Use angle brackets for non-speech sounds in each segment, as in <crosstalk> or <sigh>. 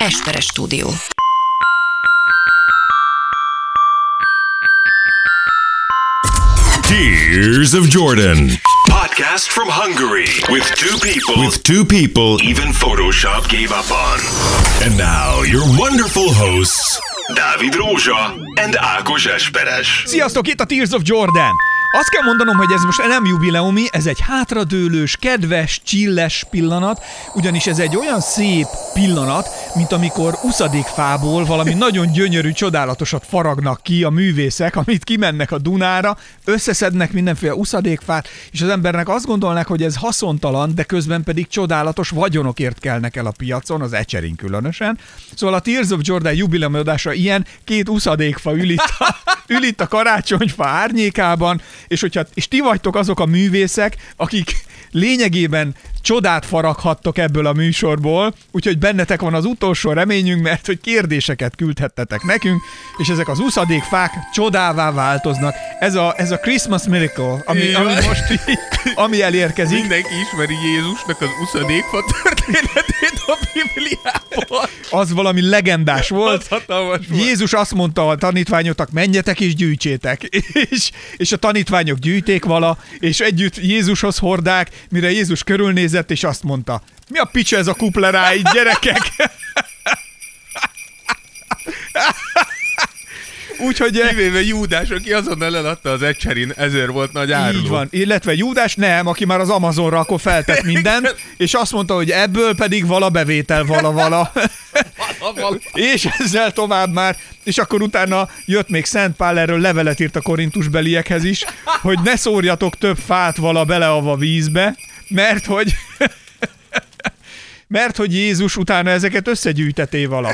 Esperes stúdió. Tears of Jordan. Podcast from Hungary with two people With two people. even Photoshop gave up on. And now, your wonderful hosts, Dávid Rózsa and Ákos Esperes. Sziasztok, itt a Tears of Jordan! Azt kell mondanom, hogy ez most nem jubileumi, ez egy hátradőlős, kedves, csilles pillanat, ugyanis ez egy olyan szép pillanat, mint amikor uszadékfából valami nagyon gyönyörű, csodálatosat faragnak ki a művészek, amit kimennek a Dunára, összeszednek mindenféle uszadékfát, és az embernek azt gondolnak, hogy ez haszontalan, de közben pedig csodálatos vagyonokért kelnek el a piacon, az ecserin különösen. Szóval a Tears of Jordan jubileumi adása ilyen, két uszadékfa ül itt a, <laughs> ül itt a karácsonyfa árnyékában, és, hogyha, és ti vagytok azok a művészek, akik lényegében csodát faraghattok ebből a műsorból, úgyhogy bennetek van az utolsó reményünk, mert hogy kérdéseket küldhettetek nekünk, és ezek az uszadékfák csodává változnak. Ez a, ez a Christmas Miracle, ami, ami most így, ami elérkezik. Mindenki ismeri Jézusnak az uszadékfa történetét a Bibliából. Az valami legendás volt. Az volt. Jézus azt mondta a tanítványoknak, menjetek és gyűjtsétek. És, és a tanítványok gyűjték vala, és együtt Jézushoz hordák, mire Jézus körülnézett, és azt mondta, mi a picsa ez a kupleráid, gyerekek? <laughs> Úgyhogy eh, Kivéve Júdás, aki azonnal eladta az ecserin, ezért volt nagy áruló. így van. Illetve Júdás nem, aki már az Amazonra akkor feltett mindent, és azt mondta, hogy ebből pedig vala bevétel vala-vala. <laughs> és ezzel tovább már, és akkor utána jött még Szent Pál, erről levelet írt a korintusbeliekhez is, hogy ne szórjatok több fát vala beleava vízbe, mert hogy mert hogy Jézus utána ezeket összegyűjteté vala.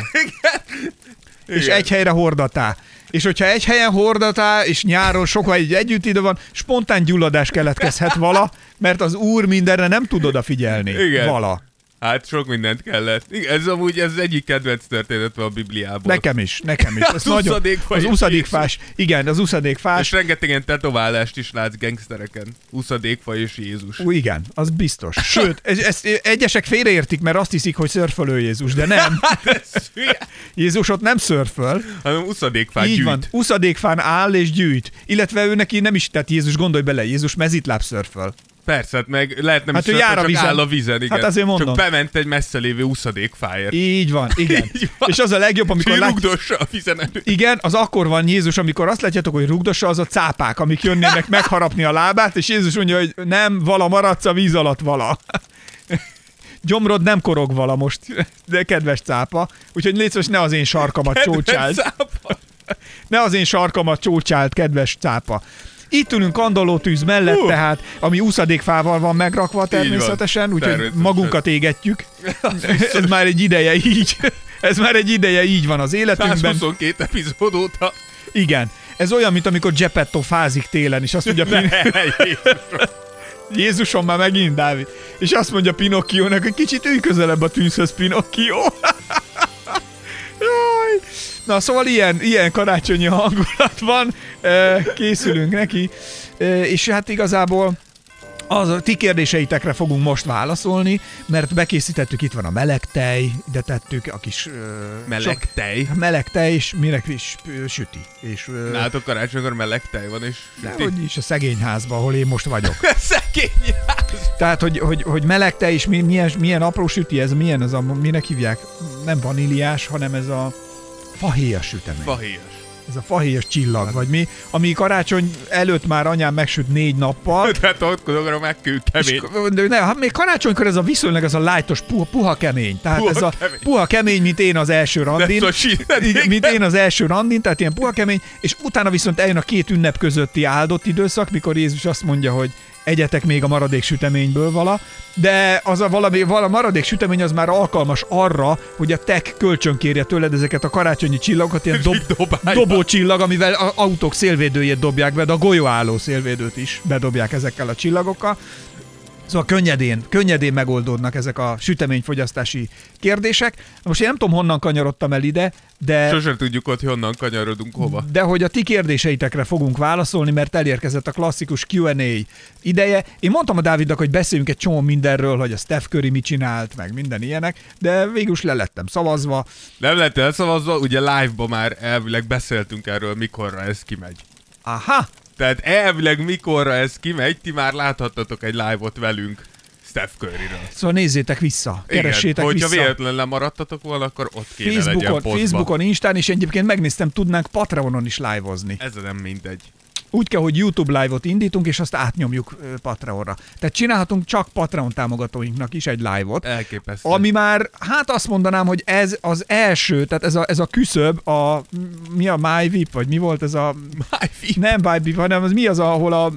És Igen. egy helyre hordatá. És hogyha egy helyen hordatá, és nyáron sokáig együtt ide van, spontán gyulladás keletkezhet vala, mert az úr mindenre nem tud odafigyelni. Igen. Vala. Hát sok mindent kellett. Ez amúgy ez egyik kedvenc történet a Bibliából. Nekem is, nekem is. <laughs> Ez nagyon, az és uszadékfás, igen, az És uszadékfás, rengeteg ilyen tetoválást is látsz gangstereken. Uszadékfa és Jézus. Ú, igen, az biztos. Sőt, ez, ezt egyesek félreértik, mert azt hiszik, hogy szörfölő Jézus, de nem. <laughs> Ez hülye. Jézus ott nem szörföl, Hanem uszadékfát Így gyűjt. van, uszadékfán áll és gyűjt. Illetve ő neki nem is, tehát Jézus gondolj bele, Jézus mezitláb szörföl. Persze, hát meg lehet nem Hát is ő jár a csak vízen. áll a vízen, igen. Hát azért mondom. Csak bement egy messze lévő uszadékfáért. Így van, <laughs> igen. Így van. És az a legjobb, amikor lát... rugdossa a vízen előtt. Igen, az akkor van Jézus, amikor azt látjátok, hogy rugdossa, az a cápák, amik jönnének megharapni a lábát, és Jézus mondja, hogy nem, vala maradsz a víz alatt vala. <laughs> Gyomrod nem korog vala most, de kedves cápa. Úgyhogy légy szíves, ne az én sarkamat csócsáld. Ne az én sarkamat csócsáld, kedves cápa. Itt ülünk kandallótűz mellett, Hú. tehát, ami úszadékfával van megrakva természetesen, úgyhogy magunkat égetjük. <laughs> Ez már egy ideje így. Ez már egy ideje így van az életünkben. 122 epizód óta. Igen. Ez olyan, mint amikor Geppetto fázik télen, és azt mondja, <laughs> Pin- Jézusom már megint, Dávid. És azt mondja Pinocchionak, hogy kicsit ülj közelebb a tűzhöz, Pinocchio. Na, szóval ilyen, ilyen karácsonyi hangulat van, készülünk neki, és hát igazából az a ti kérdéseitekre fogunk most válaszolni, mert bekészítettük, itt van a meleg tej, ide tettük a kis... ö, Meleg tej. sok- meleg tej, és minek is ö, süti. És, ö, Látok karácsonykor meleg tej van, és süti. hogy is a szegény házban, ahol én most vagyok. <laughs> Szegény ház. Tehát, hogy, hogy, hogy meleg tej, és mi, milyen, milyen apró süti, ez milyen, az a, minek hívják? Nem vaníliás, hanem ez a fahéjas sütemény. Fahéjas. Ez a fahéjas csillag, vagy mi, ami karácsony előtt már anyám megsüt négy nappal, Tehát <laughs> ott kodogra meg kell kemény. És, ne, hát még karácsonykor ez a viszonylag ez a lájtos, puha, puha kemény. Tehát Puha ez a kemény. puha kemény, mint én az első randin. Igen, igen. mint én az első randin, tehát ilyen puha kemény, és utána viszont eljön a két ünnep közötti áldott időszak, mikor Jézus azt mondja, hogy egyetek még a maradék süteményből vala, de az a valami, vala maradék sütemény az már alkalmas arra, hogy a tek kölcsönkérje tőled ezeket a karácsonyi csillagokat, ilyen dob, így dobálja. dobócsillag, amivel a autók szélvédőjét dobják be, de a golyóálló szélvédőt is bedobják ezekkel a csillagokkal. Szóval könnyedén, könnyedén megoldódnak ezek a süteményfogyasztási kérdések. Most én nem tudom, honnan kanyarodtam el ide, de... Sosem tudjuk ott, hogy honnan kanyarodunk hova. De hogy a ti kérdéseitekre fogunk válaszolni, mert elérkezett a klasszikus Q&A ideje. Én mondtam a Dávidnak, hogy beszéljünk egy csomó mindenről, hogy a Steph Curry mit csinált, meg minden ilyenek, de végül is le lettem szavazva. Nem lett elszavazva, ugye live-ba már elvileg beszéltünk erről, mikorra ez kimegy. Aha, Tehát elvileg mikorra ez kimegy, ti már láthattatok egy live-ot velünk Steph Curryről. szóval nézzétek vissza, keressétek Igen, hogyha vissza. véletlenül lemaradtatok volna, akkor ott kéne legyen Facebookon, posztba. Facebookon, Instán, és egyébként megnéztem, tudnánk Patreonon is live-ozni. Ez nem mindegy. Úgy kell, hogy YouTube live-ot indítunk, és azt átnyomjuk Patreonra. Tehát csinálhatunk csak Patreon támogatóinknak is egy live-ot. Elképesztő. Ami már, hát azt mondanám, hogy ez az első, tehát ez a, ez a küszöb, a, mi a MyVip, vagy mi volt ez a, <laughs> MyVip. nem MyVip, hanem az mi az, ahol a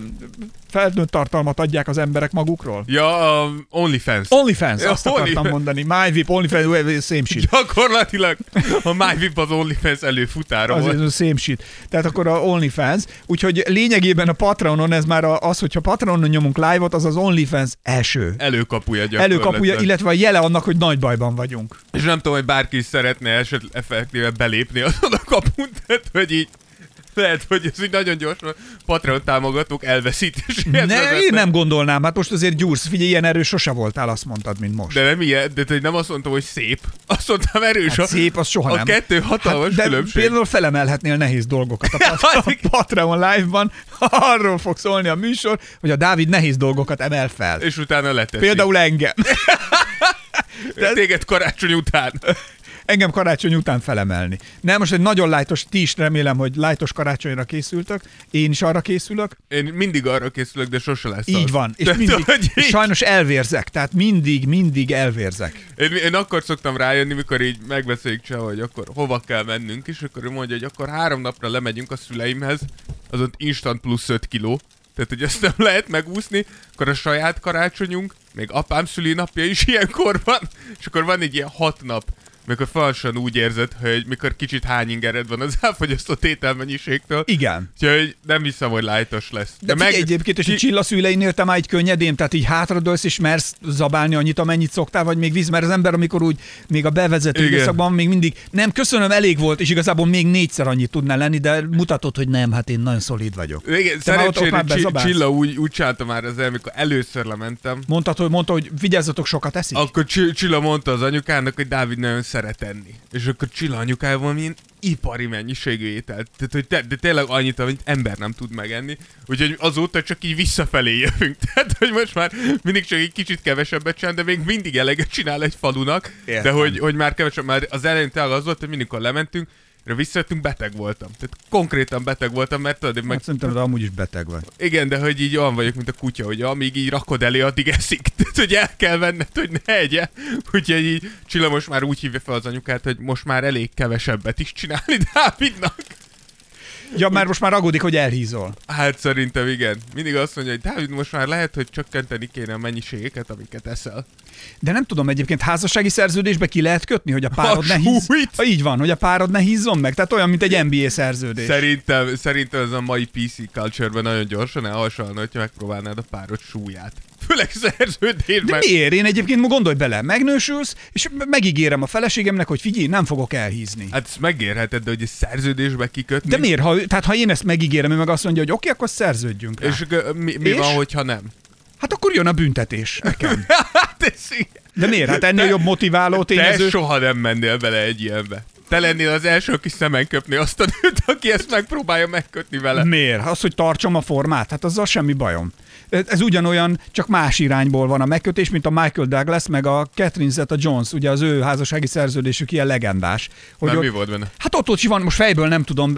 felnőtt tartalmat adják az emberek magukról? Ja, a OnlyFans. OnlyFans, Ja, azt akartam Onlyfans. mondani. MyVip, OnlyFans, same shit. Gyakorlatilag a MyVip az OnlyFans előfutára Az, volt. ez a same shit. Tehát akkor a OnlyFans. Úgyhogy lényegében a Patreonon, ez már az, hogyha Patreonon nyomunk live-ot, az az OnlyFans első. Előkapuja gyakorlatilag. Előkapuja, illetve a jele annak, hogy nagy bajban vagyunk. És nem tudom, hogy bárki is szeretne esetleg effektíve belépni azon a kapun, tehát hogy így lehet, hogy ez így nagyon gyorsan Patreon támogatók elveszítéséhez Ne, vezetne. én nem gondolnám, hát most azért gyúrsz, figyelj, ilyen erős sose voltál, azt mondtad, mint most. De nem ilyen, de nem azt mondtam, hogy szép. Azt mondtam erős. Hát szép, az soha a nem. kettő hatalmas Hát, de különbség. például felemelhetnél nehéz dolgokat a, pat- a <laughs> Patreon live-ban. Arról fog szólni a műsor, hogy a Dávid nehéz dolgokat emel fel. És utána leteszi. Például engem. <laughs> Téged karácsony után. <laughs> Engem karácsony után felemelni. Nem, most egy nagyon lájtos, ti is remélem, hogy lájtos karácsonyra készültök. Én is arra készülök. Én mindig arra készülök, de sose lesz Így az. van. És De, mindig, hogy és sajnos elvérzek. Tehát mindig, mindig elvérzek. Én, én akkor szoktam rájönni, mikor így megbeszéljük Cseh, hogy akkor hova kell mennünk, és akkor ő mondja, hogy akkor három napra lemegyünk a szüleimhez, az ott instant plusz 5 kiló, tehát hogy ezt nem <laughs> lehet megúszni, akkor a saját karácsonyunk, még apám szülinapja is ilyenkor van, és akkor van egy ilyen hat nap, mikor falsan úgy érzed, hogy mikor kicsit hány ingered van az <laughs> elfogyasztott ételmennyiségtől, Igen. úgyhogy nem hiszem, hogy lájtos lesz. De, de meg... egyébként, és a Csilla szüleinél te már egy könnyedén, tehát így hátradőlsz és mersz zabálni annyit, amennyit szoktál, vagy még víz, mert az ember, amikor úgy még a bevezető Igen. időszakban még mindig nem, köszönöm, elég volt, és igazából még négyszer annyit tudnál lenni, de mutatod, hogy nem, hát én nagyon szolid vagyok. Igen, szerencsére? Csilla úgy, úgy csinálta már az amikor először lementem, Mondtad, hogy mondta, hogy vigyázzatok, sokat eszik? Akkor Csi- Csilla mondta az anyukának, hogy Dávid nagyon szeret enni. És akkor Csilla anyukája valamilyen ipari mennyiségű ételt. Tehát, hogy te, de tényleg annyit, amit ember nem tud megenni. Úgyhogy azóta csak így visszafelé jövünk. <laughs> Tehát, hogy most már mindig csak egy kicsit kevesebbet csinál, de még mindig eleget csinál egy falunak. Értem. De hogy, hogy már kevesebb, már az elején tényleg az volt, hogy mindig, lementünk, visszajöttünk, beteg voltam. Tehát konkrétan beteg voltam, mert tudod, én meg Meg... Szerintem, de amúgy is beteg vagy. igen, de hogy így olyan vagyok, mint a kutya, hogy amíg így rakod elé, addig eszik. <laughs> Tehát, hogy el kell venned, hogy ne egye. Úgyhogy így Csilla most már úgy hívja fel az anyukát, hogy most már elég kevesebbet is csinálni <laughs> Dávidnak. Ja, mert most már aggódik, hogy elhízol. Hát szerintem igen. Mindig azt mondja, hogy Dávid, most már lehet, hogy csökkenteni kéne a mennyiségeket, amiket eszel. De nem tudom, egyébként házassági szerződésbe ki lehet kötni, hogy a párod ne híz... Ha így van, hogy a párod ne hízzon meg. Tehát olyan, mint egy NBA szerződés. Szerintem, szerintem ez a mai PC culture-ben nagyon gyorsan elhasalna, hogyha megpróbálnád a párod súlyát. Főleg De szerződésben. miért? Én egyébként gondolj bele, megnősülsz, és megígérem a feleségemnek, hogy figyelj, nem fogok elhízni. Hát ezt megérheted, de hogy egy szerződésbe kikötni. De miért? Ha, tehát ha én ezt megígérem, ő meg azt mondja, hogy oké, akkor szerződjünk rá. És mi, mi És? van, hogyha nem? Hát akkor jön a büntetés nekem. <laughs> Hát ez igen. De miért? Hát ennél jobb motiváló Te tényező. soha nem mennél bele egy ilyenbe. Te lennél az első, aki szemen köpni azt a nőt, aki ezt megpróbálja megkötni vele. Miért? Az, hogy tartsam a formát, hát azzal semmi bajom. Ez ugyanolyan, csak más irányból van a megkötés, mint a Michael Douglas, meg a Catherine Zeta-Jones, ugye az ő házassági szerződésük ilyen legendás. Hogy ott- mi volt benne? Hát ott ott van, most fejből nem tudom,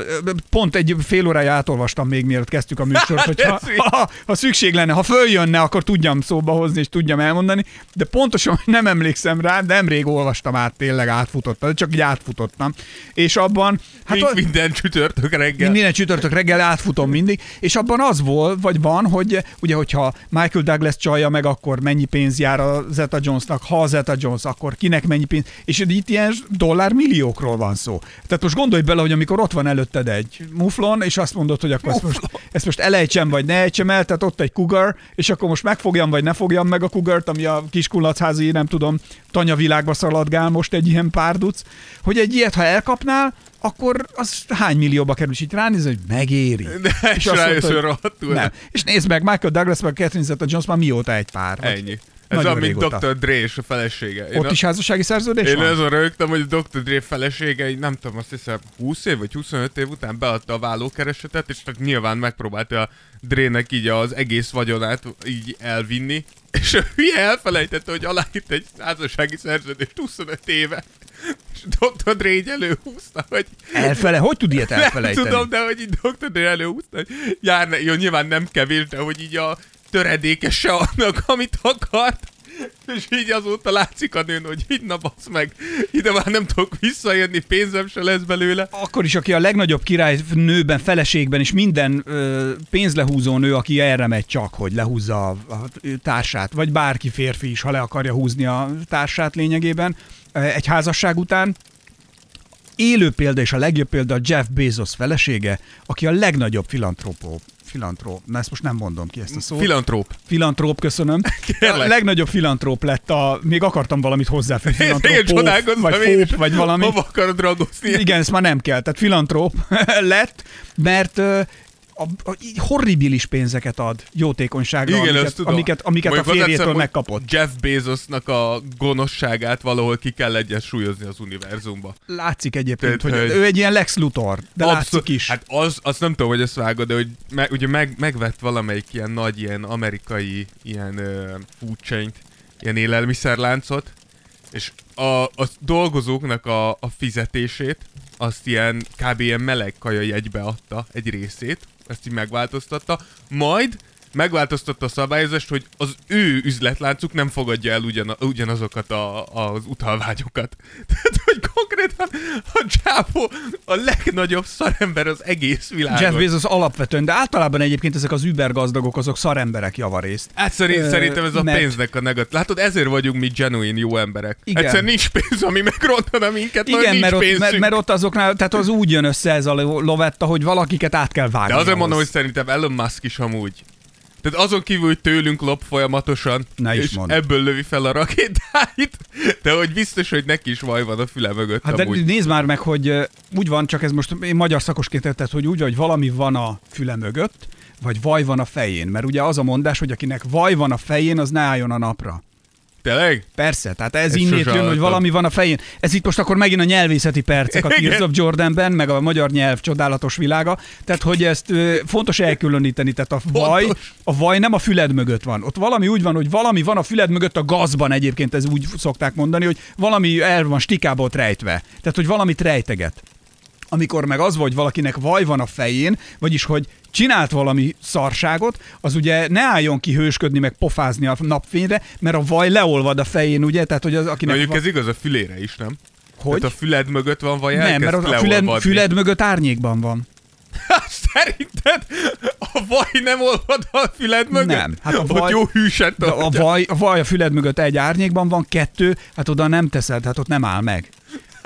pont egy fél órája átolvastam még, mielőtt kezdtük a műsort, <laughs> hogy ha, ha, ha szükség lenne, ha följönne, akkor tudjam szóba hozni, és tudjam elmondani, de pontosan <laughs> nem emlékszem rá, de nemrég olvastam át, tényleg átfutottam, csak így átfutottam. És abban, hát Mint a- minden csütörtök reggel. Mind- Minden csütörtök reggel átfutom mindig, és abban az volt, vagy van, hogy ugye, hogyha Michael Douglas csalja meg, akkor mennyi pénz jár a Zeta Jonesnak, ha a Zeta Jones, akkor kinek mennyi pénz, és itt ilyen dollármilliókról van szó. Tehát most gondolj bele, hogy amikor ott van előtted egy muflon, és azt mondod, hogy akkor ezt most, ezt most elejtsem, vagy ne ejtsem el, tehát ott egy cougar, és akkor most megfogjam, vagy ne fogjam meg a cougart, ami a kiskulacházi, nem tudom, tanyavilágba szaladgál most egy ilyen párduc, hogy egy ilyet, ha elkapnál, akkor az hány millióba kerül, és így ránéz, hogy megéri. De és rájössz, hogy rohadtul. nem. És nézd meg, Michael Douglas meg Catherine Zeta-Jones már mióta egy pár. vagy Ennyi. Ez nagyon olyan, mint régóta. Dr. Dre és a felesége. Én, Ott a, is házassági szerződés én van? azon rögtem, hogy a Dr. Dre felesége, így nem tudom, azt hiszem 20 év vagy 25 év után beadta a vállókeresetet, és csak nyilván megpróbálta a Drének így az egész vagyonát így elvinni, és a hülye elfelejtette, hogy aláírt egy házassági szerződést 25 éve. És Dr. Dre így előhúzta, hogy Elfele, hogy tud ilyet elfelejteni? nem tudom, de hogy így Dr. Dre előhúzta, hogy járna, jó, nyilván nem kevés, de hogy így a töredékese annak, amit akart. És így azóta látszik a nőn, hogy így na meg, ide már nem tudok visszajönni, pénzem se lesz belőle. Akkor is, aki a legnagyobb király nőben, feleségben, és minden ö, pénzlehúzó nő, aki erre megy csak, hogy lehúzza a, a társát, vagy bárki férfi is, ha le akarja húzni a társát lényegében, egy házasság után, élő példa és a legjobb példa Jeff Bezos felesége, aki a legnagyobb filantrópó, filantróp, na ezt most nem mondom ki ezt a szót. Filantróp. Filantróp, köszönöm. Kérlek. A legnagyobb filantróp lett a, még akartam valamit hozzáfűzni, <laughs> én filantróp, vagy fóp, vagy valami. Hova akarod ragozni? Igen, ezt már nem kell. Tehát filantróp <laughs> lett, mert a, a, horribilis pénzeket ad jótékonyságra, Igen, amiket, tudom. amiket, amiket a férjétől hogy megkapott. Jeff Bezosnak a gonoszságát valahol ki kell egyensúlyozni az univerzumba. Látszik egyébként, Tehát, hogy hogy- ő egy ilyen Lex Luthor, de látszik is. Hát az, azt nem tudom, hogy ezt vágod, de hogy me, ugye meg, megvett valamelyik ilyen nagy, ilyen amerikai ilyen uh, food chain ilyen élelmiszerláncot, és a, a dolgozóknak a, a fizetését azt ilyen kb. ilyen meleg kaja jegybe adta egy részét, ezt így megváltoztatta, majd megváltoztatta a szabályozást, hogy az ő üzletláncuk nem fogadja el ugyan, ugyanazokat a, az utalványokat. <laughs> Tehát, hogy konkrétan a csápó a legnagyobb szarember az egész világon. Jeff Bezos alapvetően, de általában egyébként ezek az übergazdagok, azok szaremberek javarészt. Hát szerint, Ö, szerintem ez a mert- pénznek a negat. Látod, ezért vagyunk mi genuine jó emberek. Igen. Egyszer nincs pénz, ami megrontana minket, Igen, nincs mert ott, mert, mert ott azoknál, tehát az úgy jön össze ez a lo- lovetta, hogy valakiket át kell vágni. De azért mondom, ahhoz. hogy szerintem Elon Musk is amúgy. Tehát azon kívül, hogy tőlünk lop folyamatosan, Ne is és mondd. ebből lövi fel a rakétáit, de hogy biztos, hogy neki is vaj van a füle mögött Hát de amúgy. nézd már meg, hogy úgy van, csak ez most én magyar szakosként tetted, hogy úgy, hogy valami van a füle mögött, vagy vaj van a fején. Mert ugye az a mondás, hogy akinek vaj van a fején, az ne álljon a napra. Tényleg? Persze, tehát ez Ezt innét jön, hogy valami van a fején. Ez itt most akkor megint a nyelvészeti percek a Tears of Jordanben, meg a magyar nyelv csodálatos világa. Tehát, hogy ezt ö, fontos elkülöníteni. Tehát a vaj, a vaj nem a füled mögött van. Ott valami úgy van, hogy valami van a füled mögött a gazban egyébként, ez úgy szokták mondani, hogy valami el van stikából rejtve. Tehát, hogy valamit rejteget amikor meg az, hogy valakinek vaj van a fején, vagyis hogy csinált valami szarságot, az ugye ne álljon ki hősködni, meg pofázni a napfényre, mert a vaj leolvad a fején, ugye? Tehát, hogy az, akinek Mondjuk ez igaz a fülére is, nem? Hogy? Tehát a füled mögött van vaj, Nem, mert a füled, füled mögött árnyékban van. Szerinted a vaj nem olvad a füled mögött? Nem, hát a Ott vaj- jó hűsen De a vaj, a vaj a füled mögött egy árnyékban van, kettő, hát oda nem teszed, hát ott nem áll meg.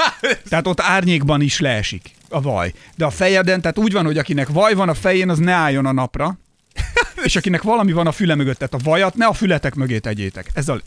<laughs> Tehát ott árnyékban is leesik a vaj. De a fejeden, tehát úgy van, hogy akinek vaj van a fején, az ne álljon a napra, <laughs> és akinek valami van a füle mögött, tehát a vajat ne a fületek mögé tegyétek. Ez a,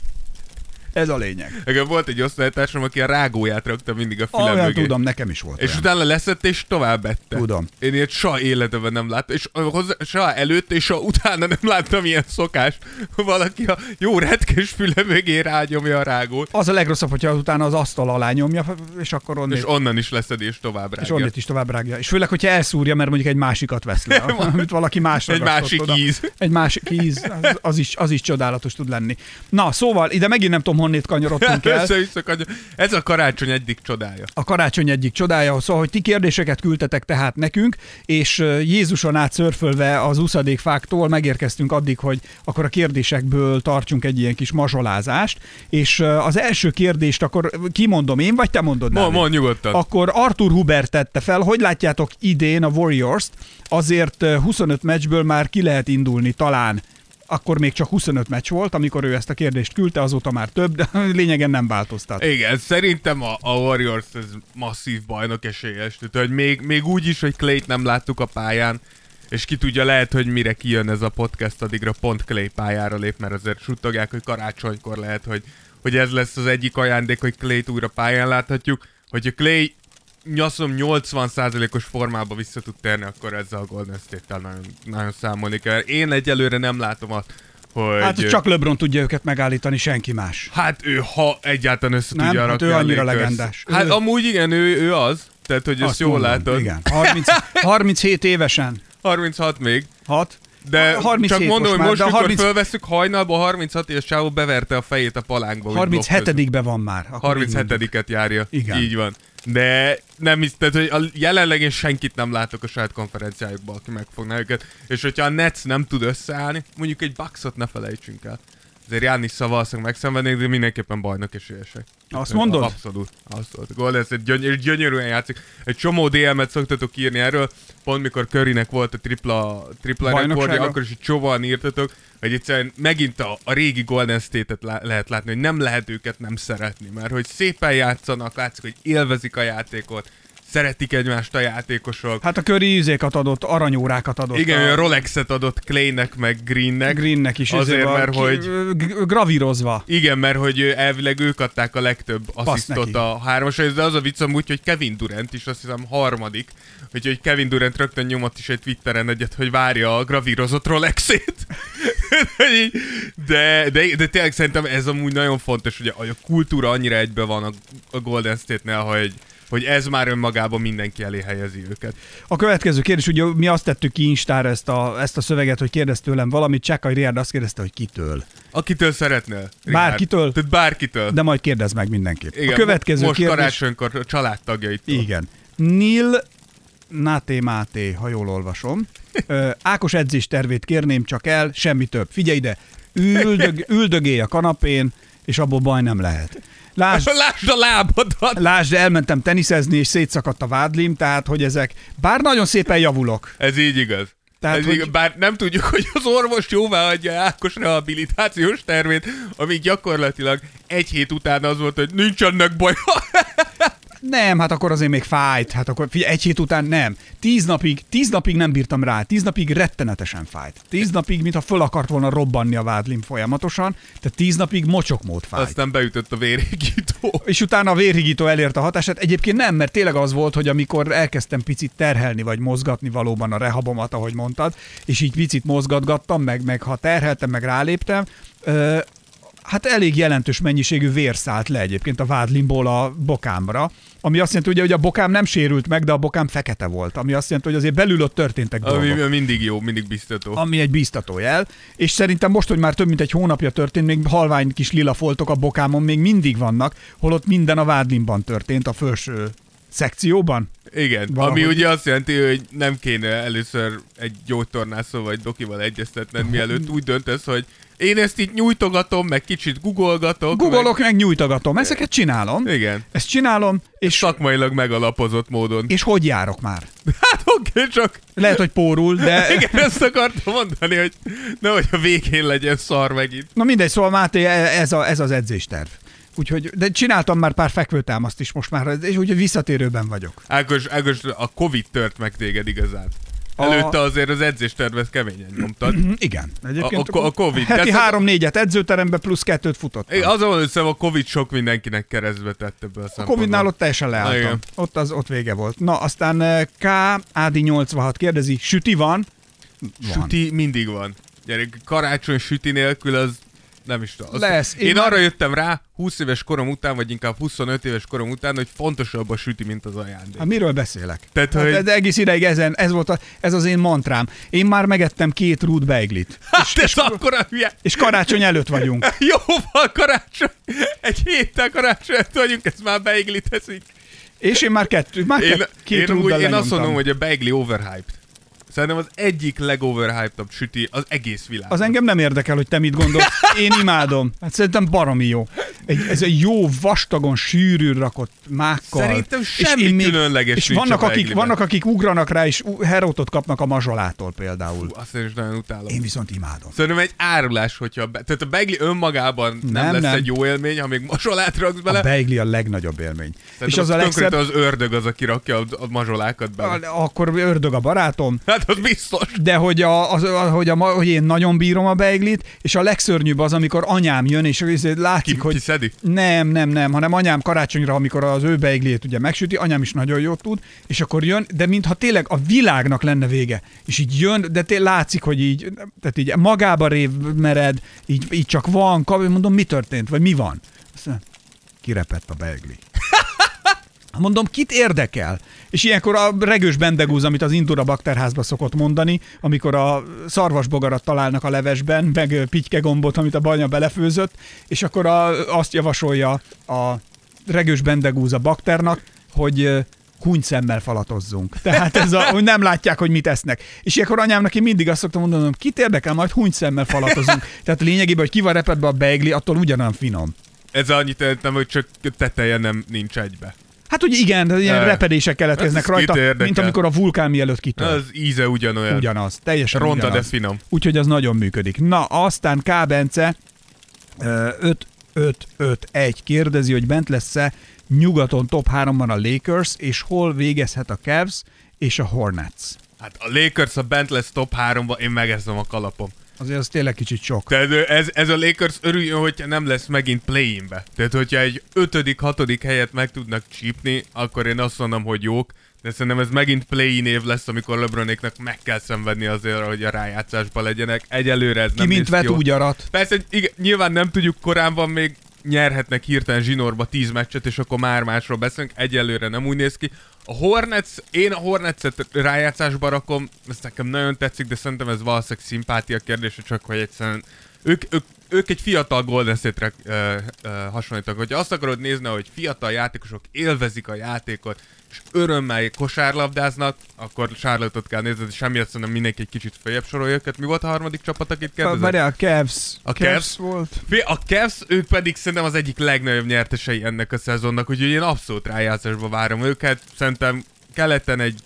ez a lényeg. Nekem volt egy osztálytársam, aki a rágóját rakta mindig a füle Olyan mögé. tudom, nekem is volt És olyan. utána leszett, és tovább ette. Tudom. Én ilyet soha életemben nem láttam, és hozzá, soha előtt, és soha utána nem láttam ilyen szokást, valaki a jó retkes füle mögé rágyomja a rágót, Az a legrosszabb, hogyha utána az asztal alá nyomja, és akkor onnét, és onnan is leszed, és tovább és rágja. onnét is tovább rágja. És főleg, hogyha elszúrja, mert mondjuk egy másikat vesz le, <laughs> amit valaki más Egy másik oda. íz. Egy másik íz, az, az, is, az is csodálatos tud lenni. Na, szóval ide megint nem tudom honnét kanyarodtunk <laughs> el. Össze-vissza Ez a karácsony egyik csodája. a karácsony egyik csodája, szóval, hogy ti kérdéseket küldtetek tehát nekünk, és Jézuson át szörfölve az úszadékfáktól megérkeztünk addig, hogy akkor a kérdésekből tartsunk egy ilyen kis mazsolázást, és az első kérdést akkor kimondom én, vagy te mondod Dávid? ma nyugodtan. Akkor Arthur Hubert tette fel, hogy látjátok idén a Warriors-t, azért ö, 25 meccsből már ki lehet indulni talán akkor még csak 25 meccs volt, amikor ő ezt a kérdést küldte, azóta már több, de <laughs> lényegen nem változtat. Igen, szerintem a, a Warriors ez masszív bajnok esélyes. Tehát, hogy még, még úgy is, hogy Clay-t nem láttuk a pályán, és ki tudja, lehet, hogy mire kijön ez a podcast, addigra pont Clay pályára lép, mert azért suttogják, hogy karácsonykor lehet, hogy, hogy ez lesz az egyik ajándék, hogy Clay-t újra pályán láthatjuk. Hogyha Clay nyaszom 80%-os formába vissza tud térni, akkor ezzel a Golden State-tel nagyon, nagyon számolni kell. Én egyelőre nem látom azt, hogy... Hát csak LeBron tudja őket megállítani, senki más. Hát ő, ha egyáltalán össze Nem, tudja hát ő annyira legendás. Hát Ő- amúgy igen, ő, ő az. Tehát, hogy ezt Azt jól mondom, látod. Igen. 30, 37 évesen. 36 még. 6. De 37 csak mondom, hogy már, most, de mikor 30 fölveszük hajnalba, 36 éves csávó beverte a fejét a palánkba. hogy blokkozzuk. 37-be van már. akkor így mondjuk. 37-et járja. Igen. Így van. De nem is, tehát, hogy a jelenleg én senkit nem látok a saját konferenciájukban, aki megfogná őket. És hogyha a Nets nem tud összeállni, mondjuk egy Bucksot ne felejtsünk el. Azért Jánis valószínűleg megszenvednék, de mindenképpen bajnok esélyesek. Azt mondod? Abszolút. Abszolút. Golden State gyöny- gyönyörűen játszik. Egy csomó DM-et szoktatok írni erről. Pont mikor Currynek volt a tripla, tripla rekordja, akkor is egy csomóan írtatok, hogy egyszerűen megint a, a régi Golden State-et lá- lehet látni, hogy nem lehet őket nem szeretni, mert hogy szépen játszanak, látszik, hogy élvezik a játékot, szeretik egymást a játékosok. Hát a köri ízékat adott, aranyórákat adott. Igen, a Rolexet adott Claynek, meg Greennek. Greennek is. Azért, van mert ki- hogy... gravírozva. Igen, mert hogy elvileg ők adták a legtöbb asszisztot a hármas de az a vicc amúgy, hogy Kevin Durant is azt hiszem harmadik, úgyhogy Kevin Durant rögtön nyomott is egy Twitteren egyet, hogy várja a gravírozott Rolexét. <laughs> De, de, de tényleg szerintem ez amúgy nagyon fontos, hogy a, a kultúra annyira egybe van a, a Golden State-nél, hogy, hogy ez már önmagában mindenki elé helyezi őket. A következő kérdés, ugye mi azt tettük ki Instára ezt a, ezt a szöveget, hogy kérdez tőlem valamit, Csákai Riárd azt kérdezte, hogy kitől. Akitől szeretnél? Bárkitől? Tehát bárkitől. De majd kérdez meg mindenképp. Igen, a következő most kérdés... karácsonykor a családtagjaitól. Igen. Nil Náté Máté, ha jól olvasom. <laughs> Ö, Ákos edzés tervét kérném csak el, semmi több. Figyelj ide, üldög, üldögélj a kanapén, és abból baj nem lehet. Lásd, <laughs> Lásd a lábadat! lásd, elmentem teniszezni, és szétszakadt a vádlim, tehát, hogy ezek, bár nagyon szépen javulok. Ez így igaz. Tehát, Ez hogy- igaz, bár nem tudjuk, hogy az orvos jóvá adja Ákos rehabilitációs tervét, ami gyakorlatilag egy hét után az volt, hogy nincs ennek baja. <laughs> Nem, hát akkor azért még fájt. Hát akkor figyelj, egy hét után nem. Tíz napig, tíz napig nem bírtam rá. Tíz napig rettenetesen fájt. Tíz napig, mintha föl akart volna robbanni a vádlim folyamatosan. Tehát tíz napig mocsokmód fájt. Aztán beütött a vérégító. És utána a vérhigító elérte a hatását. Egyébként nem, mert tényleg az volt, hogy amikor elkezdtem picit terhelni, vagy mozgatni valóban a rehabomat, ahogy mondtad, és így picit mozgatgattam, meg, meg ha terheltem, meg ráléptem, ö, hát elég jelentős mennyiségű vér szállt le egyébként a vádlimból a bokámra, ami azt jelenti, ugye, hogy a bokám nem sérült meg, de a bokám fekete volt, ami azt jelenti, hogy azért belül ott történtek dolgok Ami mindig jó, mindig biztató. ami egy bíztató jel, és szerintem most, hogy már több mint egy hónapja történt, még halvány kis lila foltok a bokámon még mindig vannak, holott minden a vádlimban történt, a felső szekcióban. Igen, Valahogy. ami ugye azt jelenti, hogy nem kéne először egy gyógytornászó vagy dokival egyeztetned, mielőtt úgy döntesz, hogy én ezt itt nyújtogatom, meg kicsit googolgatok. Googolok, meg nyújtogatom, ezeket csinálom. Meg... Igen. Ezt csinálom, és, Szakmailag megalapozott módon. és hogy járok már? Hát oké, csak Lehet, hogy pórul, de... <laughs> igen, ezt akartam mondani, hogy nehogy a végén legyen szar megint. Na mindegy, szóval Máté, ez, a, ez az edzésterv. Úgyhogy, de csináltam már pár fekvőtámaszt is most már, és úgyhogy visszatérőben vagyok. Ákos, Ákos, a Covid tört meg téged igazán. A- Előtte azért az edzéstervet keményen nyomtad. Hm, Igen. Egyébként A- a- a Covid. Heti három-négyet edzőterembe plusz kettőt futott. Azon van, hogy a Covid sok mindenkinek keresztbe tett ebből a A. Covid-nál ott teljesen leálltam. Igen. Ott, az, ott vége volt. Na, aztán eh, K. Ádi 86 kérdezi, süti van? Van. Süti mindig van. Gyerek, karácsony süti nélkül az Nem is tudom. Lesz. Én Én, már- arra jöttem rá, 20 éves korom után, vagy inkább 25 éves korom után, hogy fontosabb a süti, mint az ajándék. Hát miről beszélek? Tehát, hát, hogy- ez egész ideig ezen, ez volt a, ez az én mantrám. Én már megettem két rút beiglit. <laughs> Hát ez akkor a hülye. És karácsony előtt vagyunk. <laughs> Jóval karácsony. Egy héttel karácsony előtt vagyunk, ez már beiglit eszik. És én már kettő, már Én, két én, úgy, én azt mondom, hogy a beigli overhyped. Szerintem az egyik legoverhyped süti az egész világon. Az engem nem érdekel, hogy te mit gondolsz. Én imádom. Hát szerintem baromi jó. Egy, ez egy jó, vastagon, sűrűn rakott mákkal. Szerintem És semmi én különleges És vannak a akik, beigliben. vannak, akik ugranak rá, és herótot kapnak a mazsolától például. Azt én is nagyon utálom. Én viszont imádom. Szerintem egy árulás, hogyha... Be... Tehát a beigli önmagában nem, Nem, lesz nem. egy jó élmény, ha még mazsolát raksz A bele. beigli a legnagyobb élmény. Szerintem és az a legszebb, az ördög az, aki rakja a, a mazsolákat bele. akkor ördög a barátom, Hát az biztos. de hogy, a, az, a, hogy, a, hogy én nagyon bírom a beiglit, és a legszörnyűbb az, amikor anyám jön, és azért látszik, Ki, hogy... ki szedi? Nem, nem, nem, hanem anyám karácsonyra, amikor az ő beiglét ugye megsüti, anyám is nagyon jót tud, és akkor jön, de mintha tényleg a világnak lenne vége. És így jön, de té- látszik, hogy így, tehát így magába rév mered, így, így csak van, kap, mondom, mi történt, vagy mi van? Azt mondja, kirepett a beigli. <laughs> Mondom, kit érdekel? És ilyenkor a regős bendegúz, amit az Indura bakterházba szokott mondani, amikor a szarvasbogarat találnak a levesben, meg ö, pitykegombot, amit a banya belefőzött, és akkor a, azt javasolja a regős bendegúz a bakternak, hogy ö, kunyszemmel falatozzunk. Tehát ez a, hogy nem látják, hogy mit esznek. És ilyenkor anyámnak én mindig azt szoktam mondani, kit érdekel, majd hunyszemmel falatozunk. Tehát lényegében, hogy ki van repedve a beigli, attól ugyanolyan finom. Ez annyit jelentem, hogy csak teteje nem nincs egybe. Hát ugye igen, de ilyen repedések keletkeznek ez kit rajta, mint amikor a vulkán mielőtt kitör. Az íze ugyanolyan. Ugyanaz, teljesen Ronda, de ugyanaz. finom. Úgyhogy az nagyon működik. Na, aztán K. Bence 5-5-5-1 kérdezi, hogy bent lesz-e nyugaton top 3-ban a Lakers, és hol végezhet a Cavs és a Hornets. Hát a Lakers, ha bent lesz top 3-ba, én megezzem a kalapom. Azért az tényleg kicsit sok. Tehát ez, ez a Lakers örüljön, hogyha nem lesz megint play-inbe. Tehát, hogyha egy ötödik, hatodik helyet meg tudnak csípni, akkor én azt mondom, hogy jók. De szerintem ez megint play-in év lesz, amikor LeBronéknak meg kell szenvedni azért, hogy a rájátszásba legyenek. Egyelőre ez Ki nem mint néz vet, jó. úgy arat. Persze, igen, nyilván nem tudjuk, korán van még nyerhetnek hirtelen zsinórba 10 meccset, és akkor már másról beszélünk. Egyelőre nem úgy néz ki. A Hornets, én a Hornets-et rájátszásba rakom, ez nekem nagyon tetszik, de szerintem ez valószínűleg szimpátia kérdése, csak hogy egyszerűen ők, ők, ők egy fiatal Golden State-re ö, ö, hasonlítanak. Hogyha azt akarod nézni, hogy fiatal játékosok élvezik a játékot, és örömmel kosárlabdáznak, akkor Charlotte-ot kell nézni, de semmiért szerintem mindenki egy kicsit feljebb sorolja őket. Mi volt a harmadik csapat, akit kérdezett? Várjál, a Cavs. A Cavs Cavs? volt. A Cavs, ők pedig szerintem az egyik legnagyobb nyertesei ennek a szezonnak, úgyhogy én abszolút rájátszásba várom őket. Szerintem keleten egy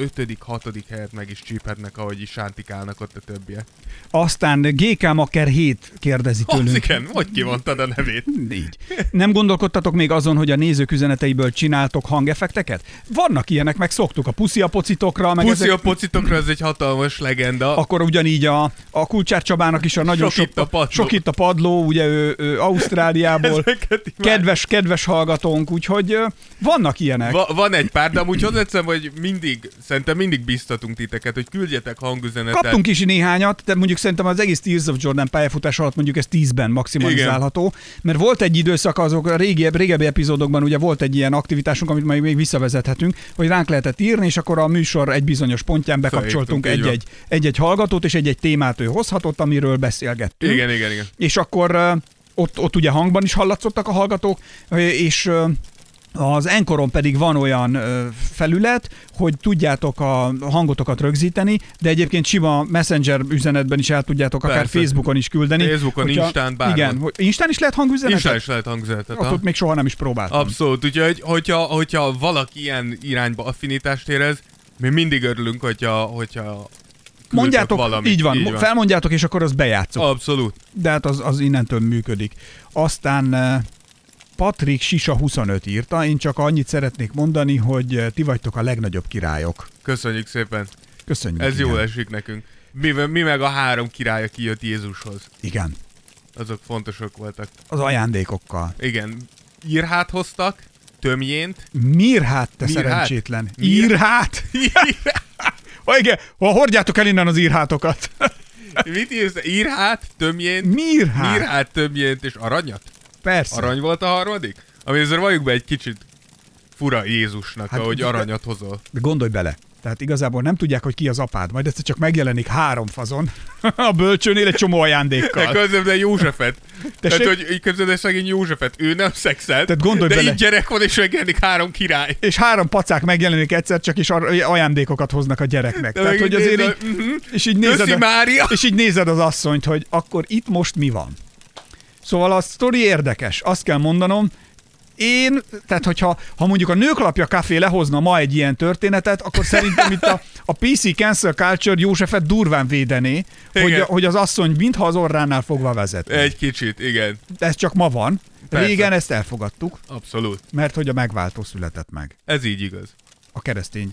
ötödik, hatodik helyet meg is csíphetnek, ahogy is sántikálnak ott a többiek. Aztán GK Maker 7 kérdezi Az tőlünk. igen, hogy kimondtad a nevét? Így. Nem gondolkodtatok még azon, hogy a nézők üzeneteiből csináltok hangeffekteket? Vannak ilyenek, meg szoktuk a puszi a pocitokra, meg Puszi ezek, a pocitokra, ez egy hatalmas legenda. akkor ugyanígy a, a Kulcsár Csabának is a nagyon Sok sok, itt a padló. sok itt a padló, ugye ő, ő Ausztráliából, <laughs> kedves, kedves hallgatónk, úgyhogy vannak ilyenek. Va- van egy pár, de amúgy hozzáteszem, hogy mindig, szerintem mindig biztatunk titeket, hogy küldjetek hangüzenetet. Kaptunk is néhányat, de mondjuk szerintem az egész Tears of Jordan pályafutás alatt mondjuk ez 10-ben maximalizálható, mert volt egy időszak azok a régi, régebbi epizódokban ugye volt egy ilyen aktivitásunk, amit majd még visszavezethetünk, hogy ránk lehetett írni, és akkor a műsor egy bizonyos pontján bekapcsoltunk egy-egy, egy-egy hallgatót, és egy-egy témát ő hozhatott, amiről beszélgettünk. Igen, igen, igen. És akkor ott, ott ugye hangban is hallatszottak a hallgatók, és az Enkoron pedig van olyan ö, felület, hogy tudjátok a hangotokat rögzíteni, de egyébként sima Messenger üzenetben is el tudjátok, akár Persze. Facebookon is küldeni. Facebookon, Instán, bárhol. Igen, hogy Instán is lehet hangüzenetet? Instán is lehet hangüzenetet. Ott, ott még soha nem is próbáltam. Abszolút, úgyhogy hogyha, hogyha valaki ilyen irányba affinitást érez, mi mindig örülünk, hogyha, hogyha Mondjátok, valamit. így van, így van, felmondjátok, és akkor azt bejátszok. Abszolút. De hát az, az innentől működik. Aztán Patrik Sisa 25 írta, én csak annyit szeretnék mondani, hogy eh, ti vagytok a legnagyobb királyok. Köszönjük szépen. Köszönjük. Ez igen. jól esik nekünk. Mi, mi meg a három király, aki jött Jézushoz. Igen, Azok fontosak voltak. az ajándékokkal. Igen. Írhát hoztak, tömjént. Mirhát, te Mirhát? szerencsétlen. Mir- Írhát? Ha <laughs> igen, ha hordjátok el innen az írhátokat. Mit írsz? Írhát, tömjént, Mirhát. Mirhát, tömjént és aranyat? Persze. Arany volt a harmadik? Ami azért valljuk be egy kicsit fura Jézusnak, Hát, ahogy de- aranyat hozol. De gondolj bele. Tehát igazából nem tudják, hogy ki az apád, majd egyszer csak megjelenik három fazon <laughs> a bölcsőnél egy csomó De ajándékkal. közben de Józsefet. <laughs> Tehát, Tessék? hogy így képzeld el szegény Józsefet, ő nem szexelt, Tehát gondolj de bele. így gyerek van, és megjelenik három király. És három pacák megjelenik egyszer, csak ar- ajándékokat hoznak a gyereknek. De Tehát, hogy azért nézed, így, mhm. és így nézed, Köszi, a, Mária! és így nézed az asszonyt, hogy akkor itt most mi van. Szóval a sztori érdekes, azt kell mondanom, én, tehát hogyha ha mondjuk a Nőklapja Café lehozna ma egy ilyen történetet, akkor szerintem itt a, a PC Cancel Culture Józsefet durván védené, hogy, Igen. hogy az asszony mintha az orránál fogva vezet. Egy kicsit, igen. Ez csak ma van. Persze. Régen ezt elfogadtuk, Abszolút. mert hogy a megváltó született meg. Ez így igaz. A keresztény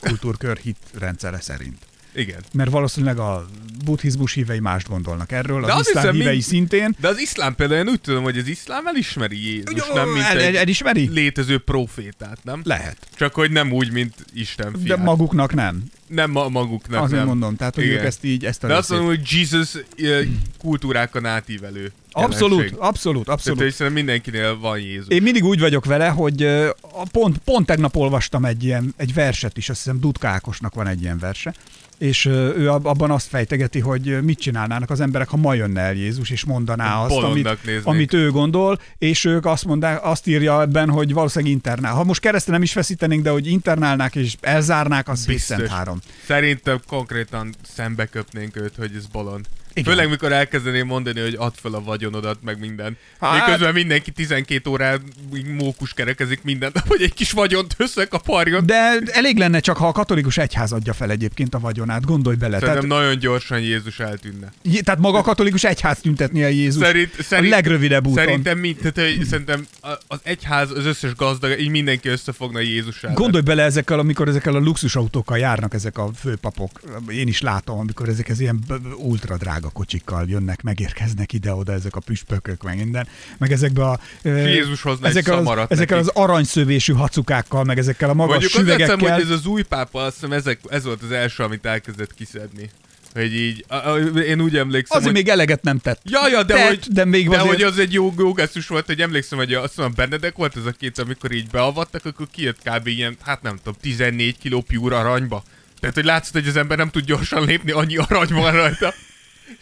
kultúrkör hit rendszere szerint. Igen. Mert valószínűleg a buddhizmus hívei mást gondolnak erről, De az azt iszlám hiszem, hívei mind- szintén. De az iszlám például, én úgy tudom, hogy az iszlám elismeri Jézus, Jó, nem mint el, egy elismeri? létező profétát, nem? Lehet. Csak hogy nem úgy, mint Isten De fiát. maguknak nem. Nem ma maguknak, Azért nem. mondom, tehát hogy Igen. ők ezt így, ezt a De azt részét- mondom, hogy Jesus ö, kultúrákon átívelő. Abszolút, jelenség. abszolút, Tehát, abszolút. hogy szerintem mindenkinél van Jézus. Én mindig úgy vagyok vele, hogy a pont, pont tegnap olvastam egy ilyen egy verset is, azt hiszem Dudka Ákosnak van egy ilyen verse, és ő ab- abban azt fejtegeti, hogy mit csinálnának az emberek, ha ma jönne el Jézus, és mondaná azt, Bolondnak amit, néznék. amit ő gondol, és ők azt mondják, azt írja ebben, hogy valószínűleg internál. Ha most keresztre nem is feszítenénk, de hogy internálnák és elzárnák, az Biztos. Biztos. három. Szerintem konkrétan szembe köpnénk őt, hogy ez bolond. Igen. Főleg, mikor elkezdeném mondani, hogy add fel a vagyonodat, meg minden. Hát-. Miközben mindenki 12 órán mókus kerekezik minden nap, <laughs> hogy egy kis vagyont összekaparjon. De elég lenne csak, ha a katolikus egyház adja fel egyébként a vagyonát, gondolj bele. Szerintem Tehát, nagyon gyorsan Jézus eltűnne. Jé- tehát maga a katolikus egyház tüntetni el Jézus Szerint, szerint, a legrövidebb úton. Szerintem, mind, tehát, hogy szerintem a- az egyház, az összes gazdag, így mindenki összefogna Jézus ellen. Gondolj bele ezekkel, amikor ezekkel a luxusautókkal járnak ezek a főpapok. Én is látom, amikor ezek az ilyen ultra drága kocsikkal jönnek, megérkeznek ide-oda ezek a püspökök, meg minden. Meg ezekbe a... ö, Jézus hozna egy ezekkel az, ezekkel az aranyszövéssű hacukákkal, meg ezekkel a magas Mondjuk süvegekkel. hogy ez az új pápa, azt hiszem ezek, ez volt az első, amit elkezdett kiszedni. Hogy így, a, a, én úgy emlékszem, Azért hogy... még eleget nem tett. Ja, ja, de, Tett, hogy, de még de azért- hogy az egy jó, gesztus volt, hogy emlékszem, hogy azt mondom, Benedek volt ez a két, amikor így beavattak, akkor kijött kb. ilyen, hát nem tudom, 14 kiló pure aranyba. Tehát, hogy látszott, hogy az ember nem tud gyorsan lépni, annyi arany van rajta.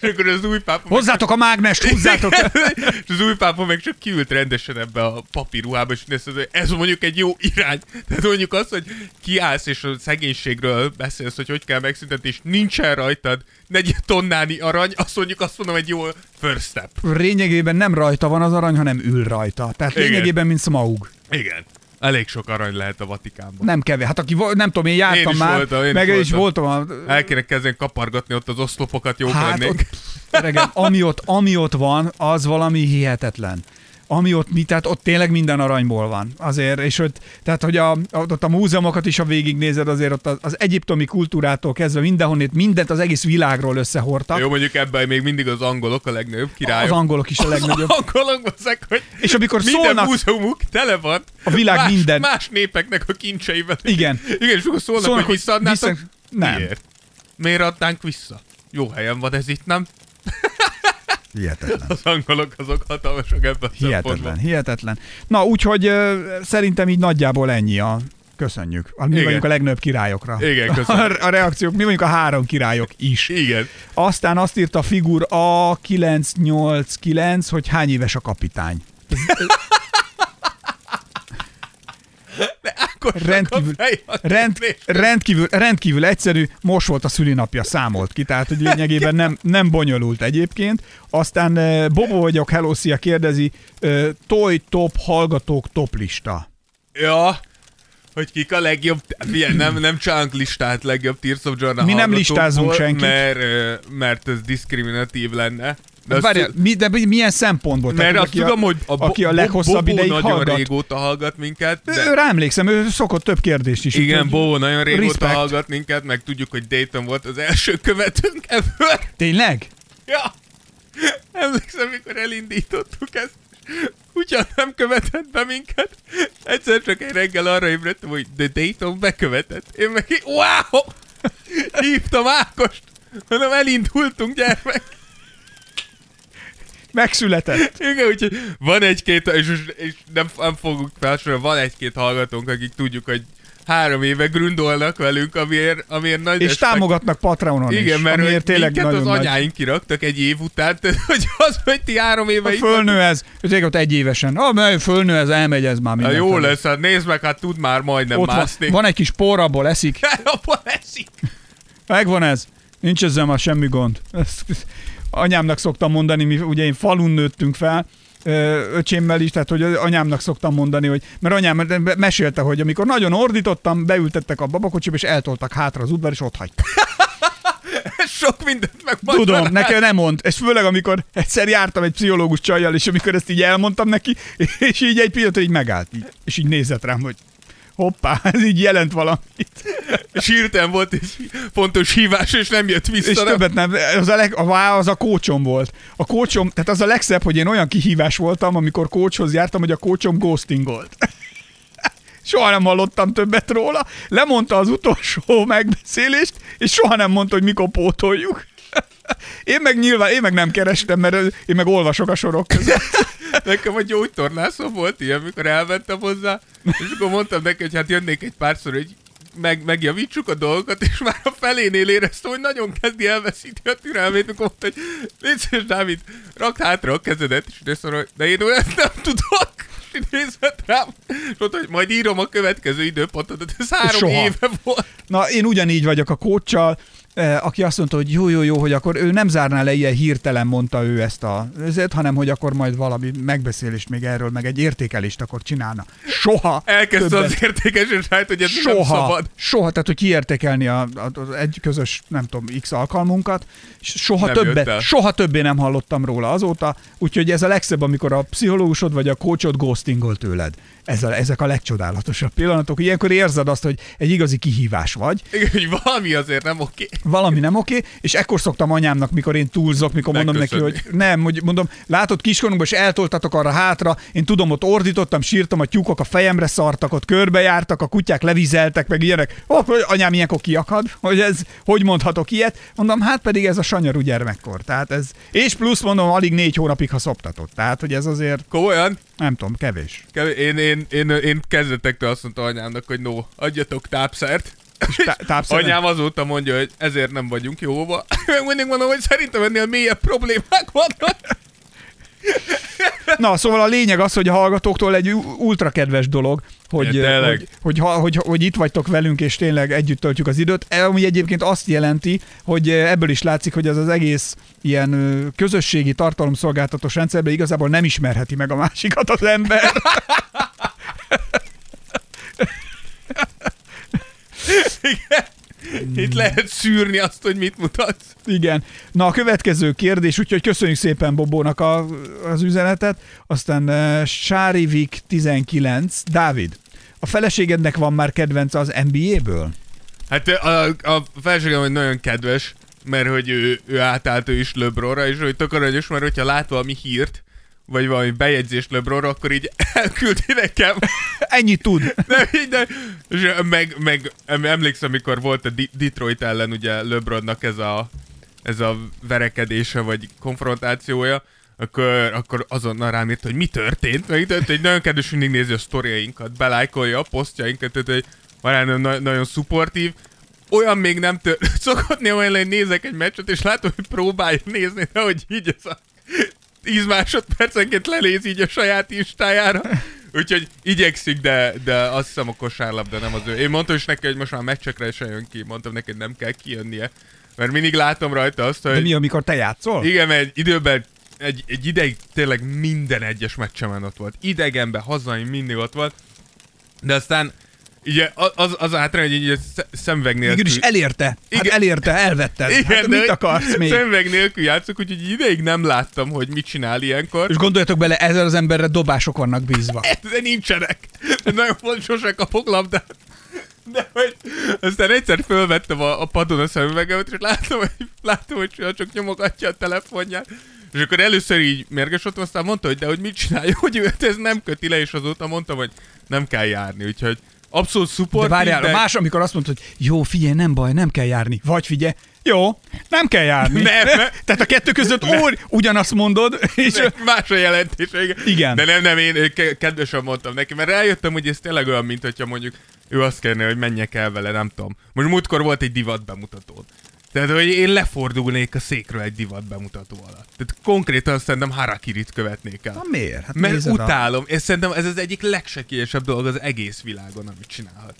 És akkor az új pápa... Hozzátok a mágnest, húzzátok! <laughs> és az új pápa meg csak kiült rendesen ebbe a papírruhába, és hogy ez mondjuk egy jó irány. Tehát mondjuk azt, hogy kiállsz és a szegénységről beszélsz, hogy hogy kell megszüntetni, és nincsen rajtad negy tonnányi arany, azt mondjuk azt mondom, egy jó first step. Lényegében nem rajta van az arany, hanem ül rajta. Tehát Igen. lényegében, mint Smaug. Igen. Elég sok arany lehet a Vatikánban. Nem kevés. Hát aki, nem tudom, én jártam Én is már, voltam, én meg is is voltam. voltam a, El kéne kezdeni kapargatni ott az oszlopokat, jók Hát lennénk. ott, öregem, ami ott, ami ott van, az valami hihetetlen. Ami ott mi, tehát ott tényleg minden aranyból van. Azért, és ott, tehát hogy a, ott a múzeumokat is, ha végignézed, azért ott az, az egyiptomi kultúrától kezdve mindenhonnét, mindent az egész világról összehordtak. Jó, mondjuk ebben még mindig az angolok a legnagyobb királyok. Az angolok is a legnagyobb. Az angolok azok, hogy És amikor minden szólnak, múzeumuk tele van A világ más, minden- más népeknek a kincseivel. Igen. Igen, és akkor szólnak, Szólnak, hogy visszaadnátok. vissza- Nem. Miért? Miért adnánk vissza? Jó helyen van ez itt, nem? <laughs> hihetetlen. Az angolok azok hatalmasak ebben a Hihetetlen, hihetetlen. Na, úgyhogy ö, szerintem így nagyjából ennyi a Köszönjük. Mi Igen. vagyunk a legnagyobb királyokra. Igen, köszönöm. A, a reakciók, mi vagyunk a három királyok is. Igen. Aztán azt írta a figur A989, hogy hány éves a kapitány. <laughs> Rendkívül, rend, rendkívül, rendkívül egyszerű, most volt a szülinapja, számolt ki, tehát hogy lényegében nem, nem bonyolult egyébként. Aztán eh, Bobo vagyok, hello, szia, kérdezi, eh, Toy Top hallgatók top lista. Ja, hogy kik a legjobb, figyelj, nem, nem csinálunk listát legjobb Tears of Jordan Mi nem listázunk senkit. Mert, ö, mert ez diszkriminatív lenne. De Várjál, tud- mi, de milyen szempontból? mert Tehát, azt tudom, hogy a, aki a leghosszabb ideig nagyon hallgat. régóta hallgat minket. De... De... Rá emlékszem, ő szokott több kérdést is. Igen, Bobo nagyon régóta Respect. hallgat minket, meg tudjuk, hogy Dayton volt az első követőnk ebből. Tényleg? Ja. Emlékszem, mikor elindítottuk ezt. Ugyan nem követett be minket. Egyszer csak egy reggel arra ébredtem, hogy de Dayton bekövetett. Én meg így, wow! Hívtam Ákost. Hanem elindultunk, gyermek. Megszületett. Igen, úgyhogy van egy-két, és, és nem, nem fogunk felsorolni, van egy-két hallgatónk, akik tudjuk, hogy három éve grundolnak velünk, amiért, amiért nagy És respekt- támogatnak Patronon is. Igen, mert amiért tényleg nagyon az nagy. anyáink kiraktak egy év után, tehát, <laughs> hogy az, hogy ti három éve Ha fölnő ez, tényleg ott egy évesen. Mert fölnő ez, elmegy ez már minden. jó lesz, hát nézd meg, hát tud már majdnem Ott van, mászni. van egy kis por, abból eszik. <laughs> Abba esik. Megvan ez. Nincs ezzel már semmi gond. Anyámnak szoktam mondani, mi ugye én falun nőttünk fel, öcsémmel is, tehát hogy anyámnak szoktam mondani, hogy, mert anyám mesélte, hogy amikor nagyon ordítottam, beültettek a babakocsiba, és eltoltak hátra az udvar, és ott hagytak. <laughs> Sok mindent meg Tudom, nekem nem mond. És főleg, amikor egyszer jártam egy pszichológus csajjal, és amikor ezt így elmondtam neki, és így egy pillanatra így megállt. Így, és így nézett rám, hogy hoppá, <laughs> ez így jelent valamit. Sírtem volt egy fontos hívás, és nem jött vissza. És nem? többet nem, az a, leg, a, vá- az a kócsom volt. A kócsom, tehát az a legszebb, hogy én olyan kihívás voltam, amikor kócshoz jártam, hogy a kócsom ghostingolt. <laughs> Soha nem hallottam többet róla. Lemondta az utolsó <laughs> megbeszélést, és soha nem mondta, hogy mikor pótoljuk. Én meg nyilván, én meg nem kerestem, mert én meg olvasok a sorok között. <laughs> Nekem a gyógytornászom volt ilyen, amikor elmentem hozzá, és akkor mondtam neki, hogy hát jönnék egy párszor, hogy meg, megjavítsuk a dolgokat, és már a felénél éreztem, hogy nagyon kezdi elveszíti a türelmét, mikor mondta, hogy légy Dávid, rakd hátra a kezedet, és mondom, hogy de én olyat nem tudok. És nézett rám, és mondta, hogy majd írom a következő időpontot, de ez három soha. éve volt. Na, én ugyanígy vagyok a kóccsal, eh, aki azt mondta, hogy jó, jó, jó, hogy akkor ő nem zárná le ilyen hirtelen, mondta ő ezt a ezért, hanem hogy akkor majd valami megbeszélést még erről, meg egy értékelést akkor csinálna. Soha. Elkezdte többet. az értékes rájt, hogy ez nem Soha, szabad. soha, tehát hogy kiértékelni a, a, a, egy közös, nem tudom, x alkalmunkat, soha Nem többet, soha többé nem hallottam róla azóta, úgyhogy ez a legszebb, amikor a pszichológusod vagy a coachod ghostingol tőled. Ez a, ezek a legcsodálatosabb pillanatok. Ilyenkor érzed azt, hogy egy igazi kihívás vagy, Igen, hogy valami azért nem oké. valami nem oké, és ekkor szoktam anyámnak, mikor én túlzok, mikor mondom neki, hogy nem, hogy mondom, látod kiskorunkban, és eltoltatok arra hátra, én tudom, ott ordítottam, sírtam, a tyúkok a fejemre szartak, ott körbejártak, a kutyák levizeltek, meg ilyenek. Hogy anyám ilyenkor kiakad, hogy ez, hogy mondhatok ilyet? Mondom, hát pedig ez a sanyarú gyermekkor. Tehát ez, és plusz mondom, alig négy hónapig, ha szoptatott. Tehát, hogy ez azért, Komolyan? Nem tudom, kevés. Kev- Én, én, én, én kezdetektől azt mondta anyámnak, hogy no, adjatok tápszert. tá- <laughs> tápszert? Anyám azóta mondja, hogy ezért nem vagyunk jóba. <laughs> Meg mindig mondom, hogy szerintem ennél mélyebb problémák vannak. Na, szóval a lényeg az, hogy a hallgatóktól egy ultra kedves dolog, hogy, Ja, hogy, hogy, hogy, hogy itt vagytok velünk, és tényleg együtt töltjük az időt. E, Ami egyébként azt jelenti, hogy ebből is látszik, hogy ez az egész ilyen közösségi tartalomszolgáltatós rendszerben igazából nem ismerheti meg a másikat az ember. <laughs> <laughs> Itt lehet szűrni azt, hogy mit mutatsz. Igen. Na a következő kérdés, úgyhogy köszönjük szépen Bobónak a, az üzenetet. Aztán uh, Sárivik 19, Dávid, a feleségednek van már kedvenc az NBA-ből? Hát a, a felségem, hogy nagyon kedves, mert hogy ő, ő átállt ő is LeBronra, és hogy tök aranyos, mert hogyha lát valami hírt, vagy valami bejegyzést LeBronra, akkor így elküldi nekem. Ennyit tud. De, de, és meg, meg em- emlékszem, amikor volt a Detroit ellen ugye LeBronnak ez a, ez a verekedése, vagy konfrontációja, akkor, akkor azonnal rám írt, hogy mi történt, meg történt, hogy nagyon kedves mindig nézi a sztoriainkat, belájkolja a posztjainkat, tehát hogy van nagyon, nagyon szupportív, olyan még nem tör... <laughs> Szokott néha olyan hogy nézek egy meccset, és látom, hogy próbálja nézni, de hogy így ez a 10 másodpercenként leléz így a saját instájára. Úgyhogy igyekszik, de, de azt hiszem a kosárlabda nem az ő. Én mondtam is neki, hogy most már meccsekre se jön ki. Mondtam neki, hogy nem kell kijönnie. Mert mindig látom rajta azt, De hogy... mi, amikor te játszol? Igen, mert egy időben, egy, egy ideig tényleg minden egyes meccsemen ott volt. Idegenben, hazai mindig ott volt. De aztán ugye az, az átrány, hogy így sz- szemveg nélkül... Végül is elérte. Hát Igen. elérte, elvetted. Igen, hát mit akarsz még? Szemveg nélkül játszok, úgyhogy ideig nem láttam, hogy mit csinál ilyenkor. És gondoljatok bele, ezzel az emberre dobások vannak bízva. <laughs> De nincsenek. De nagyon fontos, sose kapok labdát. De hogy aztán egyszer fölvettem a, a padon a szemüvegemet, és látom, hogy, látom, hogy csak nyomogatja a telefonját. És akkor először így mérgesodtam, aztán mondta, hogy de hogy mit csinálja, hogy ő ez nem köti le, és azóta mondtam, hogy nem kell járni, úgyhogy abszolút De support. várjál, a más, amikor azt mondod, hogy jó, figyelj, nem baj, nem kell járni. Vagy figyelj, jó, nem kell járni. Nem, <laughs> nem. Tehát a kettő között ór, ugyanazt mondod, <laughs> és De más a jelentése. igen. De nem, nem, én ke- kedvesen mondtam neki, mert rájöttem, hogy ez tényleg olyan, mint hogyha mondjuk ő azt kérné, hogy menjek el vele, nem tudom. Most múltkor volt egy divat bemutató. Tehát, hogy én lefordulnék a székről egy divat bemutató alatt. Tehát konkrétan szerintem harakirit követnék el. Na miért? Hát Mert nézed a- utálom, és szerintem ez az egyik legsekélyesebb dolog az egész világon, amit csinálhat.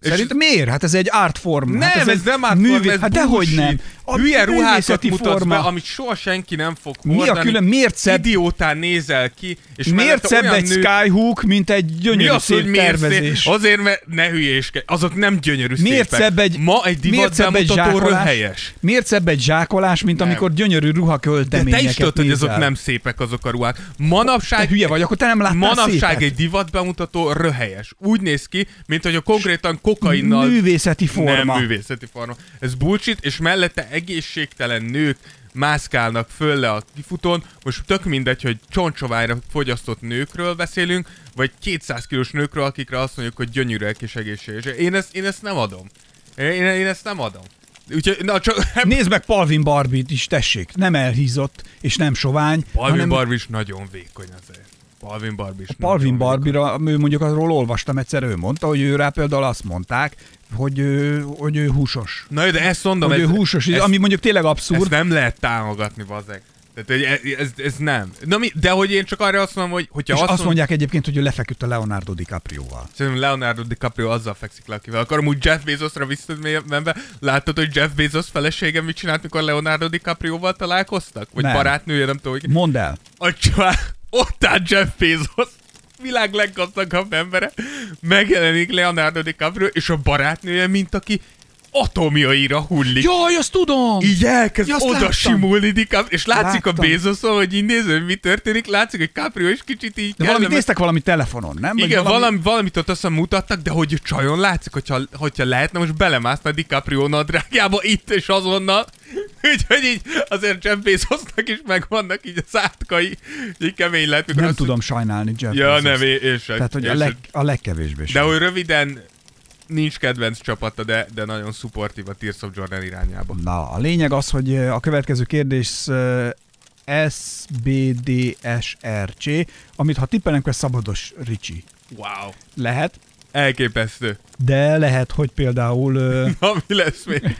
És- Szerintem miért? Hát ez egy artform. nem, hát ez, ez nem át művé... ez Hát dehogy nem. A Hülye ruhákat mutatsz forma. be, amit soha senki nem fog Mi a hordani. külön- miért szebb- Idiótán nézel ki, és Miért szebb egy nők- skyhook, mint egy mi gyönyörű az, szép tervezés? szép? Azért, mert ne hülyéskedj, azok nem gyönyörű Miért szépek. szebb egy, Ma egy divat miért szebb egy zsákolás? helyes. Miért szebb egy zsákolás, mint Nem. amikor gyönyörű De ruhakölteményeket te is tudod, hogy azok nem szépek azok a ruhák. Te Manapság hülye vagy, akkor te nem láttál Manapság egy divat bemutató röhelyes. Úgy néz ki, mint hogy a konkrétan kokainnal... Művészeti forma. Nem művészeti forma. Ez bullshit, és mellette egészségtelen nők mászkálnak föl le a kifutón. Most tök mindegy, hogy csoncsoványra fogyasztott nőkről beszélünk, vagy 200 kilós nőkről, akikre azt mondjuk, hogy gyönyörűek és egészségesek. Én ezt, én ezt nem adom. Én, én ezt nem adom. Úgyhogy, na csak... <laughs> Nézd meg Palvin Barbit is, tessék. Nem elhízott, és nem sovány. Palvin hanem Barbie is nagyon vékony azért. Palvin Barbie Palvin Barbira, ő mondjuk arról olvastam egyszer, ő mondta, hogy ő rá például azt mondták, hogy ő, hogy ő húsos. Na de ezt mondom, hogy ez, ő húsos, ez, ami mondjuk tényleg ezt abszurd. nem lehet támogatni, bazeg. Tehát ez, ez, ez nem. Na, mi, de hogy én csak arra azt mondom, hogy hogyha És azt, azt mond, mondják egyébként, hogy ő lefeküdt a Leonardo DiCaprio-val. Szerintem Leonardo DiCaprio azzal fekszik le, akivel. Akkor amúgy Jeff Bezosra visszamenve, láttad, hogy Jeff Bezos felesége mit csinált, mikor Leonardo DiCaprio-val találkoztak? Vagy Nem. barátnője, nem tudom, hogy... Mondd el. A csá... Ott áll Jeff Bezos, világ leggazdagabb embere, megjelenik Leonardo DiCaprio, és a barátnője, mint aki atomjaira hullik. Jaj, azt tudom! Így elkezd Ja, oda láttam. simulni DiCaprio, és látszik Láttam. a Bezoson, hogy így néző, hogy mi történik, látszik, hogy Caprio is kicsit így De valamit kellemes- néztek valami telefonon, nem? Vagy igen, valami... valami, valamit ott azt mutattak, de hogy csajon látszik, hogyha, hogyha lehetne most belemászna DiCaprio nadrágjába itt és azonnal. <laughs> Úgyhogy így azért Jeff Bezosnak is megvannak így a szátkai, így kemény mikor Nem azt- tudom sajnálni Jeff Ja, Bezos. nem, sem. Tehát, hogy a, leg, a legkevésbé De sem. hogy röviden nincs kedvenc csapata, de, de nagyon szupportív a Tears of Jordan irányába. Na, a lényeg az, hogy a következő kérdés SBDSRC, amit ha tippelünk, akkor szabados Ricsi. Wow. Lehet, Elképesztő. de lehet, hogy például ö, <laughs> Na, mi lesz még?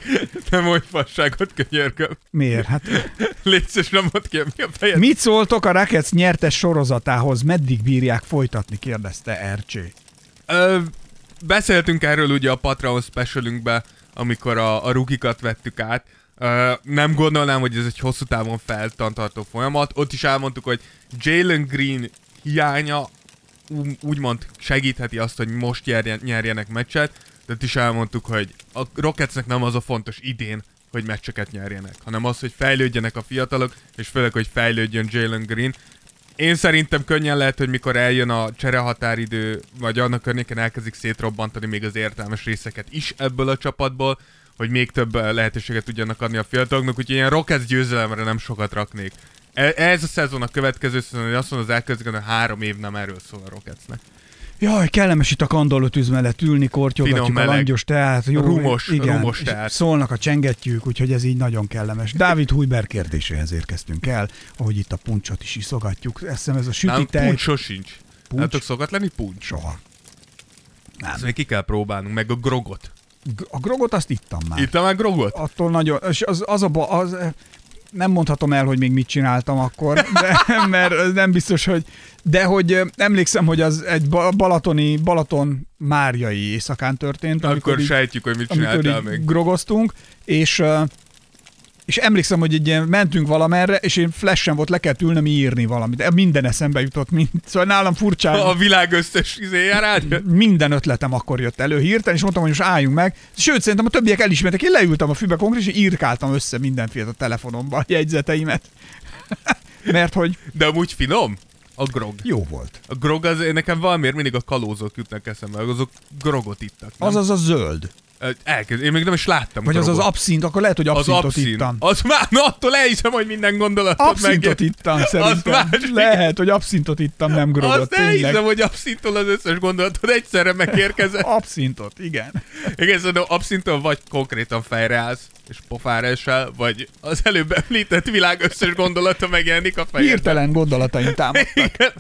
Nem hogy fasságot könyörgöm. miért? Hát Légy szíves, nem mondd ki, mi a fejed? mit szóltok a Rackets nyertes sorozatához? Meddig bírják folytatni? kérdezte RC. Ö, beszéltünk erről ugye a Patreon specialünkbe, amikor a, a rukikat vettük át. Ö, nem gondolnám, hogy ez egy hosszú távon feltantartó folyamat. Ott is elmondtuk, hogy Jalen Green hiánya úgymond segítheti azt, hogy most nyerjen, nyerjenek meccset, de ott is elmondtuk, hogy a Rocketsnek nem az a fontos idén, hogy meccseket nyerjenek, hanem az, hogy fejlődjenek a fiatalok, és főleg, hogy fejlődjön Jalen Green. Én szerintem könnyen lehet, hogy mikor eljön a cserehatáridő, vagy annak környéken elkezdik szétrobbantani még az értelmes részeket is ebből a csapatból, hogy még több eh, lehetőséget tudjanak adni a fiataloknak, úgyhogy ilyen Rockets győzelemre nem sokat raknék. E- Ez a szezon, a következő szezon, hogy azt mondod, az elkezdően három év nem erről szól a Rocketsnek. Jaj, kellemes itt a kandallótűz mellett ülni, Finom kortyogatjuk a meleg. langyos teát. Jó, Rumos- igen, rumos teát. Szólnak a csengettyűk, úgyhogy ez így nagyon kellemes. Dávid Hujber kérdéséhez érkeztünk el, ahogy itt a puncsot is iszogatjuk. Eszem ez a süti Nem, tej. puncs sosincs. Puncs? Látok szokott lenni puncs? Soha. Nem. Ezt még ki kell próbálnunk, meg a grogot. A grogot azt ittam már. Itt már grogot? Attól nagyon, és az, az a ba, az, nem mondhatom el, hogy még mit csináltam akkor, de, <laughs> mert nem biztos, hogy, de hogy emlékszem, hogy az egy ba- balatoni, Balaton Máriai éjszakán történt, amikor Akkor így, sejtjük, hogy mit amikor csináltál így még. grogoztunk, és és emlékszem, hogy egy ilyen, mentünk valamerre, és én flashen volt, le kellett ülnöm írni valamit. De Minden eszembe jutott, mind. Szóval nálam furcsán A világ összes izéje rád? minden ötletem akkor jött elő hirtelen, és mondtam, hogy most álljunk meg. Sőt, szerintem a többiek elismertek. Én leültem a fűbe konkrét, és írkáltam össze mindenféle a telefonomban a jegyzeteimet. <laughs> Mert hogy De amúgy finom? A grog. jó volt. A grog az, nekem valamiért mindig a kalózok jutnak eszembe, azok grogot ittak. Nem? Az az a zöld. Elkezd, én még nem is láttam. Vagy az az abszint, akkor lehet, hogy az abszintot abszint. ittam. Az már, na attól elhiszem, hogy minden gondolatot Abszintot meg. ittam szerintem. más. Lehet, hogy abszintot ittam, nem grogot, Azt elhiszem, tényleg. hogy abszintól az összes gondolatod egyszerre megérkezett. Abszintot, igen. Igen, szerintem abszintól vagy konkrétan fejre állsz, és pofára esel, vagy az előbb említett világ összes gondolata megjelenik a fejedben. Hirtelen gondolataim támadtak. Igen.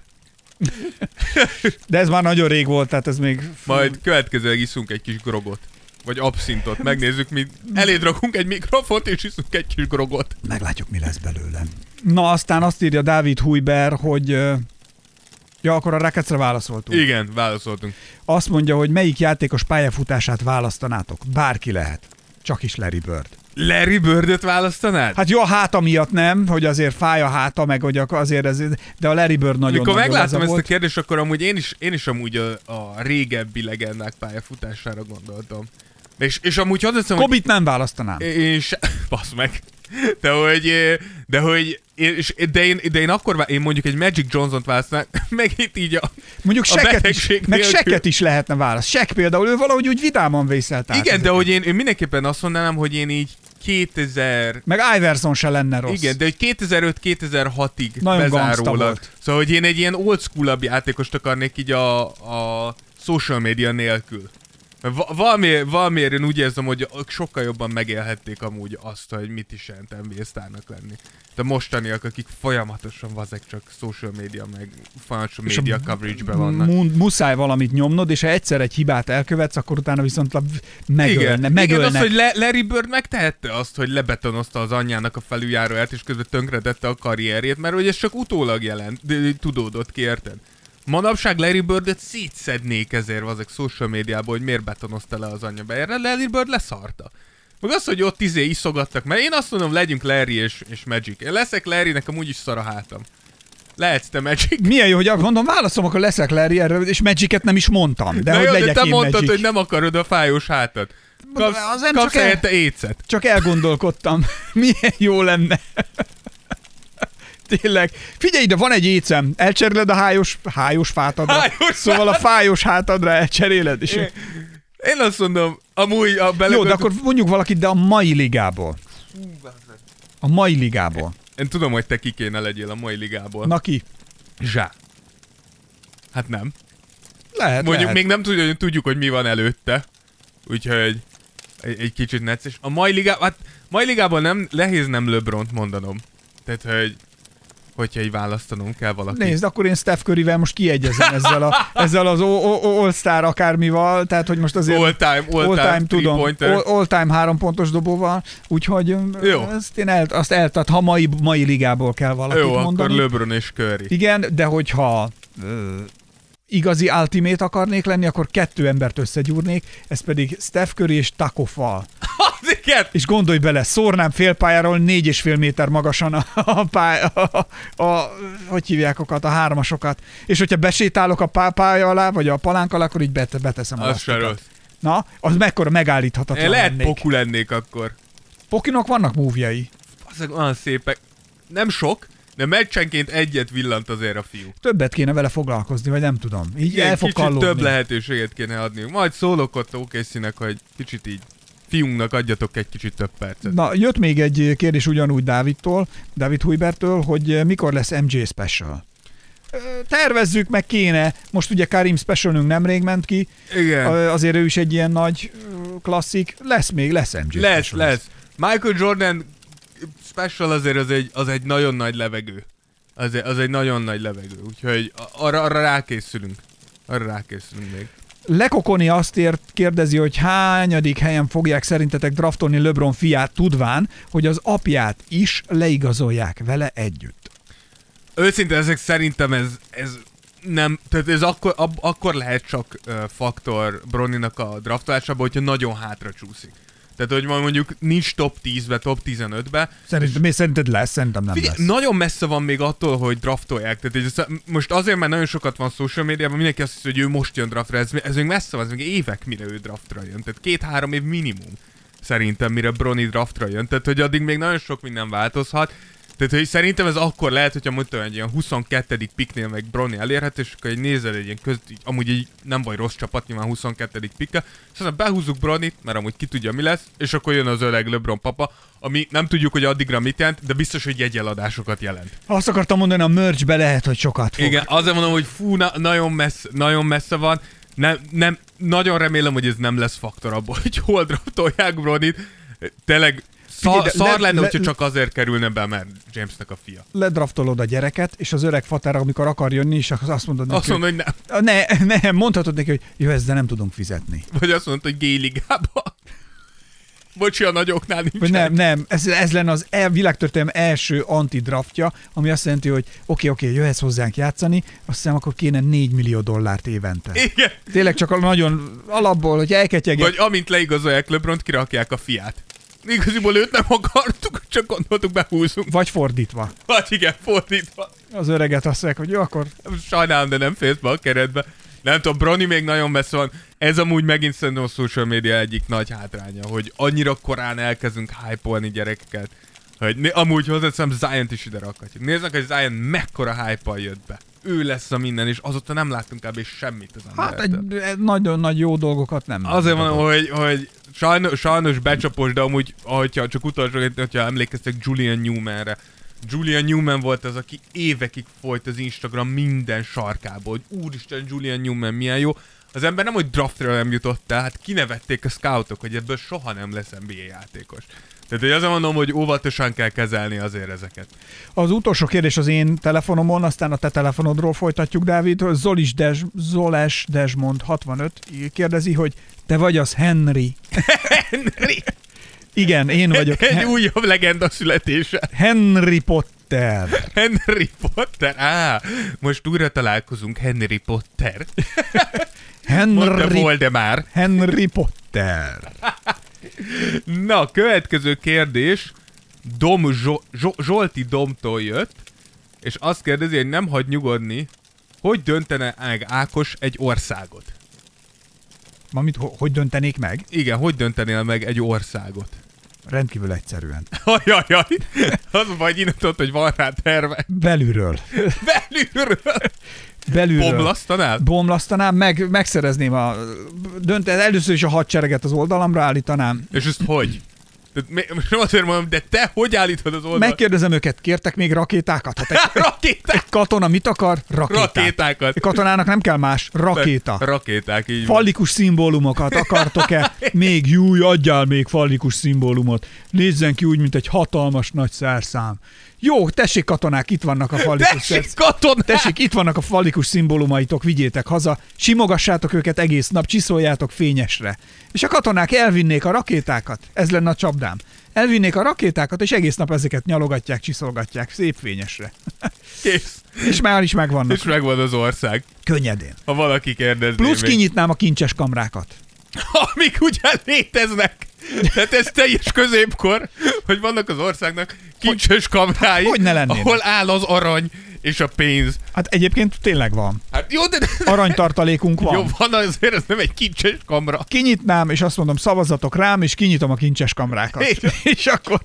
De ez már nagyon rég volt, tehát ez még... Majd következőleg iszunk egy kis grogot. Vagy abszintot. Megnézzük, mi eléd rakunk egy mikrofont, és iszunk egy kis grogot. Meglátjuk, mi lesz belőle. Na, aztán azt írja Dávid Hujber, hogy... Ja, akkor a Rakecre válaszoltunk. Igen, válaszoltunk. Azt mondja, hogy melyik játékos pályafutását választanátok? Bárki lehet. Csak is Larry Bird. Larry Birdöt választanád? Hát jó, a háta miatt nem, hogy azért fáj a háta, meg hogy azért ez, de a Larry Bird nagyon megláttam laza ezt a volt. kérdést, akkor amúgy én is, én is amúgy a, a régebbi legendák pályafutására gondoltam. És, és amúgy hadd hiszem, hogy Kobit nem választanám. én se... <laughs> Basz meg. De hogy, de hogy, és, de, én, de én akkor, én mondjuk egy Magic Johnson-t választanám, <laughs> meg itt így a... Mondjuk a seket is, betegség meg nélkül. seket is lehetne választ. Sek például, ő valahogy úgy vidáman vészelt át Igen, de ezeket. hogy én, én mindenképpen azt mondanám, hogy én így 2000... Meg Iverson se lenne rossz. Igen, de hogy 2005-2006-ig Nagyon gangsta bezárólag. Szóval, hogy én egy ilyen old school játékost akarnék így a, a social media nélkül. Va- valami, valamiért én úgy érzem, hogy sokkal jobban megélhették amúgy azt, hogy mit is jelent NBA sztárnak lenni. De mostaniak, akik folyamatosan vazek csak social media, meg financial És a media coverage-be vannak. Mu- muszáj valamit nyomnod, és ha egyszer egy hibát elkövetsz, akkor utána viszont la- megölne, igen, megölnek. igen, az, hogy Le- Larry Bird megtehette azt, hogy lebetonozta az anyjának a felüljáróját, és közben tönkretette a karrierjét, mert hogy ez csak utólag jelent, tudódott ki, érted? Manapság Larry Birdöt szétszednék ezért azok social médiából, hogy miért betonozta le az anyja be. Erre Larry Bird leszarta. Meg az, hogy ott izé iszogattak, mert én azt mondom, legyünk Larry és, és Magic. Én leszek Larry, nekem úgyis szar a hátam. Lehetsz te Magic. Milyen jó, hogy mondom, válaszom, akkor leszek Larry erre, és Magic-et nem is mondtam. De, Na hogy jó, legyek de te én mondtad, Magic. hogy nem akarod a fájós hátat. Kapsz, Az nem kapsz csak el- écet. Csak elgondolkodtam. <laughs> Milyen jó lenne. Tényleg. Figyelj ide, van egy écem. Elcseréled a hájos, hájos fátadra. Hájos szóval a fájos hátadra elcseréled. És... Én azt mondom, amúgy a bele... Jó, de akkor mondjuk valakit, de a mai ligából. A mai ligából. Én tudom, hogy te ki kéne legyél a mai ligából. Na ki? Zsá. Hát nem. Lehet, Mondjuk lehet. még nem tudjuk, tudjuk, hogy mi van előtte. Úgyhogy egy, egy kicsit necces. A mai ligában, hát mai ligában nem, nehéz nem LeBront mondanom. Tehát, hogy hogyha így választanom kell valaki. Nézd, akkor én Steph Curryvel most kiegyezem ezzel, a, <laughs> ezzel az All-Star akármival, tehát hogy most azért All time, all, all time, time tudom, pointer. all, all time három pontos dobóval, úgyhogy Jó. Ezt én el, azt eltart, ha mai, mai ligából kell valakit Jó, mondani. akkor LeBron és Curry. Igen, de hogyha igazi ultimate akarnék lenni, akkor kettő embert összegyúrnék, ez pedig Steph Curry és. <laughs> Az igen! És gondolj bele, szórnám félpályáról négy és fél méter magasan a, a, pály, a, a, a, hogy hívják okat, a hármasokat. És hogyha besétálok a pá- pálya alá, vagy a palánk alá, akkor így bete, beteszem a Az. Na, az mekkora megállíthatatlan Én lehet lennék. poku lennék akkor. Pokinak vannak múvjai. Azok olyan szépek. Nem sok, de meccsenként egyet villant azért a fiú. Többet kéne vele foglalkozni, vagy nem tudom. Így Igen, el fog kicsit kallódni. több lehetőséget kéne adni. Majd szólok ott OKC-nek, hogy kicsit így fiunknak adjatok egy kicsit több percet. Na, jött még egy kérdés ugyanúgy Dávidtól, Dávid Hujbertől, hogy mikor lesz MJ Special. Ö, Tervezzük, meg kéne. Most ugye Karim Specialünk nemrég ment ki, Igen. Ö, azért ő is egy ilyen nagy klasszik. Lesz még, lesz MJ Lesz, Special. lesz. Michael Jordan special azért az egy, az egy nagyon nagy levegő. Az egy, az egy nagyon nagy levegő, úgyhogy arra, arra rákészülünk. Arra rákészülünk még. Lekokoni azt ért, kérdezi, hogy hányadik helyen fogják szerintetek draftolni LeBron fiát, tudván, hogy az apját is leigazolják vele együtt. Őszintén ezek szerintem ez, ez nem, tehát ez akkor, ab, akkor lehet csak uh, faktor Broninak a draftolásában, hogyha nagyon hátra csúszik. Tehát, hogy mondjuk nincs top 10-be, top 15-be. Szerintem, mi szerinted lesz? Szerintem nem Figyelj, lesz. nagyon messze van még attól, hogy draftolják. Tehát ez, most azért, mert nagyon sokat van social médiában, mindenki azt hiszi, hogy ő most jön draftra. Ez, ez még messze van, ez még évek, mire ő draftra jön. Tehát két-három év minimum szerintem, mire Brony draftra jön. Tehát, hogy addig még nagyon sok minden változhat. Tehát, hogy szerintem ez akkor lehet, hogyha mondtam, egy ilyen 22. piknél meg Brony elérhető, és akkor egy nézel egy ilyen köz, így, amúgy egy nem baj rossz csapat, nyilván 22. pikkel, és aztán behúzzuk Bronit, mert amúgy ki tudja mi lesz, és akkor jön az öreg LeBron papa, ami nem tudjuk, hogy addigra mit jelent, de biztos, hogy jegyeladásokat jelent. Azt akartam mondani, a merchbe lehet, hogy sokat fog. Igen, azért mondom, hogy fú, na, nagyon, messze, nagyon messze van. Nem, nem, nagyon remélem, hogy ez nem lesz faktor abból, <laughs> hogy hol draftolják Bronit. Tényleg Figyelj, de szar le- lenne, le- hogyha csak azért kerülne be, mert Jamesnek a fia. Ledraftolod a gyereket, és az öreg fater, amikor akar jönni, és azt mondod neki, Azt mondod, hogy nem. hogy- ne, ne, mondhatod neki, hogy jó, de nem tudunk fizetni. Vagy azt mondod, hogy gay ligába. Bocsi, a nagyoknál nincs. Vagy nem, nem, ez, ez lenne az e, világtörténelem első antidraftja, ami azt jelenti, hogy oké, oké, jöhetsz hozzánk játszani, azt hiszem, akkor kéne 4 millió dollárt évente. Igen. Tényleg csak a nagyon alapból, hogy elketyegek. Vagy amint leigazolják LeBront, kirakják a fiát. Igaziból őt nem akartuk, csak gondoltuk behúzunk. Vagy fordítva. Vagy igen, fordítva. Az öreget azt mondják, hogy jó, akkor Sajnálom, de nem férsz be a keretbe. Nem tudom, Brony még nagyon messze van. Ez amúgy megint szerintem a social media egyik nagy hátránya, hogy annyira korán elkezdünk hype gyerekeket. Hogy né- amúgy hozzáteszem, Zion-t is ide rakhatjuk. Nézzük, hogy Zion mekkora hype jött be. Ő lesz a minden, és azóta nem láttunk kb. semmit az hát egy, egy nagyon nagy jó dolgokat nem. Azért van, hogy, hogy sajnos, sajnos becsapos, de amúgy, hogyha csak utolsó, hogyha emlékeztek Julian Newmanre, Julian Newman volt az, aki évekig folyt az Instagram minden sarkából, hogy úristen, Julian Newman milyen jó. Az ember nem, hogy draftra nem jutott el, hát kinevették a scoutok, hogy ebből soha nem lesz NBA játékos. Tehát hogy azért mondom, hogy óvatosan kell kezelni azért ezeket. Az utolsó kérdés az én telefonomon, aztán a te telefonodról folytatjuk, Dávid. Zolis Des, Zoles Desmond 65 kérdezi, hogy te vagy az Henry. Henry! Igen, én vagyok. Egy Hen- újabb legenda születése. Henry Potter. Henry Potter. Á, most újra találkozunk Henry Potter. Mondta Henry, Voldemár. Henry Potter. Na, következő kérdés Dom Zso- Zso- Zsolti Domtól jött, és azt kérdezi, hogy nem hagy nyugodni, hogy döntene meg Ákos egy országot? Mamit, ho- hogy döntenék meg? Igen, hogy döntenél meg egy országot? Rendkívül egyszerűen. <laughs> Ajajaj, az vagy innentott, hogy van rá terve. Belülről. Belülről. Belülről. Bomlasztanál? Bomlasztanám, meg, megszerezném a dönt, először is a hadsereget az oldalamra állítanám. És ezt hogy? Nem azért mondom, de te hogy állítod az oldalt? Megkérdezem őket, kértek még rakétákat? Hát egy, <laughs> Rakéták! egy katona mit akar? Rakétát. Rakétákat. Egy katonának nem kell más, rakéta. Rakéták, így van. Fallikus szimbólumokat akartok-e? <laughs> Még júj, adjál még fallikus szimbólumot. Nézzen ki úgy, mint egy hatalmas nagy szerszám. Jó, tessék katonák, itt vannak a fallikus Tessék, katonák! Tessék, itt vannak a fallikus szimbólumaitok, vigyétek haza, simogassátok őket egész nap, csiszoljátok fényesre. És a katonák elvinnék a rakétákat, ez lenne a csapdám. Elvinnék a rakétákat, és egész nap ezeket nyalogatják, csiszolgatják, szép fényesre. Kész. És már is megvannak, És megvan az ország. könnyedén. Ha valaki kérdezné Plusz még. kinyitnám a kincses kamrákat. <laughs> Amik ugyan léteznek. Tehát ez teljes középkor, hogy vannak az országnak kincses kamrái, hogy ne lennének? ahol áll az arany és a pénz. Hát egyébként tényleg van. Hát jó, de Aranytartalékunk van. jó, van azért, ez nem egy kincses kamra. Kinyitnám, és azt mondom, szavazatok rám, és kinyitom a kincses kamrákat. És- <laughs> és akkor...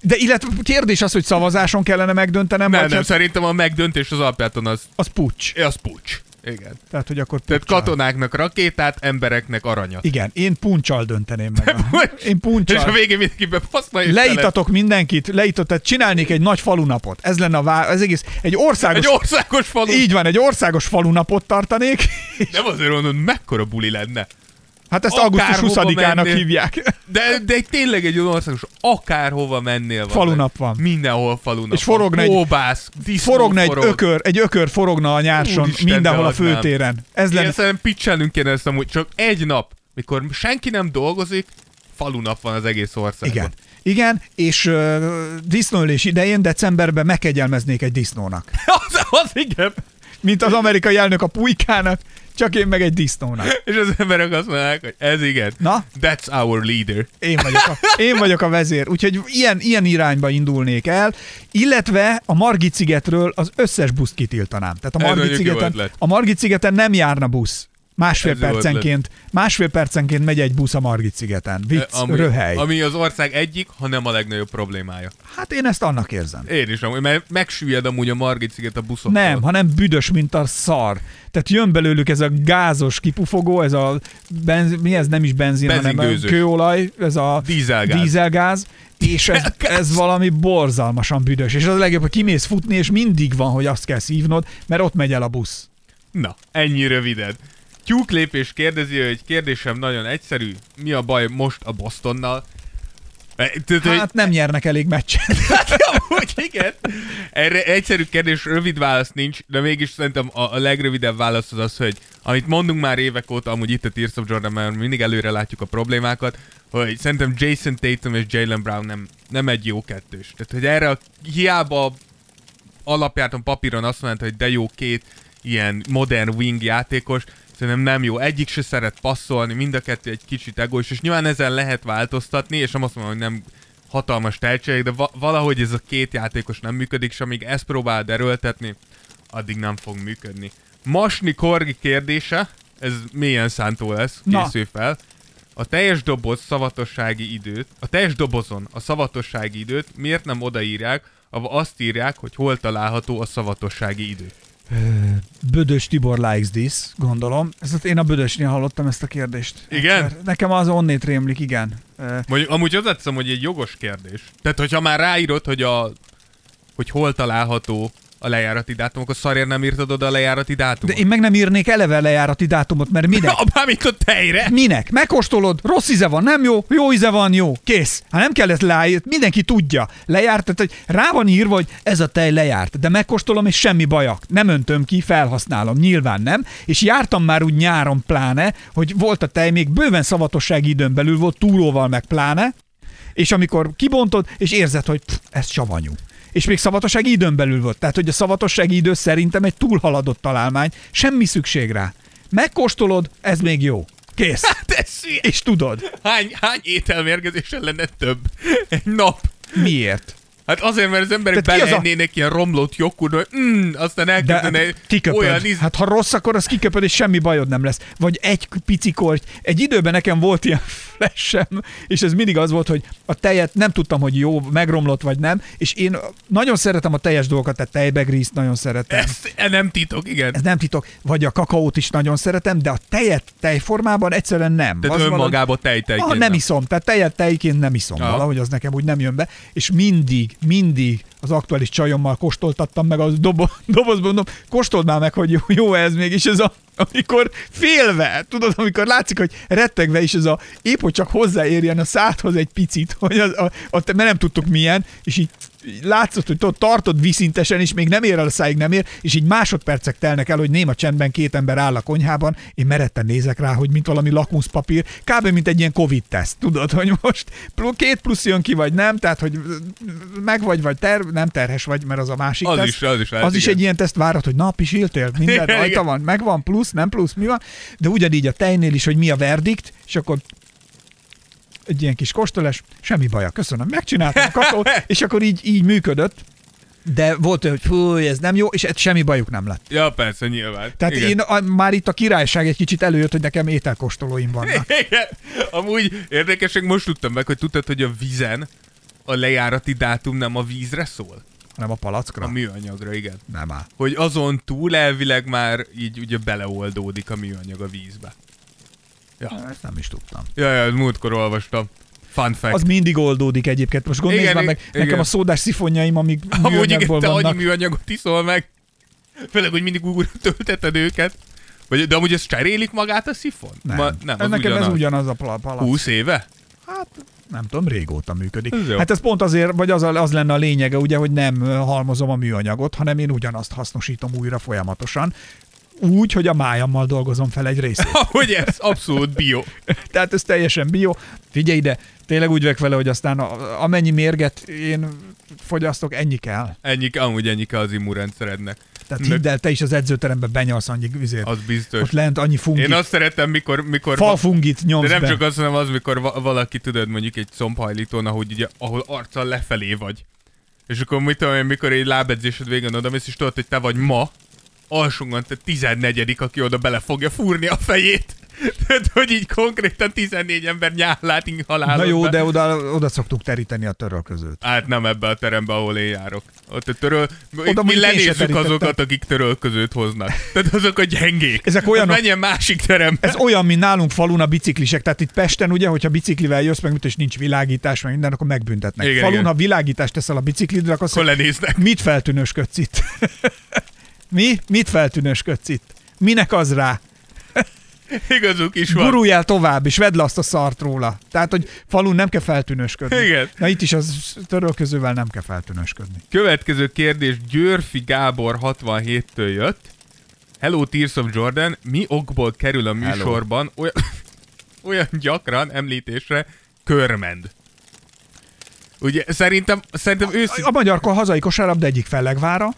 De illetve kérdés az, hogy szavazáson kellene megdöntenem, Nem, nem, hát szerintem a megdöntés az alapjáton az, az pucs. az pucs. Igen. Tehát, hogy akkor Tehát katonáknak rakétát, embereknek aranyat. Igen, én puncsal dönteném meg. A... Én És a puncsal. végén mindenki bebaszna és Leítatok mindenkit, leított, tehát csinálnék egy nagy falunapot. Ez lenne a vá... ez egész, egy országos... Egy országos falu. Így van, egy országos falunapot tartanék. Nem azért mondom, mekkora buli lenne. Hát ezt augusztus 20-ának mennél. hívják. De, de tényleg egy olyan országos, akárhova mennél van. Falunap van. Mindenhol falunap És forogna van. egy- disznó Forogna egy forog. ökör, egy ökör forogna a nyárson, Úristen, mindenhol de a főtéren. Ez Ilyen lenne. szerintem pitchelnünk kéne ezt amúgy. Csak egy nap, mikor senki nem dolgozik, falunap van az egész országban. Igen. Igen, és uh, disznóölés idején decemberben megkegyelmeznék egy disznónak. <laughs> Az, az igen. Mint az amerikai elnök a pulykának, csak én meg egy disznónak. És az emberek azt mondják, hogy ez igen. Na? That's our leader. Én vagyok a, én vagyok a vezér. Úgyhogy ilyen, ilyen irányba indulnék el, illetve a Margit szigetről az összes buszt kitiltanám. Tehát a Margit, szigeten, a Margit szigeten nem járna busz. Másfél Ez percenként, másfél percenként megy egy busz a Margit szigeten. Vicc, ami, röhely. ami az ország egyik, ha nem a legnagyobb problémája. Hát én ezt annak érzem. Én is mert megsüllyed amúgy a Margit sziget a buszok. Nem, hanem büdös, mint a szar. Tehát jön belőlük ez a gázos kipufogó, ez a benz, mi ez nem is benzin, hanem kőolaj, ez a Dízelgáz. dízelgáz és ez, <laughs> ez valami borzalmasan büdös. És az a legjobb, hogy kimész futni, és mindig van, hogy azt kell szívnod, mert ott megy el a busz. Na, ennyi röviden. Tyúklépés kérdezi, hogy kérdésem nagyon egyszerű. Mi a baj most a Bostonnal? E, Hát nem nyernek elég meccset. <laughs> Amúgy igen. Erre egyszerű kérdés, rövid válasz nincs, de mégis szerintem a, a legrövidebb válasz az az, hogy amit mondunk már évek óta, amúgy itt a Tears of Jordan, mert mindig előre látjuk a problémákat, hogy szerintem Jason Tatum és Jalen Brown nem, nem egy jó kettős. Tehát, hogy erre a, hiába alapjáton papíron azt mondta, hogy de jó két ilyen modern wing játékos, szerintem nem jó. Egyik se szeret passzolni, mind a kettő egy kicsit egois, és nyilván ezen lehet változtatni, és nem azt mondom, hogy nem hatalmas tehetség, de va- valahogy ez a két játékos nem működik, és amíg ezt próbál erőltetni, addig nem fog működni. Masni Korgi kérdése, ez mélyen szántó lesz, készülj fel. A teljes doboz szavatossági időt, a teljes dobozon a szavatossági időt miért nem odaírják, ahol azt írják, hogy hol található a szavatossági idő. Bödös Tibor likes this, gondolom. Ezt én a Bödösnél hallottam ezt a kérdést. Igen? Egyszer. Nekem az onnét rémlik, igen. Mondjuk, amúgy hozzáteszem, hogy egy jogos kérdés. Tehát, hogyha már ráírod, hogy a hogy hol található a lejárati dátum, akkor szarért nem írtad oda a lejárati De dátumot. én meg nem írnék eleve lejárati dátumot, mert minek? <laughs> A bármint a tejre! Minek? Megkóstolod, rossz íze van, nem jó, jó íze van, jó, kész. Hát nem kellett leírt, mindenki tudja. Lejárt, tehát hogy rá van írva, hogy ez a tej lejárt, de megkóstolom, és semmi bajak. Nem öntöm ki, felhasználom, nyilván nem. És jártam már úgy nyáron pláne, hogy volt a tej, még bőven szavatossági időn belül volt, túróval meg pláne, és amikor kibontod, és érzed, hogy pff, ez savanyú. És még szavatossági időn belül volt. Tehát, hogy a szavatossági idő szerintem egy túlhaladott találmány, semmi szükség rá. Megkóstolod, ez még jó. Kész. De ez. És tudod, hány, hány ételmérgezésen lenne több egy nap? miért? Hát azért, mert az emberek az a- ilyen romlott joghurt, hogy mm, aztán De elkezdene hát kiköpöd. olyan íz... Hát ha rossz, akkor az kiköpöd, és semmi bajod nem lesz. Vagy egy pici korty. Egy időben nekem volt ilyen <laughs> flashem, és ez mindig az volt, hogy a tejet nem tudtam, hogy jó, megromlott vagy nem, és én nagyon szeretem a teljes dolgokat, tehát tejbegrízt nagyon szeretem. Ez e nem titok, igen. Ez nem titok, vagy a kakaót is nagyon szeretem, de a tejet tejformában egyszerűen nem. Tehát Az valahogy- önmagába tejtejként. Ah, nem iszom, tehát tejet tejként nem iszom. Aha. Valahogy az nekem úgy nem jön be. És mindig, mindig az aktuális csajommal kóstoltattam meg a dobo- dobozból, mondom, kóstold már meg, hogy jó, ez még, és ez a, amikor félve, tudod, amikor látszik, hogy rettegve is ez a, épp hogy csak hozzáérjen a szádhoz egy picit, hogy az, a, a, mert nem tudtuk milyen, és így látszott, hogy tartod viszintesen, és még nem ér el a száig, nem ér, és így másodpercek telnek el, hogy néma csendben két ember áll a konyhában, én meretten nézek rá, hogy mint valami lakmuszpapír, kb. mint egy ilyen Covid-teszt, tudod, hogy most két plusz jön ki, vagy nem, tehát, hogy meg vagy, vagy ter, nem terhes vagy, mert az a másik Az teszt. is, az is lehet, az is egy ilyen teszt várhat, hogy na, pisiltél, minden Igen, rajta van, megvan, plusz, nem plusz, mi van, de ugyanígy a tejnél is, hogy mi a verdikt, és akkor egy ilyen kis kóstolás, semmi baja, köszönöm, megcsináltam a kakaót, <laughs> és akkor így, így működött, de volt olyan, hogy fú, ez nem jó, és ez semmi bajuk nem lett. Ja, persze, nyilván. Tehát Igen. én a, már itt a királyság egy kicsit előjött, hogy nekem ételkóstolóim vannak. <laughs> Igen. Amúgy érdekesek, most tudtam meg, hogy tudtad, hogy a vízen a lejárati dátum nem a vízre szól? Nem a palackra? A műanyagra, igen. Nem áll. Hogy azon túl elvileg már így ugye beleoldódik a műanyag a vízbe. Ja, Ezt nem is tudtam. ja, ja múltkor olvastam. Fun fact. Az mindig oldódik egyébként. Most gondolj már meg, igen. nekem a szódás szifonjaim, amik Amúgy igen, te annyi műanyagot iszol meg. Főleg, hogy mindig újra tölteted őket. Vagy, de amúgy ezt cserélik magát a szifon? Nem, Ma, nem az nekem ugyanaz. ez ugyanaz a pala- palack. 20 éve? Hát nem tudom, régóta működik. Ez jó. Hát ez pont azért, vagy az, a- az lenne a lényege, ugye, hogy nem halmozom a műanyagot, hanem én ugyanazt hasznosítom újra folyamatosan. Úgy, hogy a májammal dolgozom fel egy részét. <laughs> Hogy ez abszolút bio. Tehát ez teljesen bio. Figyelj ide, tényleg úgy vek vele, hogy aztán a, amennyi mérget én fogyasztok, ennyi kell. Ennyi, amúgy ennyi kell az immunrendszerednek. Tehát hidd el, te is az edzőterembe benyalsz annyi vizét. Az biztos. Ott lent annyi fungit, Én azt szeretem, mikor... mikor falfungit nyomsz de nem be. csak azt mondom, az, mikor va- valaki, tudod, mondjuk egy combhajlítón, ahogy ugye, ahol arccal lefelé vagy. És akkor mit tudom én, mikor egy lábedzésed végén odamész, és tudod, hogy te vagy ma alsóngan, tehát 14 aki oda bele fogja fúrni a fejét. <laughs> Tehát, hogy így konkrétan 14 ember nyálát inhalálod Na jó, de oda, oda szoktuk teríteni a törölközőt. Hát nem ebbe a terembe, ahol én járok. Ott a töröl... Oda mi lenézzük azokat, akik törölközőt hoznak. Tehát azok a gyengék. Ezek olyanok- Menjen másik terembe. Ez olyan, mint nálunk falun a biciklisek. Tehát itt Pesten, ugye, hogyha biciklivel jössz, meg mit, és nincs világítás, meg minden, akkor megbüntetnek. Igen, falun, igen. ha világítást teszel a biciklidre, akkor, Akkor lenéznek. mit feltűnősködsz itt? <laughs> Mi? Mit feltűnősködsz itt? Minek az rá? Igazuk is van. Guruljál tovább, és vedd le azt a szart róla. Tehát, hogy falun nem kell feltűnősködni. Igen. Na itt is az törölközővel nem kell feltűnősködni. Következő kérdés Györfi Gábor 67-től jött. Hello Tears of Jordan, mi okból kerül a műsorban olyan, <laughs> olyan gyakran említésre körmend? Ugye szerintem, szerintem őszintén... A magyar hazai kosárlabda egyik fellegvára.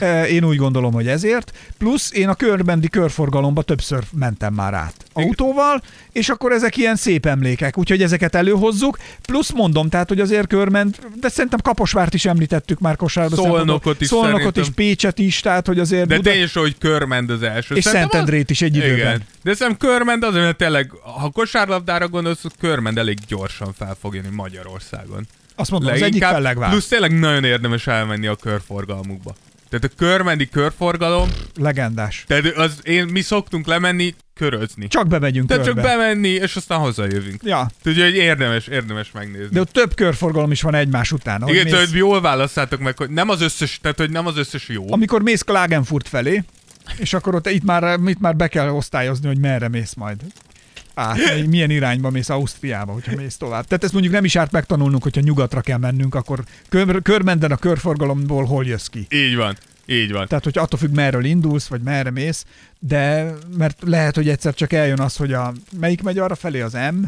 E, Én úgy gondolom, hogy ezért. Plusz én a körbendi körforgalomba többször mentem már át autóval, és akkor ezek ilyen szép emlékek, úgyhogy ezeket előhozzuk. Plusz mondom, tehát, hogy azért körment, de szerintem Kaposvárt is említettük már kosárlabda. Szolnokot is Szolnokot is. Pécset is, tehát, hogy azért De Buda... tényleg, hogy körmend az első. és Szerintem Szentendrét is egy időben. Igen. De szerintem körmend azért, mert tényleg, ha kosárlabdára gondolsz, hogy körmend elég gyorsan fel fog jönni Magyarországon. Azt mondom, az egyik Leginkább, fellegvár. Plusz tényleg nagyon érdemes elmenni a körforgalmukba. Tehát a körmendi körforgalom, Legendás. tehát az, én, mi szoktunk lemenni, körözni. Csak bemegyünk Tehát körbe. csak bemenni, és aztán hazajövünk. Ja, Tudja, hogy érdemes, érdemes megnézni. de ott több körforgalom is van egymás után. ahogy Igen, mész- tehát, hogy jól válasszátok meg, hogy nem az összes, tehát hogy nem az összes jó. amikor mész Klagenfurt felé, és akkor ott itt már, itt már be kell osztályozni, hogy merre mész majd. Át, milyen irányba mész Ausztriába, hogyha mész tovább. Tehát ezt mondjuk nem is árt megtanulnunk, hogyha nyugatra kell mennünk, akkor kör, körmenden a körforgalomból hol jössz ki. Így van, így van. Tehát, hogy attól függ, merről indulsz, vagy merre mész, de mert lehet, hogy egyszer csak eljön az, hogy a melyik megy arra felé, az M,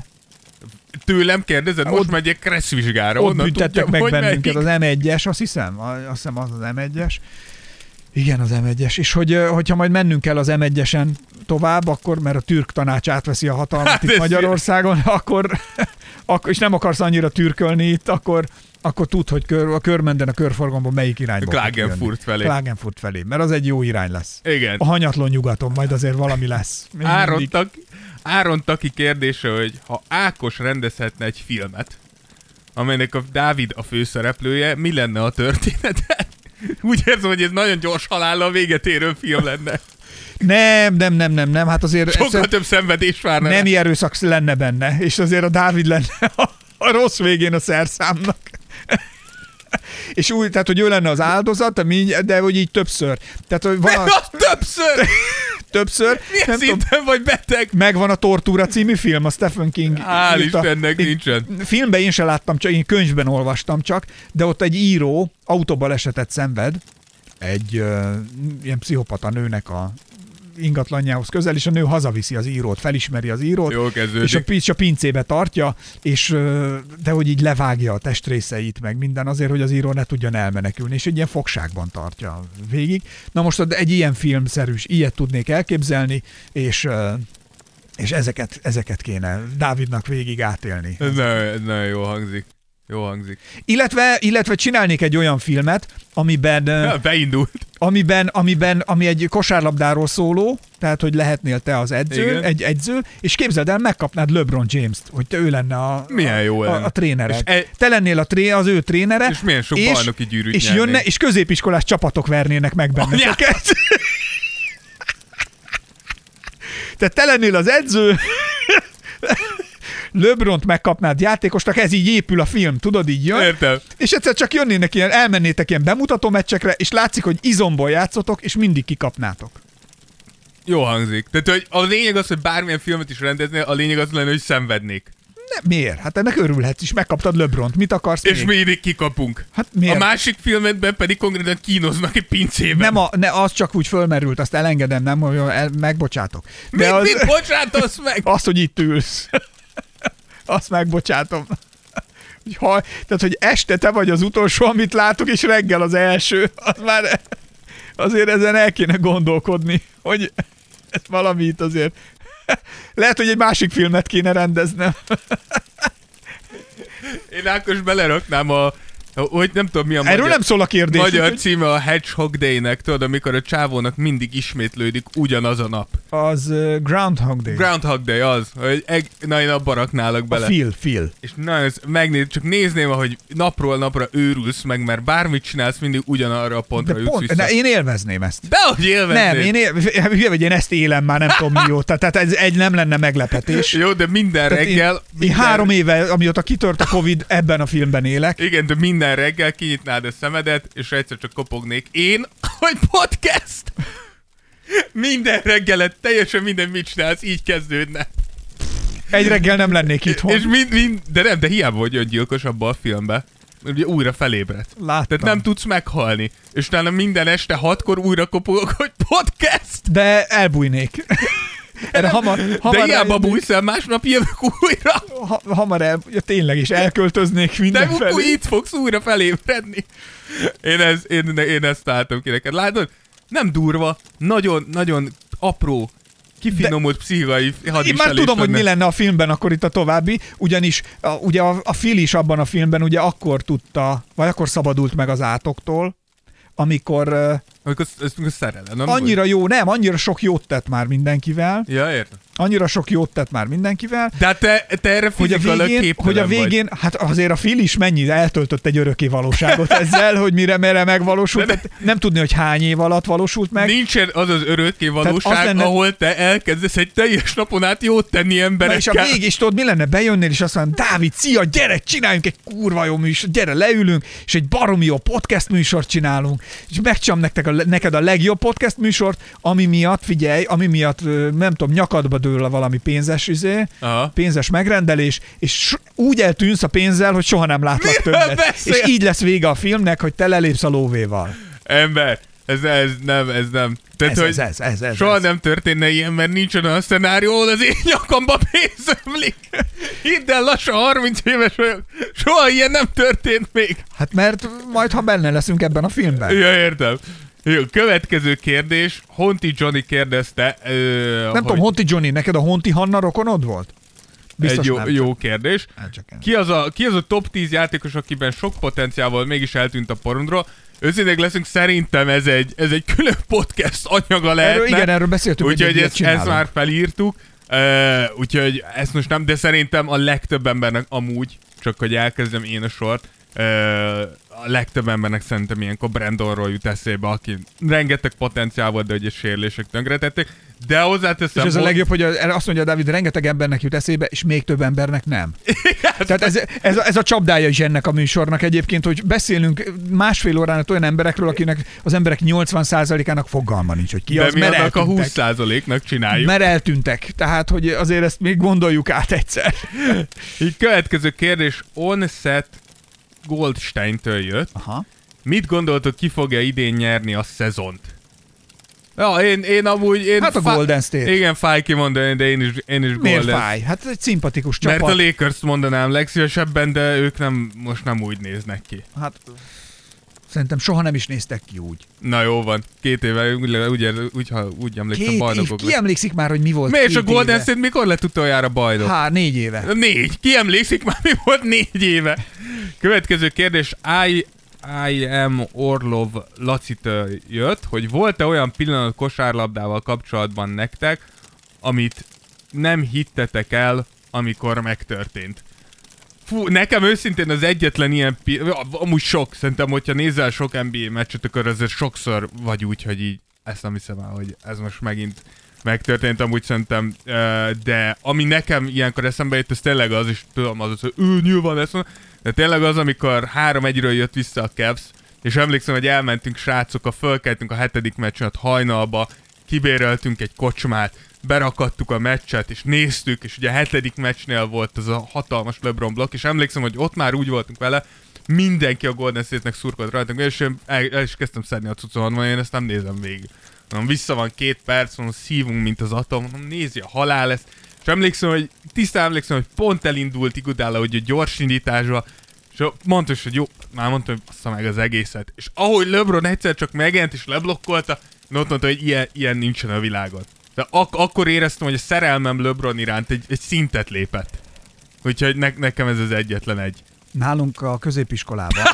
Tőlem kérdezed, most Ott- megyek kresszvizsgára, ott onnan büntettek meg bennünket, melyik. az M1-es, azt hiszem, azt hiszem az az M1-es. Igen, az M1-es. És hogy, hogyha majd mennünk kell az M1-esen tovább, akkor, mert a türk tanács átveszi a hatalmat Hát itt Magyarországon, <laughs> akkor, akkor, és nem akarsz annyira türkölni itt, akkor, akkor tud, hogy kör, a körmenden a körforgalomban melyik irányba Klagenfurt felé. Klagenfurt felé, mert az egy jó irány lesz. Igen. A hanyatló nyugaton majd azért valami lesz. Még Áron, mindig. tak, Áron Taki kérdése, hogy ha Ákos rendezhetne egy filmet, amelynek a Dávid a főszereplője, mi lenne a története? <laughs> Úgy érzem, hogy ez nagyon gyors halállal véget érő film lenne. Nem, nem, nem, nem, nem, hát azért... Sokkal ezt- több szenvedés várna. rá. nemi erőszak lenne benne, és azért a Dávid lenne a, <laughs> a rossz végén a szerszámnak. És úgy, tehát, hogy ő lenne az áldozat, de hogy így többször. Tehát, hogy van a, többször! <laughs> többször, Milyen nem tudom, vagy beteg? megvan a Tortúra című film, a Stephen King. Hál'. Istennek nincsen. Filmben én se láttam, csak én könyvben olvastam csak, de ott egy író autóbalesetet szenved, egy uh, ilyen pszichopata nőnek a ingatlanjához közel, és a nő hazaviszi az írót, felismeri az írót, Jól és a, és a pincébe tartja, és de hogy így levágja a testrészeit, meg minden azért, hogy az író ne tudjon elmenekülni, és egy ilyen fogságban tartja végig. Na most egy ilyen filmszerűs, ilyet tudnék elképzelni, és és ezeket, ezeket kéne Dávidnak végig átélni. Ez nagyon, jó hangzik. Jó hangzik. Illetve, illetve csinálnék egy olyan filmet, amiben, Ja, <laughs> beindult. Amiben, amiben, ami egy kosárlabdáról szóló, tehát, hogy lehetnél te az edző, Igen. egy edző, és képzeld el, megkapnád LeBron James-t, hogy te ő lenne a, Milyen jó a, lenne. a trénere. És e- te lennél a tré, az ő trénere. És milyen sok bajnoki gyűrűt És nyernénk. jönne, és középiskolás csapatok vernének meg benneteket. Tehát te lennél az edző, <laughs> Lebront megkapnád játékosnak, ez így épül a film, tudod, így jön. Értem. És egyszer csak jönnének ilyen, elmennétek ilyen bemutató meccsekre, és látszik, hogy izomból játszotok, és mindig kikapnátok. Jó hangzik. Tehát, hogy a lényeg az, hogy bármilyen filmet is rendeznél, a lényeg az lenne, hogy szenvednék. Ne, miért? Hát ennek örülhetsz is, megkaptad Lebront, mit akarsz És még? mi mindig kikapunk. Hát miért? A másik filmetben pedig konkrétan kínoznak egy pincében. Nem, a, ne, az csak úgy fölmerült, azt elengedem, nem, hogy el, megbocsátok. mit, az, mit bocsátasz meg? <laughs> azt, hogy itt ülsz. Azt megbocsátom. Hogy ha, tehát, hogy este te vagy az utolsó, amit látok, és reggel az első, az már azért ezen el kéne gondolkodni, hogy ez valami itt azért. Lehet, hogy egy másik filmet kéne rendeznem. Én Ákos beleraknám a Hogy nem tudom mi a Erről magyar, nem szól a kérdés. magyar úgyhogy címe a Hedgehog Day-nek, tudod, amikor a csávónak mindig ismétlődik ugyanaz a nap. Az uh, Groundhog Day. Groundhog Day az, hogy eg, na én abba raknálak a bele. Phil, Phil. És na, ez, megnéz, csak nézném, ahogy napról napra őrülsz meg, mert bármit csinálsz, mindig ugyanarra a De pontra jutsz pont, vissza. de én élvezném ezt. Dehogy élveznéd. Nem, én, él, vagy, én ezt élem már nem tudom mióta, tehát ez egy nem lenne meglepetés. Jó, de minden Tehát reggel... én, én minden, három éve, amióta kitört a Covid, ebben a filmben élek. Igen, de minden reggel kinyitnád a szemedet, és egyszer csak kopognék. Én, hogy podcast! Minden reggelet, teljesen minden mit csinálsz, így kezdődne. Egy reggel nem lennék itthon. És mind, mind, de nem, de hiába vagy öngyilkos abban a filmben. Ugye újra felébredt. Láttam. Tehát nem tudsz meghalni. És utána minden este hatkor újra kopogok, hogy podcast! De elbújnék. Erre hamar, hamar de hiába bújsz el, másnap jövök újra. ha, hamar el, ja, tényleg is elköltöznék De mindenfelé. akkor itt fogsz újra felébredni. Én, ez, én, én ezt találtam ki neked. Látod? Nem durva, nagyon, nagyon apró, kifinomult pszichai Én hadviselés már tudom, hogy mi lenne a filmben akkor itt a további, ugyanis a, ugye a, a Phil is abban a filmben ugye akkor tudta, vagy akkor szabadult meg az átoktól, amikor Amikor, amikor szerelem, annyira jó, nem, annyira sok jót tett már mindenkivel, Vagy? Ja, értem. Annyira sok jót tett már mindenkivel, De hát te, te erre hogy a végén, hogy a vagy. végén hát azért a Phil is mennyi eltöltött egy örökké valóságot <laughs> ezzel, hogy mire mere megvalósult. De- Tehát nem tudni, hogy hány év alatt valósult meg. Nincsen az az örökké valóság, az lenne- ahol te elkezdesz egy teljes napon át jót tenni Na és emberekkel. a végig is tudod, mi lenne, bejönnél, és azt mondom, Dávid, szia, gyere, csináljunk egy kurva jó műsor, gyere, leülünk, és egy baromi jó podcast műsort csinálunk, és megcsinálom nektek a, neked a legjobb podcast műsort, ami miatt, figyelj, ami miatt, nem tudom, nyakadba dől a valami pénzes izé, Aha. pénzes megrendelés, és úgy eltűnsz a pénzzel, hogy soha nem látlak Miről <laughs> többet. beszél? És így lesz vége a filmnek, hogy te lelépsz a lóvéval. Ember, ez, ez nem, ez nem. Tehát, Ez, hogy ez, ez, ez, ez, soha ez. nem történne ilyen, mert nincs olyan szenárió, ahol az én nyakamba pénz ömlik. Hidd el, lassan 30 éves vagyok. Soha ilyen nem történt még. Hát mert majd, ha benne leszünk ebben a filmben. Ja, értem. Következő kérdés. Honti Johnny kérdezte, ö, Nem hogy tudom, Honti Johnny, neked a Honti Hanna rokonod volt? egy jó, nem. jó kérdés. Hát nem. Ki az, a, ki az a top 10 játékos, akiben sok potenciál volt, mégis eltűnt a porondról? Őszintén leszünk, szerintem ez egy, ez egy külön podcast anyaga lehetne. Erről, igen, erről beszéltünk, Úgyhogy ezt, ezt már felírtuk. Uh, úgyhogy ezt most nem, de szerintem a legtöbb embernek amúgy, csak hogy elkezdem én a sort, uh, a legtöbb embernek szerintem ilyenkor Brandonról jut eszébe, aki rengeteg potenciál volt, de a sérülések tönkretették. De És hozzáteszem, ez a legjobb, hogy azt mondja David, rengeteg embernek jut eszébe, és még több embernek nem. <laughs> Tehát ez, ez, a, ez a csapdája is ennek a műsornak egyébként, hogy beszélünk másfél órán olyan emberekről, akinek az emberek 80%-ának fogalma nincs, hogy ki de az, mi mert annak a eltűntek. 20%-nak csináljuk. Mert eltűntek. Tehát, hogy azért ezt még gondoljuk át egyszer. Így következő kérdés Onset Goldstein-től jött. Aha. Mit gondoltok, ki fogja idén nyerni a szezont? Ja, én, én amúgy... Én Hát a Golden State. Igen, fáj kimondani, de én is, én is Miért Golden fáj? Hát egy szimpatikus Mert csapat. a Lakers mondanám legszívesebben, de ők nem, most nem úgy néznek ki. Hát szerintem soha nem is néztek ki úgy. Na jó van, két éve, úgy, úgy, úgy, ha úgy emlékszem, Két év, bajnokok ki emlékszik már, hogy mi volt Mi és két a Golden? State mikor lett utoljára bajnok? Há, négy éve. Négy. Ki emlékszik már, mi volt négy éve? Következő kérdés. I, I am Orlov Lacitől jött, hogy volt-e olyan pillanat kosárlabdával kapcsolatban nektek, amit nem hittetek el, amikor megtörtént? Fú, nekem őszintén az egyetlen ilyen, pi- amúgy sok, szerintem, hogyha nézel sok NBA meccset, akkor azért sokszor vagy úgy, hogy így ezt nem hiszem el, hogy ez most megint megtörtént, amúgy szerintem, de ami nekem ilyenkor eszembe jött, ez tényleg az, és tudom az, hogy ő nyilván ezt mondom, de tényleg az, amikor 3-1-ről jött vissza a Cavs, és emlékszem, hogy elmentünk srácok, a fölkeltünk a hetedik meccsen, hajnalba, kibéreltünk egy kocsmát, berakadtuk a meccset, és néztük, és ugye a hetedik meccsnél volt az a hatalmas LeBron blokk, és emlékszem, hogy ott már úgy voltunk vele, mindenki a Golden State-nek szurkolt rajtunk, és én el, el is kezdtem szedni a mondom, én ezt nem nézem végig. Mondom, vissza van két perc, mondom, szívunk, mint az atom, mondom, nézi, a halál lesz. És emlékszem, hogy tisztán emlékszem, hogy pont elindult Iguodala, hogy a gyors indításba, és mondta is, hogy jó, már mondta, hogy bassza meg az egészet. És ahogy LeBron egyszer csak megjelent és leblokkolta, ott mondta, hogy ilyen, ilyen nincsen a világon. De ak- akkor éreztem, hogy a szerelmem LeBron iránt egy, egy szintet lépett. Úgyhogy ne- nekem ez az egyetlen egy. Nálunk a középiskolában,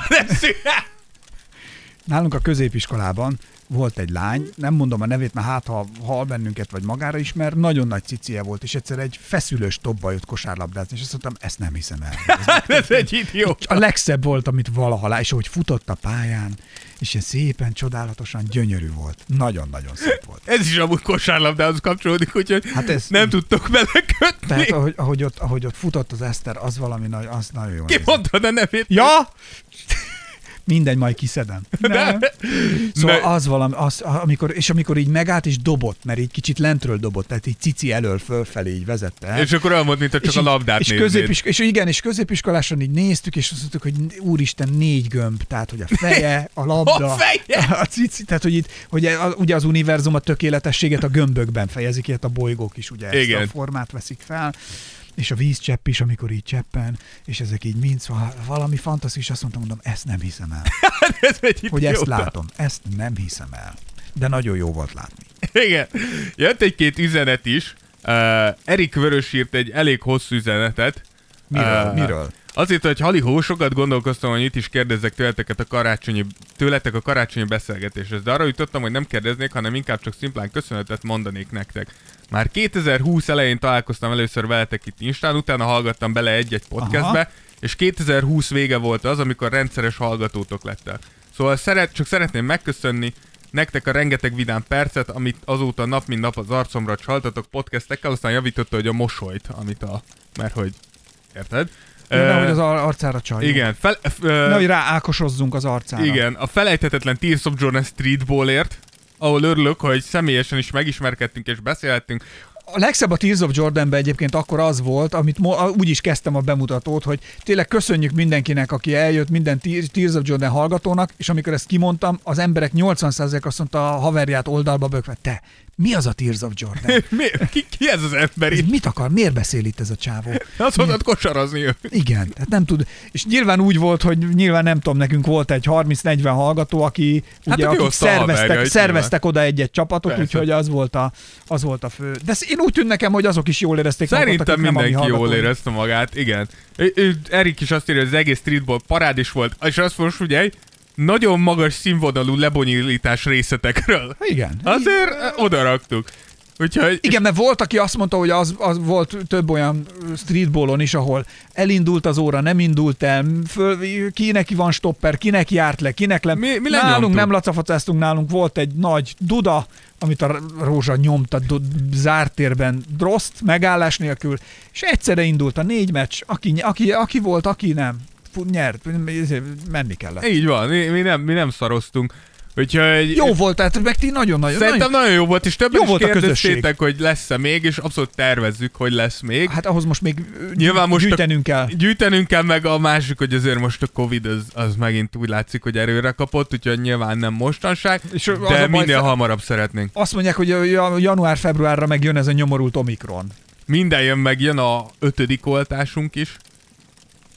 <laughs> nálunk a középiskolában volt egy lány, nem mondom a nevét, mert hát ha hal bennünket, vagy magára ismer, nagyon nagy cicie volt, és egyszer egy feszülős topba jött kosárlabdázni, és azt mondtam, ezt nem hiszem el. <laughs> Ez Ez egy idiót. a legszebb volt, amit valaha lá, és ahogy futott a pályán, és ilyen szépen, csodálatosan gyönyörű volt. Nagyon-nagyon szép volt. Ez is amúgy kosárlabdához kapcsolódik, úgyhogy Hát ez- nem tudtok belekötni. Tehát ahogy, ahogy, ott, ahogy ott futott az Eszter, az valami nagy, az nagyon jó. Ki nézett. mondtad a nevét? Ja! Mindegy, majd kiszedem. <laughs> Nem. Szóval Ne. az valami, az, amikor, és amikor így megállt és dobott, mert így kicsit lentről dobott, tehát így cici elől fölfelé így vezette. És akkor olyan volt, mint csak és a labdát és, középisk- és igen, és középiskoláson így néztük, és azt mondtuk, hogy úristen, négy gömb, tehát hogy a feje, <laughs> a labda, A feje! <laughs> a cici, tehát hogy itt, hogy a, ugye az univerzum a tökéletességet a gömbökben fejezik, ilyet a bolygók is ugye ezt Igen. a formát veszik fel, és a vízcsepp is, amikor így cseppen, és ezek így szóval valami fantasztikus, azt mondtam, mondom, ezt nem hiszem el, <laughs> Ez egy hogy ezt látom, ezt nem hiszem el. De nagyon jó volt látni. Igen. Jött egy-két üzenet is. Uh, Erik Vörös írt egy elég hosszú üzenetet. Miről? Uh, Miről? Azért, hogy Halihó, sokat gondolkoztam, hogy itt is kérdezzek tőleteket a karácsonyi, tőletek a karácsonyi beszélgetéshez, de arra jutottam, hogy nem kérdeznék, hanem inkább csak szimplán köszönetet mondanék nektek. Már 2020 elején találkoztam először veletek itt Instán, utána hallgattam bele egy-egy podcastbe, Aha. és 2020 vége volt az, amikor rendszeres hallgatótok lettek. Szóval szeret, csak szeretném megköszönni nektek a rengeteg vidám percet, amit azóta nap mint nap az arcomra csaltatok podcastekkel, aztán javította, hogy a mosolyt, amit a... mert hogy... Érted? Uh, hogy az ar- arcára csaljunk. igen, fel, ö, Na, hogy rá ákosozzunk az arcára. igen, a felejthetetlen Tears of Jordan Streetballért, ahol örülök, hogy személyesen is megismerkedtünk és beszélhettünk. A legszebb a Tears of Jordanben egyébként akkor az volt, amit mo- úgy is kezdtem a bemutatót, hogy tényleg köszönjük mindenkinek, aki eljött, minden Te- Tears of Jordan hallgatónak, és amikor ezt kimondtam, az emberek 80% azt mondta a haverját oldalba bökve, te, mi az a Tears of Jordan? <laughs> Mi, ki, ki ez az ember itt? mit akar? Miért beszél itt ez a csávó? <laughs> Azt mondod kosarazni ő. Igen, tehát nem tud. És nyilván úgy volt, hogy nyilván nem tudom, nekünk volt egy 30-40 hallgató, aki Hát ugye, aki akik szerveztek, nyilván. szerveztek oda egy-egy csapatot, Persze. úgyhogy az volt, a, az volt a fő. De én úgy tűnt nekem, hogy azok is jól érezték magukat, Szerintem nem mi mindenki jól hallgatóink. érezte magát, igen. Erik is azt írja, hogy az egész streetball parádés volt, és azt most figyelj, nagyon magas színvonalú lebonyolítás részletekről. Igen. Azért oda raktuk. Úgyhogy Igen, mert volt, aki azt mondta, hogy az, az volt több olyan streetballon is, ahol elindult az óra, nem indult el, föl, kinek van stopper, kinek járt le, kinek le. Mi- mi nálunk lenyomtuk. nem lacafacáztunk, nálunk volt egy nagy duda, amit a Rózsa nyomta zárt térben, droszt, megállás nélkül, és egyszerre indult a négy meccs, aki, aki, aki volt, aki nem. Nyert, menni kellett. így van, mi, mi, nem, mi nem szaroztunk. Úgyhogy Jó volt, tehát meg ti nagyon-nagyon. Szerintem nagyon, nagyon jó volt, és többen Jó is volt a kérdeztétek, hogy lesz-e még, és abszolút tervezzük, hogy lesz még. hát ahhoz most még Nyilván most gyűjtenünk kell. Gyűjtenünk kell meg a másik, hogy azért most a Covid az, az megint úgy látszik, hogy erőre kapott, úgyhogy nyilván nem mostanság, És de minél fe- hamarabb szeretnénk. Azt mondják, hogy január-februárra megjön ez a nyomorult Omikron. Minden jön meg, jön a ötödik oltásunk is.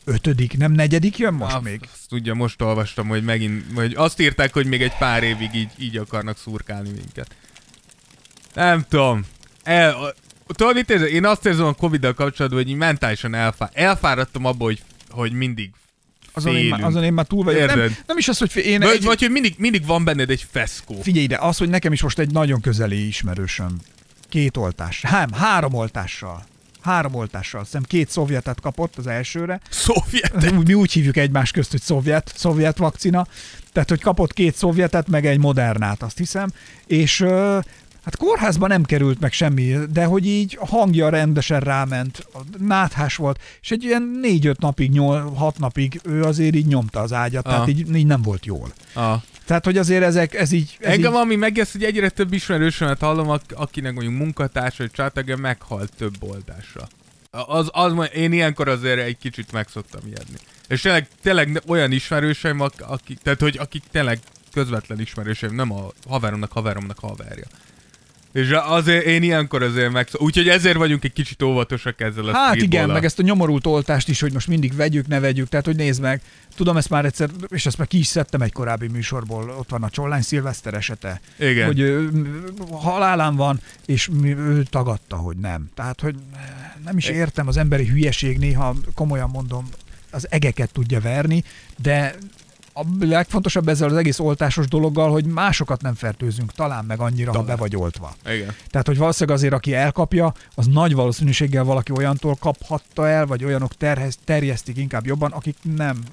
Ötödik, nem negyedik jön most azt, még? Azt ugye most olvastam, hogy megint, hogy azt írták, hogy még egy pár évig így, így akarnak szurkálni minket. Nem tudom. El, tudod, mit érzem? Én azt érzem a Covid-dal kapcsolatban, hogy így mentálisan elfá, elfáradtam abba, hogy, hogy mindig Azon én, már, azon én már túl vagyok. Nem, nem is az, hogy én Vagy, egy, vagy hogy mindig, mindig van benned egy feszkó. Figyelj ide, az, hogy nekem is most egy nagyon közeli ismerősöm két oltás, hám, három oltással. Három oltással. Azt hiszem két szovjetet kapott az elsőre. Szovjet. <laughs> Mi úgy hívjuk egymás közt, hogy szovjet, szovjet vakcina. Tehát, hogy kapott két szovjetet, meg egy modernát, azt hiszem. És hát kórházba nem került meg semmi, de hogy így a hangja rendesen ráment, náthás volt, és egy ilyen négy-öt napig, nyol, hat napig ő azért így nyomta az ágyat, tehát Aha. így, így nem volt jól. Ah. Tehát, hogy azért ezek, ez így... Ez Engem így ami megesz, hogy egyre több ismerősömet hallom, ak- akinek mondjuk munkatársa vagy családtagja meghalt több oltásra. Az, az, én ilyenkor azért egy kicsit meg szoktam ijedni. És tényleg, tényleg olyan ismerőseim, ak- akik, tehát hogy akik tényleg közvetlen ismerőseim, nem a haveromnak haveromnak haverja. És azért én ilyenkor azért meg... Úgyhogy ezért vagyunk egy kicsit óvatosak ezzel a Hát igen, meg ezt a nyomorult oltást is, hogy most mindig vegyük, ne vegyük, tehát hogy nézd meg, tudom ezt már egyszer, és ezt már ki is szedtem egy korábbi műsorból, ott van a Csollány Szilveszter esete, Igen. hogy ő, halálán van, és ő tagadta, hogy nem. Tehát, hogy nem is értem az emberi hülyeség néha, komolyan mondom, az egeket tudja verni, de a legfontosabb ezzel az egész oltásos dologgal, hogy másokat nem fertőzünk, talán meg annyira, ha be vagy oltva. Igen. Tehát, hogy valószínűleg azért, aki elkapja, az nagy valószínűséggel valaki olyantól kaphatta el, vagy olyanok terhez, terjesztik inkább jobban, akik nem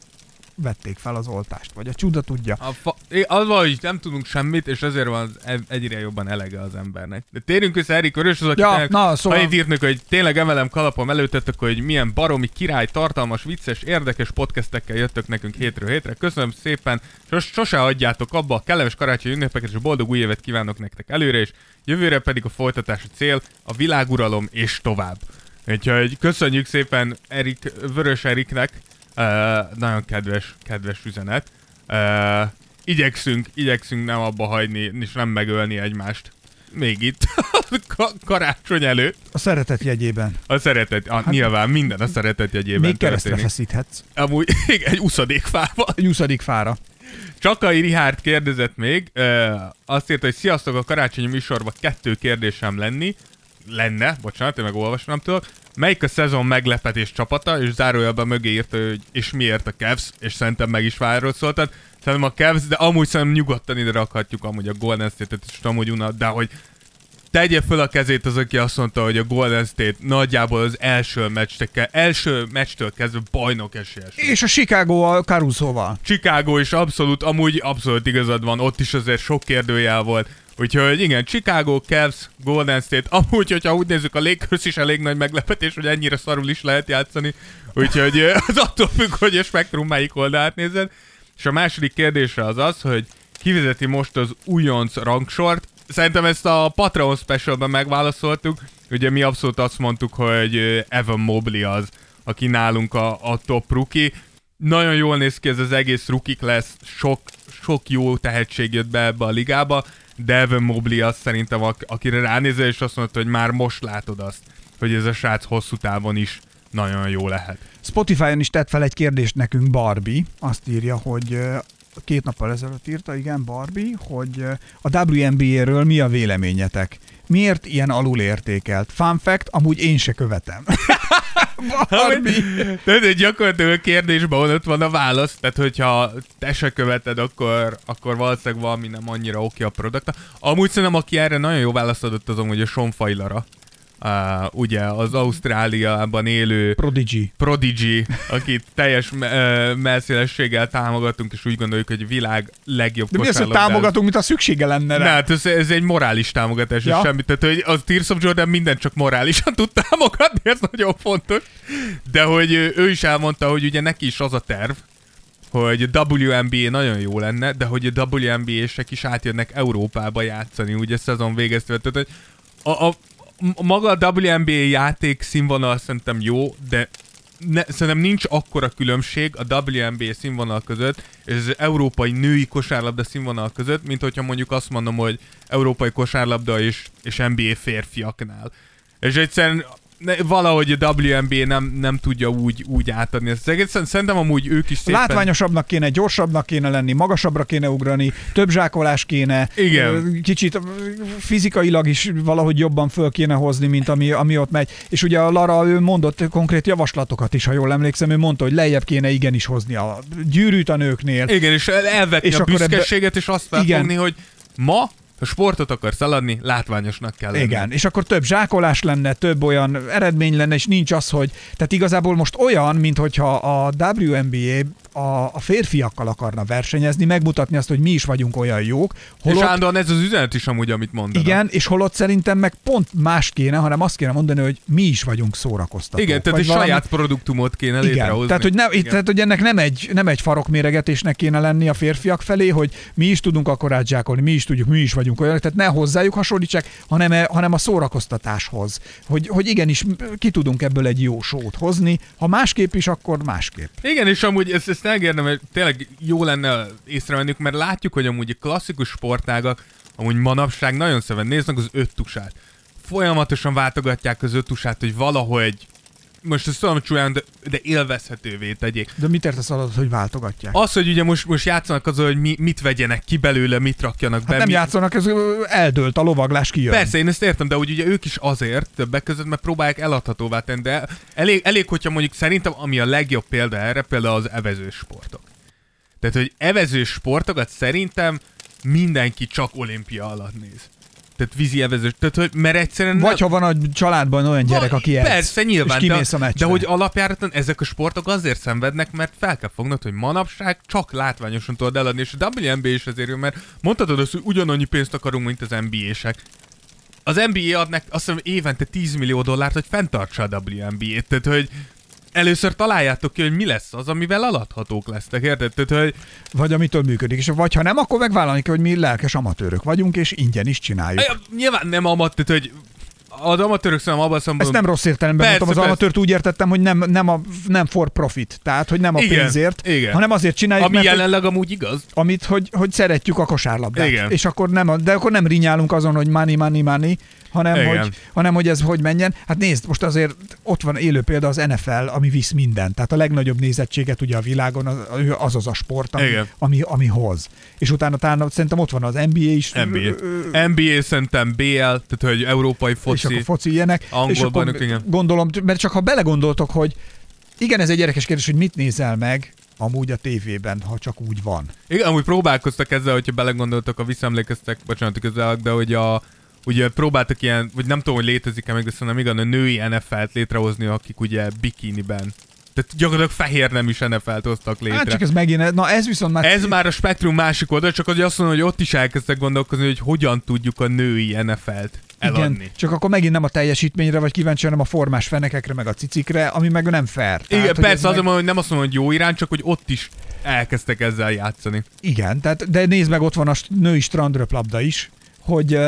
vették fel az oltást, vagy a csuda tudja. A fa- é, az van, hogy nem tudunk semmit, és ezért van e- egyre jobban elege az embernek. De térjünk vissza Erik Körös, az, aki Ja, na, szóval- ha itt írnak, hogy tényleg emelem kalapom előttek, hogy milyen baromi király, tartalmas, vicces, érdekes podcastekkel jöttök nekünk hétről hétre. Köszönöm szépen, Sos, sose hagyjátok abba, kellemes karácsonyi ünnepeket és boldog új évet kívánok nektek előre, és jövőre pedig a folytatási cél, a világuralom és tovább. Úgyhogy köszönjük szépen Erik, Vörös Eriknek, Uh, nagyon kedves, kedves üzenet. Uh, igyekszünk, igyekszünk nem abba hagyni, és nem megölni egymást. Még itt, <laughs> Ka- karácsony előtt. A szeretet jegyében. A szeretet, a, hát, nyilván minden a szeretet jegyében Még keresztre történik. feszíthetsz. Amúgy <laughs> egy uszadékfával. Egy 20. fára. Csakai Rihárd kérdezett még, uh, azt írta, hogy sziasztok, a karácsonyi műsorban kettő kérdésem lenni, lenne, bocsánat, én meg olvasni nem tudok. Melyik a szezon meglepetés csapata, és zárójelben mögé írta, hogy és miért a Cavs, és szerintem meg is válaszoltad. Szerintem a Cavs, de amúgy szerintem nyugodtan ide rakhatjuk amúgy a Golden State-et, és amúgy unat, de hogy tegye föl a kezét az, aki azt mondta, hogy a Golden State nagyjából az első meccstől, első meccstől kezdve bajnok esélyes. És a Chicago a Caruso-val. Chicago is abszolút, amúgy abszolút igazad van, ott is azért sok kérdőjel volt. Úgyhogy igen, Chicago, Cavs, Golden State, amúgy, hogyha úgy nézzük, a Lakers is elég nagy meglepetés, hogy ennyire szarul is lehet játszani. Úgyhogy az attól függ, hogy a spektrum melyik oldalát nézed. És a második kérdése az az, hogy kivezeti most az újonc rangsort. Szerintem ezt a Patreon specialben megválaszoltuk. Ugye mi abszolút azt mondtuk, hogy Evan Mobley az, aki nálunk a, a top rookie. Nagyon jól néz ki ez az egész rukik lesz, sok, sok jó tehetség jött be ebbe a ligába, de Evan Mobley az szerintem, ak- akire ránézel, és azt mondta, hogy már most látod azt, hogy ez a srác hosszú távon is nagyon jó lehet. Spotify-on is tett fel egy kérdést nekünk Barbie. Azt írja, hogy két nappal ezelőtt írta, igen, Barbie, hogy a WNBA-ről mi a véleményetek? Miért ilyen alulértékelt? Fun fact, amúgy én se követem. <laughs> Barbie! De gyakorlatilag a kérdésben ott van a válasz, tehát hogyha te se követed, akkor, akkor valószínűleg valami nem annyira oké a produkta. Amúgy szerintem, aki erre nagyon jó választ adott, az amúgy a Sean Fajlara. Uh, ugye az Ausztráliában élő Prodigy. Prodigy, akit teljes me- ö, melszélességgel támogatunk, és úgy gondoljuk, hogy a világ legjobb De mi az, hogy támogatunk, mint a szüksége lenne Ne, rá? hát ez, ez egy morális támogatás, ja. És semmi. Tehát, hogy az Tears of Jordan mindent csak morálisan <laughs> tud támogatni, ez nagyon fontos. De hogy ő, is elmondta, hogy ugye neki is az a terv, hogy WNBA nagyon jó lenne, de hogy a WNBA-sek is átjönnek Európába játszani, ugye szezon végeztől. Tehát, hogy a, a maga a WNBA játék színvonal szerintem jó, de ne, szerintem nincs akkora különbség a WNBA színvonal között és az európai női kosárlabda színvonal között, mint hogyha mondjuk azt mondom, hogy európai kosárlabda és, és NBA férfiaknál. És egyszerűen ne, valahogy a WNBA nem, nem tudja úgy, úgy átadni ezt az egészet. Szerintem amúgy ők is szépen... Látványosabbnak kéne, gyorsabbnak kéne lenni, magasabbra kéne ugrani, több zsákolás kéne, Igen. kicsit fizikailag is valahogy jobban föl kéne hozni, mint ami, ami ott megy. És ugye a Lara ő mondott konkrét javaslatokat is, ha jól emlékszem, ő mondta, hogy lejjebb kéne igenis hozni a gyűrűt a nőknél. Igen, és elvetni És a akkor ebbe- büszkeséget, és azt Igen. felfogni, hogy ma, ha sportot akarsz eladni, látványosnak kell lenni. Igen, és akkor több zsákolás lenne, több olyan eredmény lenne, és nincs az, hogy... Tehát igazából most olyan, mint hogyha a WNBA a, a férfiakkal akarna versenyezni, megmutatni azt, hogy mi is vagyunk olyan jók, És holott állandóan ez az üzenet is amúgy, amit mondanak. Igen, és holott szerintem meg pont más kéne, hanem azt kéne mondani, hogy mi is vagyunk szórakoztatók. Igen, tehát egy saját produktumot kéne igen, létrehozni. tehát hogy, ne, Igen. tehát, hogy ennek nem egy, nem egy farokméregetésnek kéne lenni a férfiak felé, hogy mi is tudunk akkorát zsákolni, mi is tudjuk, mi is vagyunk olyanok, tehát ne hozzájuk hasonlítsák, hanem, e- hanem a szórakoztatáshoz. Hogy, hogy igenis ki tudunk ebből egy jó sót hozni, ha másképp is, akkor másképp. Igen, és amúgy ezt, ezt megérdem, hogy tényleg jó lenne észrevennünk, mert látjuk, hogy amúgy klasszikus sportágak amúgy manapság nagyon szépen néznek az öt tusát. Folyamatosan váltogatják az öt tusát, hogy valahogy most ezt tudom csúlyán, de, de élvezhetővé tegyék. De mit értesz alatt, hogy váltogatják? Az, hogy ugye most, most játszanak azzal, hogy mi, mit vegyenek ki belőle, mit rakjanak be. Hát nem mi... játszanak, ez eldőlt, a lovaglás kijön. Persze, én ezt értem, de úgy ugye ők is azért többek között, mert próbálják eladhatóvá tenni, de elég, elég, hogyha mondjuk szerintem, ami a legjobb példa erre, például az evezős sportok. Tehát, hogy evezős sportokat szerintem mindenki csak olimpia alatt néz. Tehát vízi evezős, tehát, hogy, mert egyszerűen Vagy ha van a családban olyan gyerek, Va- aki edz, Persze, nyilván, és kimész a meccsre. de hogy alapjáraton ezek a sportok azért szenvednek, mert fel kell fognod, hogy manapság csak látványosan tudod eladni, és a WNBA is ezért jó, mert mondhatod azt, hogy ugyanannyi pénzt akarunk, mint az NBA-sek. Az NBA ad nek, azt hiszem évente 10 millió dollárt, hogy fenntartsa a WNBA-t, tehát hogy először találjátok ki, hogy mi lesz az, amivel aladhatók lesznek, érted? Tehát, hogy Vagy amitől működik. És vagy ha nem, akkor megvállalni kell, hogy mi lelkes amatőrök vagyunk, és ingyen is csináljuk. Aj, nyilván nem amat, tehát, hogy az amatőrök szerintem abban a Ezt nem rossz értelemben Persze, mondtam, az persze. amatőrt úgy értettem, hogy nem, nem, a, nem for profit, tehát hogy nem a Igen, pénzért, igen. hanem azért csináljuk, Ami mert jelenleg amúgy igaz. amit, hogy, hogy szeretjük a kosárlabdát. Igen. És akkor nem, de akkor nem rinyálunk azon, hogy money, money, money, hanem Igen. hogy, hanem hogy ez hogy menjen. Hát nézd, most azért ott van élő példa az NFL, ami visz mindent. Tehát a legnagyobb nézettséget ugye a világon az az, az a sport, ami, Igen. ami, ami hoz. És utána talán szerintem ott van az NBA is. NBA. ö, NBA szerintem BL, tehát hogy európai és foci. akkor foci ilyenek. Angol és akkor bajnok, igen. Gondolom, mert csak ha belegondoltok, hogy igen, ez egy érdekes kérdés, hogy mit nézel meg amúgy a tévében, ha csak úgy van. Igen, amúgy próbálkoztak ezzel, hogyha belegondoltak, a visszaemlékeztek, bocsánat, közel, de hogy a ugye próbáltak ilyen, vagy nem tudom, hogy létezik-e meg, de szerintem igen, a női NFL-t létrehozni, akik ugye bikiniben. Tehát gyakorlatilag fehér nem is NFL-t hoztak létre. Hát csak ez megint, na ez viszont már... Ez már a spektrum másik oldal, csak az azt mondom, hogy ott is elkezdtek gondolkozni, hogy hogyan tudjuk a női NFL-t eladni. Igen, csak akkor megint nem a teljesítményre vagy kíváncsi, hanem a formás fenekekre, meg a cicikre, ami meg nem fair. Igen, hogy persze, meg... mondom, hogy nem azt mondom, hogy jó irány, csak hogy ott is elkezdtek ezzel játszani. Igen, tehát, de nézd meg, ott van a női strandröplabda is, hogy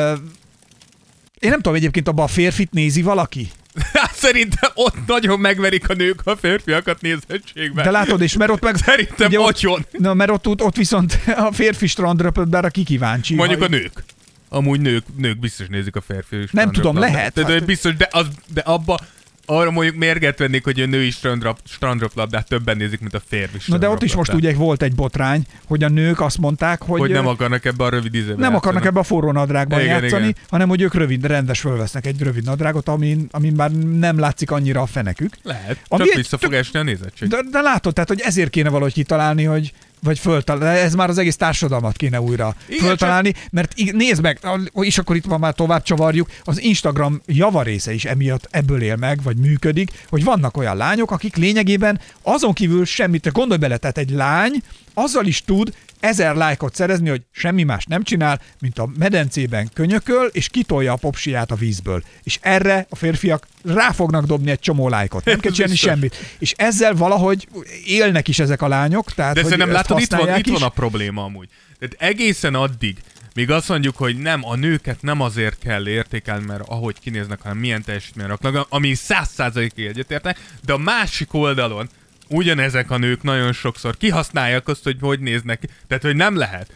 én nem tudom, egyébként abban a férfit nézi valaki? Hát szerintem ott nagyon megverik a nők a férfiakat nézettségben. De látod, és mert ott meg... Szerintem ugye ott jön. Na, mert ott, ott, ott viszont a férfi strandröplabdára ki kíváncsi. Mondjuk Ha- a nők. Amúgy nők, nők biztos nézik a férfi Nem tudom, lehet. De, de, Hát- biztos, de, az, de abba arra mondjuk mérget vennék, hogy a női strandrap, strandroplabdát többen nézik, mint a férfi Na de ott is most ugye volt egy botrány, hogy a nők azt mondták, hogy, Hogy nem akarnak ebbe a rövid izébe nem akarnak játszani. ebbe a forró nadrágban Igen, játszani, igen. hanem hogy ők rövid, rendes fölvesznek egy rövid nadrágot, amin, amin már nem látszik annyira a fenekük. Lehet, Ami csak vissza fog esni a nézettség. De, de látod, tehát, hogy ezért kéne valahogy kitalálni, hogy vagy föltalálni, ez már az egész társadalmat kéne újra Igen, föltalálni, mert ig- nézd meg, és akkor itt van már tovább csavarjuk, az Instagram javarésze is emiatt ebből él meg, vagy működik, hogy vannak olyan lányok, akik lényegében azon kívül semmit, gondolj bele, tehát egy lány azzal is tud ezer lájkot szerezni, hogy semmi más nem csinál, mint a medencében könyököl, és kitolja a popsiát a vízből. És erre a férfiak rá fognak dobni egy csomó lájkot. Nem kell <laughs> csinálni semmit. És ezzel valahogy élnek is ezek a lányok. Tehát, De hogy ezt látod, itt van, itt van a probléma amúgy. Tehát egészen addig, míg azt mondjuk, hogy nem, a nőket nem azért kell értékelni, mert ahogy kinéznek, hanem milyen teljesítmény raknak, ami száz százalékig egyetértek, de a másik oldalon ugyanezek a nők nagyon sokszor kihasználják azt, hogy hogy néznek ki. Tehát, hogy nem lehet.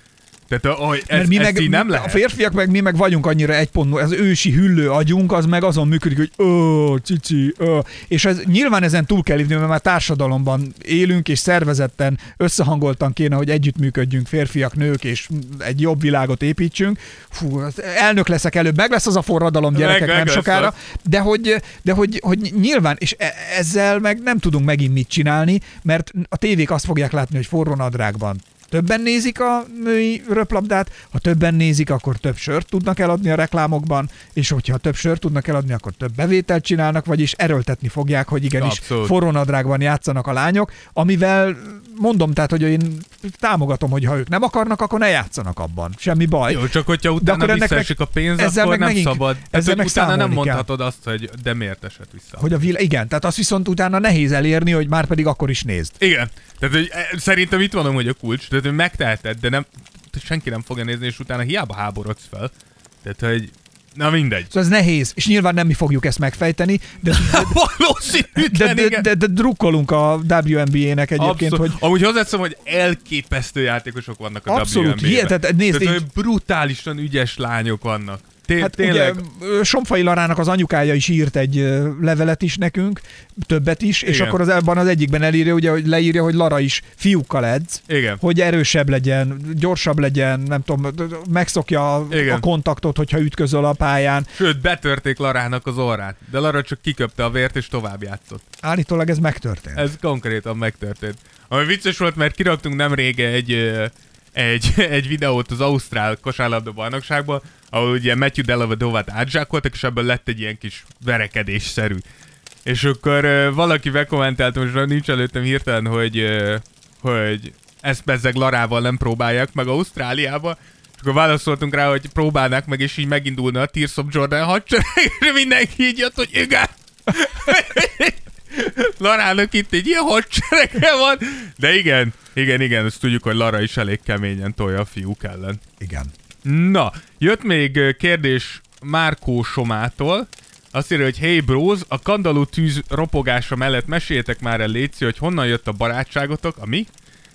Tehát, hogy ez, Mert mi ezt meg, nem lehet. A férfiak meg mi meg vagyunk annyira egy pont, az ősi hüllő agyunk, az meg azon működik, hogy ö, cici, ö. És ez, nyilván ezen túl kell lépni, mert már társadalomban élünk, és szervezetten, összehangoltan kéne, hogy együttműködjünk férfiak, nők, és egy jobb világot építsünk. Fú, elnök leszek előbb, meg lesz az a forradalom gyerekek meg nem lesz sokára, az. de hogy, de hogy, hogy nyilván, és e- ezzel meg nem tudunk megint mit csinálni, mert a tévék azt fogják látni, hogy forró nadrágban többen nézik a női röplabdát, ha többen nézik, akkor több sört tudnak eladni a reklámokban, és hogyha több sört tudnak eladni, akkor több bevételt csinálnak, vagyis erőltetni fogják, hogy igenis Abszolút. forró nadrágban játszanak a lányok, amivel mondom, tehát, hogy én támogatom, hogy ha ők nem akarnak, akkor ne játszanak abban. Semmi baj. Jó, csak hogyha utána akkor ennek visszaesik a pénz, ezzel akkor meg nem megint- szabad. ezzel meg utána nem számolni kell. mondhatod azt, hogy de miért esett vissza. Hogy a vilá... Igen, tehát azt viszont utána nehéz elérni, hogy már pedig akkor is nézd. Igen. Tehát, hogy eh, szerintem itt van amúgy a kulcs, tehát, hogy megteheted, de nem, senki nem fogja nézni, és utána hiába háborodsz fel. Tehát, hogy na mindegy. Szóval ez nehéz, és nyilván nem mi fogjuk ezt megfejteni, de, <laughs> de, de, de, de, de drukkolunk a WNBA-nek egyébként, Abszolút. hogy Amúgy hozzáteszem, hogy elképesztő játékosok vannak a Abszolút, WNBA-ben. hihetet- nézd, Tehát, hogy brutálisan ügyes lányok vannak. Té- Hát tényleg. ugye Somfai Larának az anyukája is írt egy levelet is nekünk, többet is, és Igen. akkor az abban az egyikben elírja, ugye, hogy leírja, hogy Lara is fiúkkal edz, Igen. hogy erősebb legyen, gyorsabb legyen, nem tudom, megszokja a, Igen. a kontaktot, hogyha ütközöl a pályán. Sőt, betörték Larának az orrát, de Lara csak kiköpte a vért és tovább játszott. Állítólag ez megtörtént. Ez konkrétan megtörtént. Ami vicces volt, mert kiraktunk nem rége egy, egy, <laughs> egy videót az Ausztrál kosárlabda bajnokságból, ahol ugye Matthew Dellavedovát átzsákoltak, és ebből lett egy ilyen kis verekedésszerű. És akkor ö, valaki bekommenteltem, most nincs előttem hirtelen, hogy, ö, hogy ezt bezzeg Larával nem próbálják meg Ausztráliába, és akkor válaszoltunk rá, hogy próbálnák meg, és így megindulna a Tears of Jordan hadsereg, <laughs> és mindenki így jött, hogy igen. <laughs> Larának itt egy ilyen hadserege van, de igen, igen, igen, azt tudjuk, hogy Lara is elég keményen tolja a fiúk ellen. Igen. Na, jött még kérdés Márkó Somától. Azt írja, hogy hey bros, a kandalú tűz ropogása mellett meséljetek már el Léci, hogy honnan jött a barátságotok, a mi?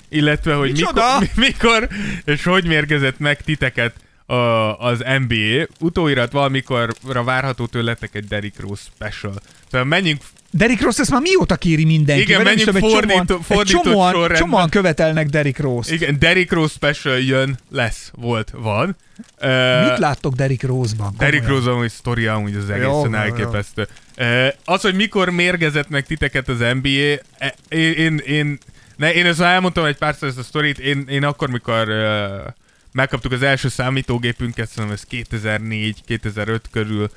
Illetve, hogy mikor, <laughs> Micsoda? mikor és hogy mérgezett meg titeket a, az NBA. Utóirat valamikorra várható tőletek egy Derrick Rose special. Tehát menjünk Derrick Rose ezt már mióta kéri mindenki? Igen, is menjünk tudom, fordító- csomóan, fordított csomóan, sorrendben. csomóan követelnek Derrick Rose-t. Igen, Derrick Rose special jön, lesz, volt, van. Uh, Mit láttok Derrick Rose-ban? Derrick? Rose amúgy sztoria amúgy az egészen jó, jó. elképesztő. Uh, az, hogy mikor mérgezett meg titeket az NBA, e, én, én, én, ne, én ezt elmondtam egy párszor ezt a sztorit, én, én akkor, mikor uh, megkaptuk az első számítógépünket, szerintem ez 2004-2005 körül,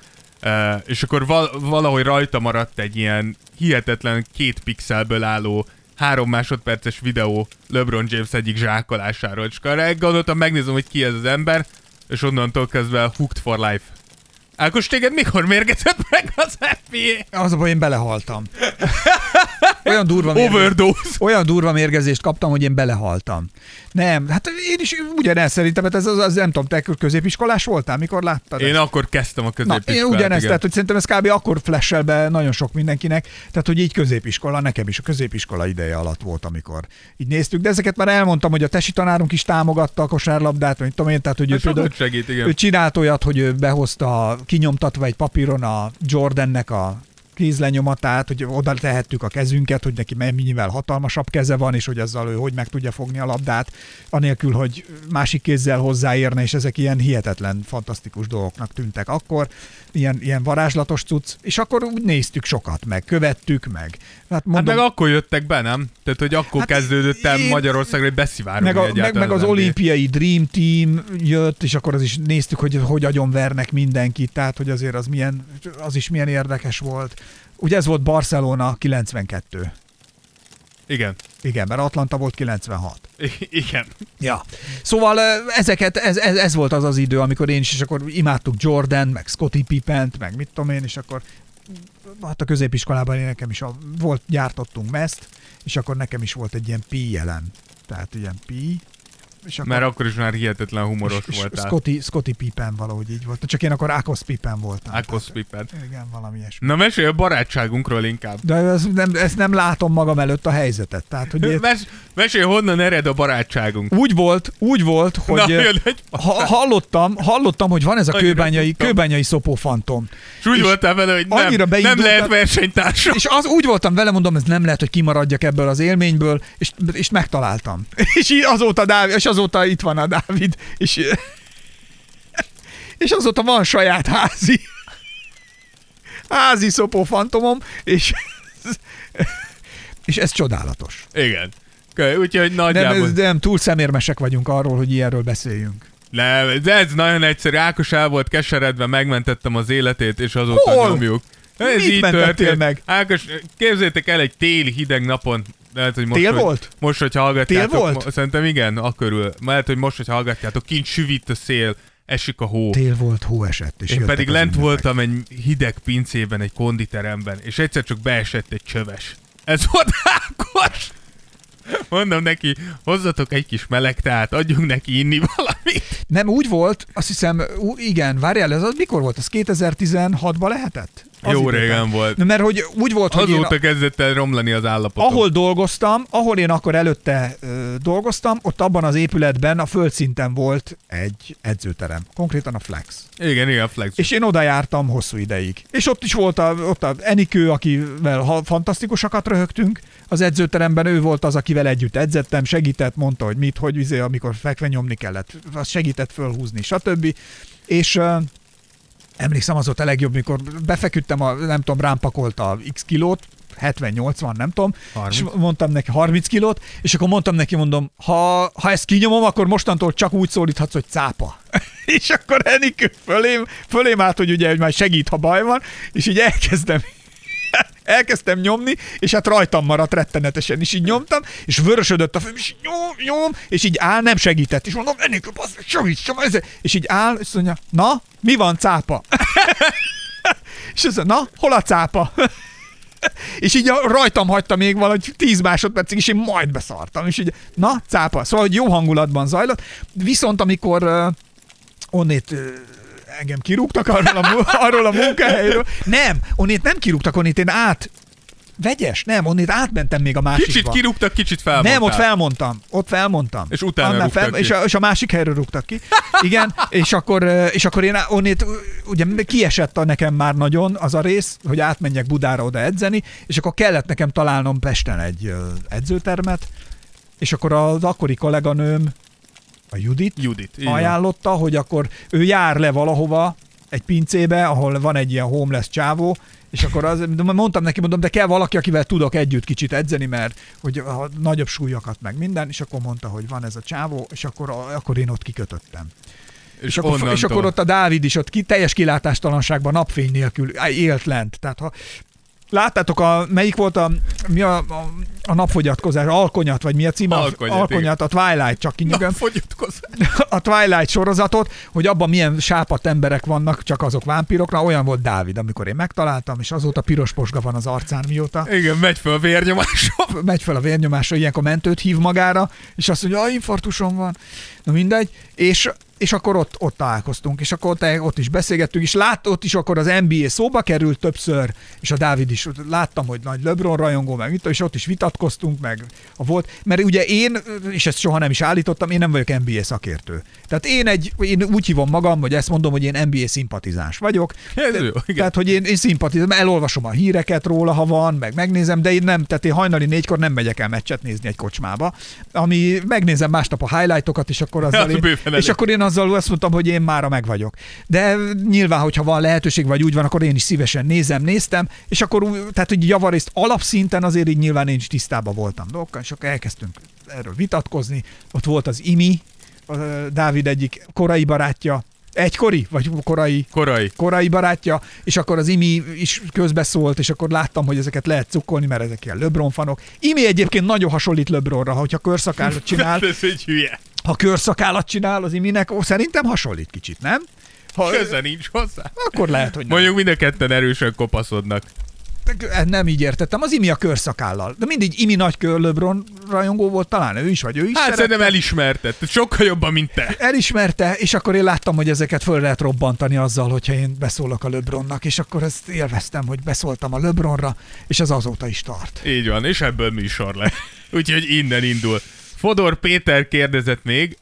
És akkor val- valahogy rajta maradt egy ilyen hihetetlen két pixelből álló három másodperces videó LeBron James egyik zsákolásáról. És akkor gondoltam, megnézem, hogy ki ez az ember, és onnantól kezdve hooked for life. Ákos, téged mikor mérgezett meg az NBA? Az a baj, én belehaltam. <laughs> Olyan durva, mérgezést, olyan durva mérgezést kaptam, hogy én belehaltam. Nem, hát én is ugyanezt szerintem, hát ez az, az nem tudom, te középiskolás voltál, mikor láttad? Én ezt? akkor kezdtem a Na, középiskolát. én ugyanezt, igen. tehát hogy szerintem ez kb. akkor flashel be nagyon sok mindenkinek, tehát hogy így középiskola, nekem is a középiskola ideje alatt volt, amikor így néztük, de ezeket már elmondtam, hogy a tesi tanárunk is támogatta a kosárlabdát, vagy tudom én, tehát hogy ő Ez például segít, igen. ő csinált olyat, hogy ő behozta kinyomtatva egy papíron a Jordannek a kézlenyomatát, hogy oda tehettük a kezünket, hogy neki mennyivel hatalmasabb keze van, és hogy azzal ő hogy meg tudja fogni a labdát, anélkül, hogy másik kézzel hozzáérne, és ezek ilyen hihetetlen, fantasztikus dolgoknak tűntek akkor, ilyen, ilyen varázslatos cucc, és akkor úgy néztük sokat, meg követtük, meg. Hát Hát meg akkor jöttek be, nem? Tehát, hogy akkor Hát kezdődött el én- Magyarországra, hogy beszivárogni meg, a, meg, meg az NBA. olimpiai Dream Team jött, és akkor az is néztük, hogy hogy agyonvernek mindenkit, tehát hogy azért az, milyen, az is milyen érdekes volt. Ugye ez volt Barcelona 92. Igen. Igen, mert Atlanta volt 96. I- igen. Ja. Szóval ezeket, ez, ez, ez volt az az idő, amikor én is, és akkor imádtuk Jordan, meg Scottie Pippent, meg mit tudom én, és akkor hát a középiskolában én nekem is a, volt, gyártottunk meszt, és akkor nekem is volt egy ilyen pi jelen. Tehát ilyen pi, és akkor Mert akkor is már hihetetlen humoros és, és voltál. Scotty, Scotty Pippen valahogy így volt. Csak én akkor Akos Pippen voltam. Akos Pippen. Igen, valami ilyesmi. Na mesélj a barátságunkról inkább. De ez nem, ezt nem látom magam előtt a helyzetet. Tehát, hogy Mes, mesélj, honnan ered a barátságunk. úgy volt, úgy volt, hogy Na, jön egy ha, hallottam, hallottam, hogy van ez a Annyira kőbányai, tudtam. kőbányai szopófantom. És úgy és voltál vele, hogy nem, annyira nem lehet versenytársam. És az úgy voltam vele, mondom, ez nem lehet, hogy kimaradjak ebből az élményből, és, és megtaláltam. <laughs> És azóta, és azóta itt van a Dávid, és, és azóta van saját házi házi szopófantomom, és és ez csodálatos. Igen. Úgyhogy Nem, nagyjából... ez, nem, túl szemérmesek vagyunk arról, hogy ilyenről beszéljünk. Nem, de ez nagyon egyszerű. Ákos el volt keseredve, megmentettem az életét, és azóta Hol? nyomjuk. Ez Mit így történt. meg? Ákos, képzétek el egy téli hideg napon, lehet, hogy most, Tél hogy, volt? Most, hogy hallgatjátok, Tél volt? szerintem igen, akkörül. Lehet, hogy most, hogy hallgatjátok, kint süvít a szél, esik a hó. Tél volt, hó esett, és Én pedig lent ünnepek. voltam egy hideg pincében, egy konditeremben, és egyszer csak beesett egy csöves. Ez volt <laughs> Ákos! Mondom neki, hozzatok egy kis meleg teát, adjunk neki inni valamit. Nem, úgy volt, azt hiszem, igen, várjál, ez az mikor volt? Ez 2016-ban lehetett? Jó régen volt. Mert hogy úgy volt, hogy én a- Azóta kezdett el romlani az állapotom. ahol dolgoztam, ahol én akkor előtte ö, dolgoztam, ott abban az épületben a földszinten volt egy edzőterem. Konkrétan a Flex. Igen, igen, flex. És én oda jártam hosszú ideig. És ott is volt a, ott a Enikő, akivel fantasztikusakat röhögtünk az edzőteremben, ő volt az, akivel együtt edzettem, segített, mondta, hogy mit, hogy izé, amikor fekve nyomni kellett, az segített fölhúzni, stb. És emlékszem, az volt a legjobb, mikor befeküdtem, a, nem tudom, rám pakolta a x kilót, 70-80, nem tudom, 30. és mondtam neki 30 kilót, és akkor mondtam neki, mondom, ha, ha ezt kinyomom, akkor mostantól csak úgy szólíthatsz, hogy cápa. <laughs> és akkor Enikő fölém, fölém állt, hogy ugye hogy már segít, ha baj van, és így elkezdem elkezdtem nyomni, és hát rajtam maradt rettenetesen, és így nyomtam, és vörösödött a főm, és így nyom, nyom, és így áll, nem segített, és mondom, Enikő, bassz, meg, segíts, és így áll, és mondja, na, mi van cápa? <laughs> és azt mondja, na, hol a cápa? <laughs> És így rajtam hagyta még valahogy 10 másodpercig, és én majd beszartam. És így, na, cápa. Szóval, hogy jó hangulatban zajlott. Viszont amikor uh, onnét uh, engem kirúgtak arról a, <laughs> arról a munkahelyről. Nem, onnét nem kirúgtak, onnét én át Vegyes, nem, onnét átmentem még a másikba. Kicsit kirúgtak, kicsit felmondtál. Nem, ott felmondtam. Ott felmondtam. És utána rúgtak fel, ki. és, a, és a másik helyről rúgtak ki. Igen, és akkor, és akkor én onnét, ugye kiesett a nekem már nagyon az a rész, hogy átmenjek Budára oda edzeni, és akkor kellett nekem találnom Pesten egy edzőtermet, és akkor az akkori kolléganőm, a Judit, Judit. így van. ajánlotta, hogy akkor ő jár le valahova, egy pincébe, ahol van egy ilyen homeless csávó, és akkor az, mondtam neki, mondom, de kell valaki, akivel tudok együtt kicsit edzeni, mert hogy a nagyobb súlyokat meg minden, és akkor mondta, hogy van ez a csávó, és akkor, akkor én ott kikötöttem. És, És akkor, és akkor ott a Dávid is ott ki, teljes kilátástalanságban, napfény nélkül élt lent. Tehát ha Láttátok, a, melyik volt a, mi a, a, a napfogyatkozás, Alkonyat, vagy mi a címe? Alkonyat, Alkonyat, a Twilight, csak fogyatkozás. <laughs> a Twilight sorozatot, hogy abban milyen sápat emberek vannak, csak azok vámpírokra, olyan volt Dávid, amikor én megtaláltam, és azóta piros posga van az arcán mióta. Igen, megy fel a vérnyomásom. <laughs> Megy fel a vérnyomásra, ilyenkor mentőt hív magára, és azt mondja, hogy infarktusom van. Na mindegy. És és akkor ott, ott találkoztunk, és akkor ott, ott is beszélgettünk, és lát, ott is akkor az NBA szóba került többször, és a Dávid is, láttam, hogy nagy LeBron rajongó, meg mit, és ott is vitatkoztunk, meg a volt, mert ugye én, és ezt soha nem is állítottam, én nem vagyok NBA szakértő. Tehát én egy, én úgy hívom magam, hogy ezt mondom, hogy én NBA szimpatizáns vagyok. Ez jó, igen. Tehát, hogy én, én szimpatizálom, elolvasom a híreket róla, ha van, meg megnézem, de én nem, tehát én hajnali négykor nem megyek el meccset nézni egy kocsmába, ami megnézem másnap a highlightokat, és akkor <laughs> azzal Az én, és akkor én azzal azt mondtam, hogy én mára meg vagyok. De nyilván, hogyha van lehetőség, vagy úgy van, akkor én is szívesen nézem, néztem, és akkor tehát, hogy javarészt alapszinten azért így nyilván én is tisztában voltam dolgokkal, és akkor elkezdtünk erről vitatkozni. Ott volt az Imi, a Dávid egyik korai barátja, egykori, vagy korai, Korai. korai barátja, és akkor az Imi is közbeszólt, és akkor láttam, hogy ezeket lehet cukkolni, mert ezek ilyen LeBron fanok. Imi egyébként nagyon hasonlít LeBronra, hogyha körszakállat <laughs> csinál, Ez egy hülye. Ha körszakállat csinál az Iminek, ó, szerintem hasonlít kicsit, nem? Ha, Köze nincs hozzá. akkor lehet, hogy nem. Mondjuk mind a ketten erősen kopaszodnak. Nem így értettem, az Imi a körszakállal. De mindig Imi nagy kör LeBron rajongó volt, talán ő is, vagy ő is Hát szerette. szerintem elismerted. Sokkal jobban, mint te. elismerte, és akkor én láttam, hogy ezeket föl lehet robbantani azzal, hogyha én beszólok a LeBronnak, és akkor ezt élveztem, hogy beszóltam a LeBronra, és az azóta is tart. Így van, és ebből műsor lesz. <laughs> Úgyhogy innen indul. Fodor Péter kérdezett még,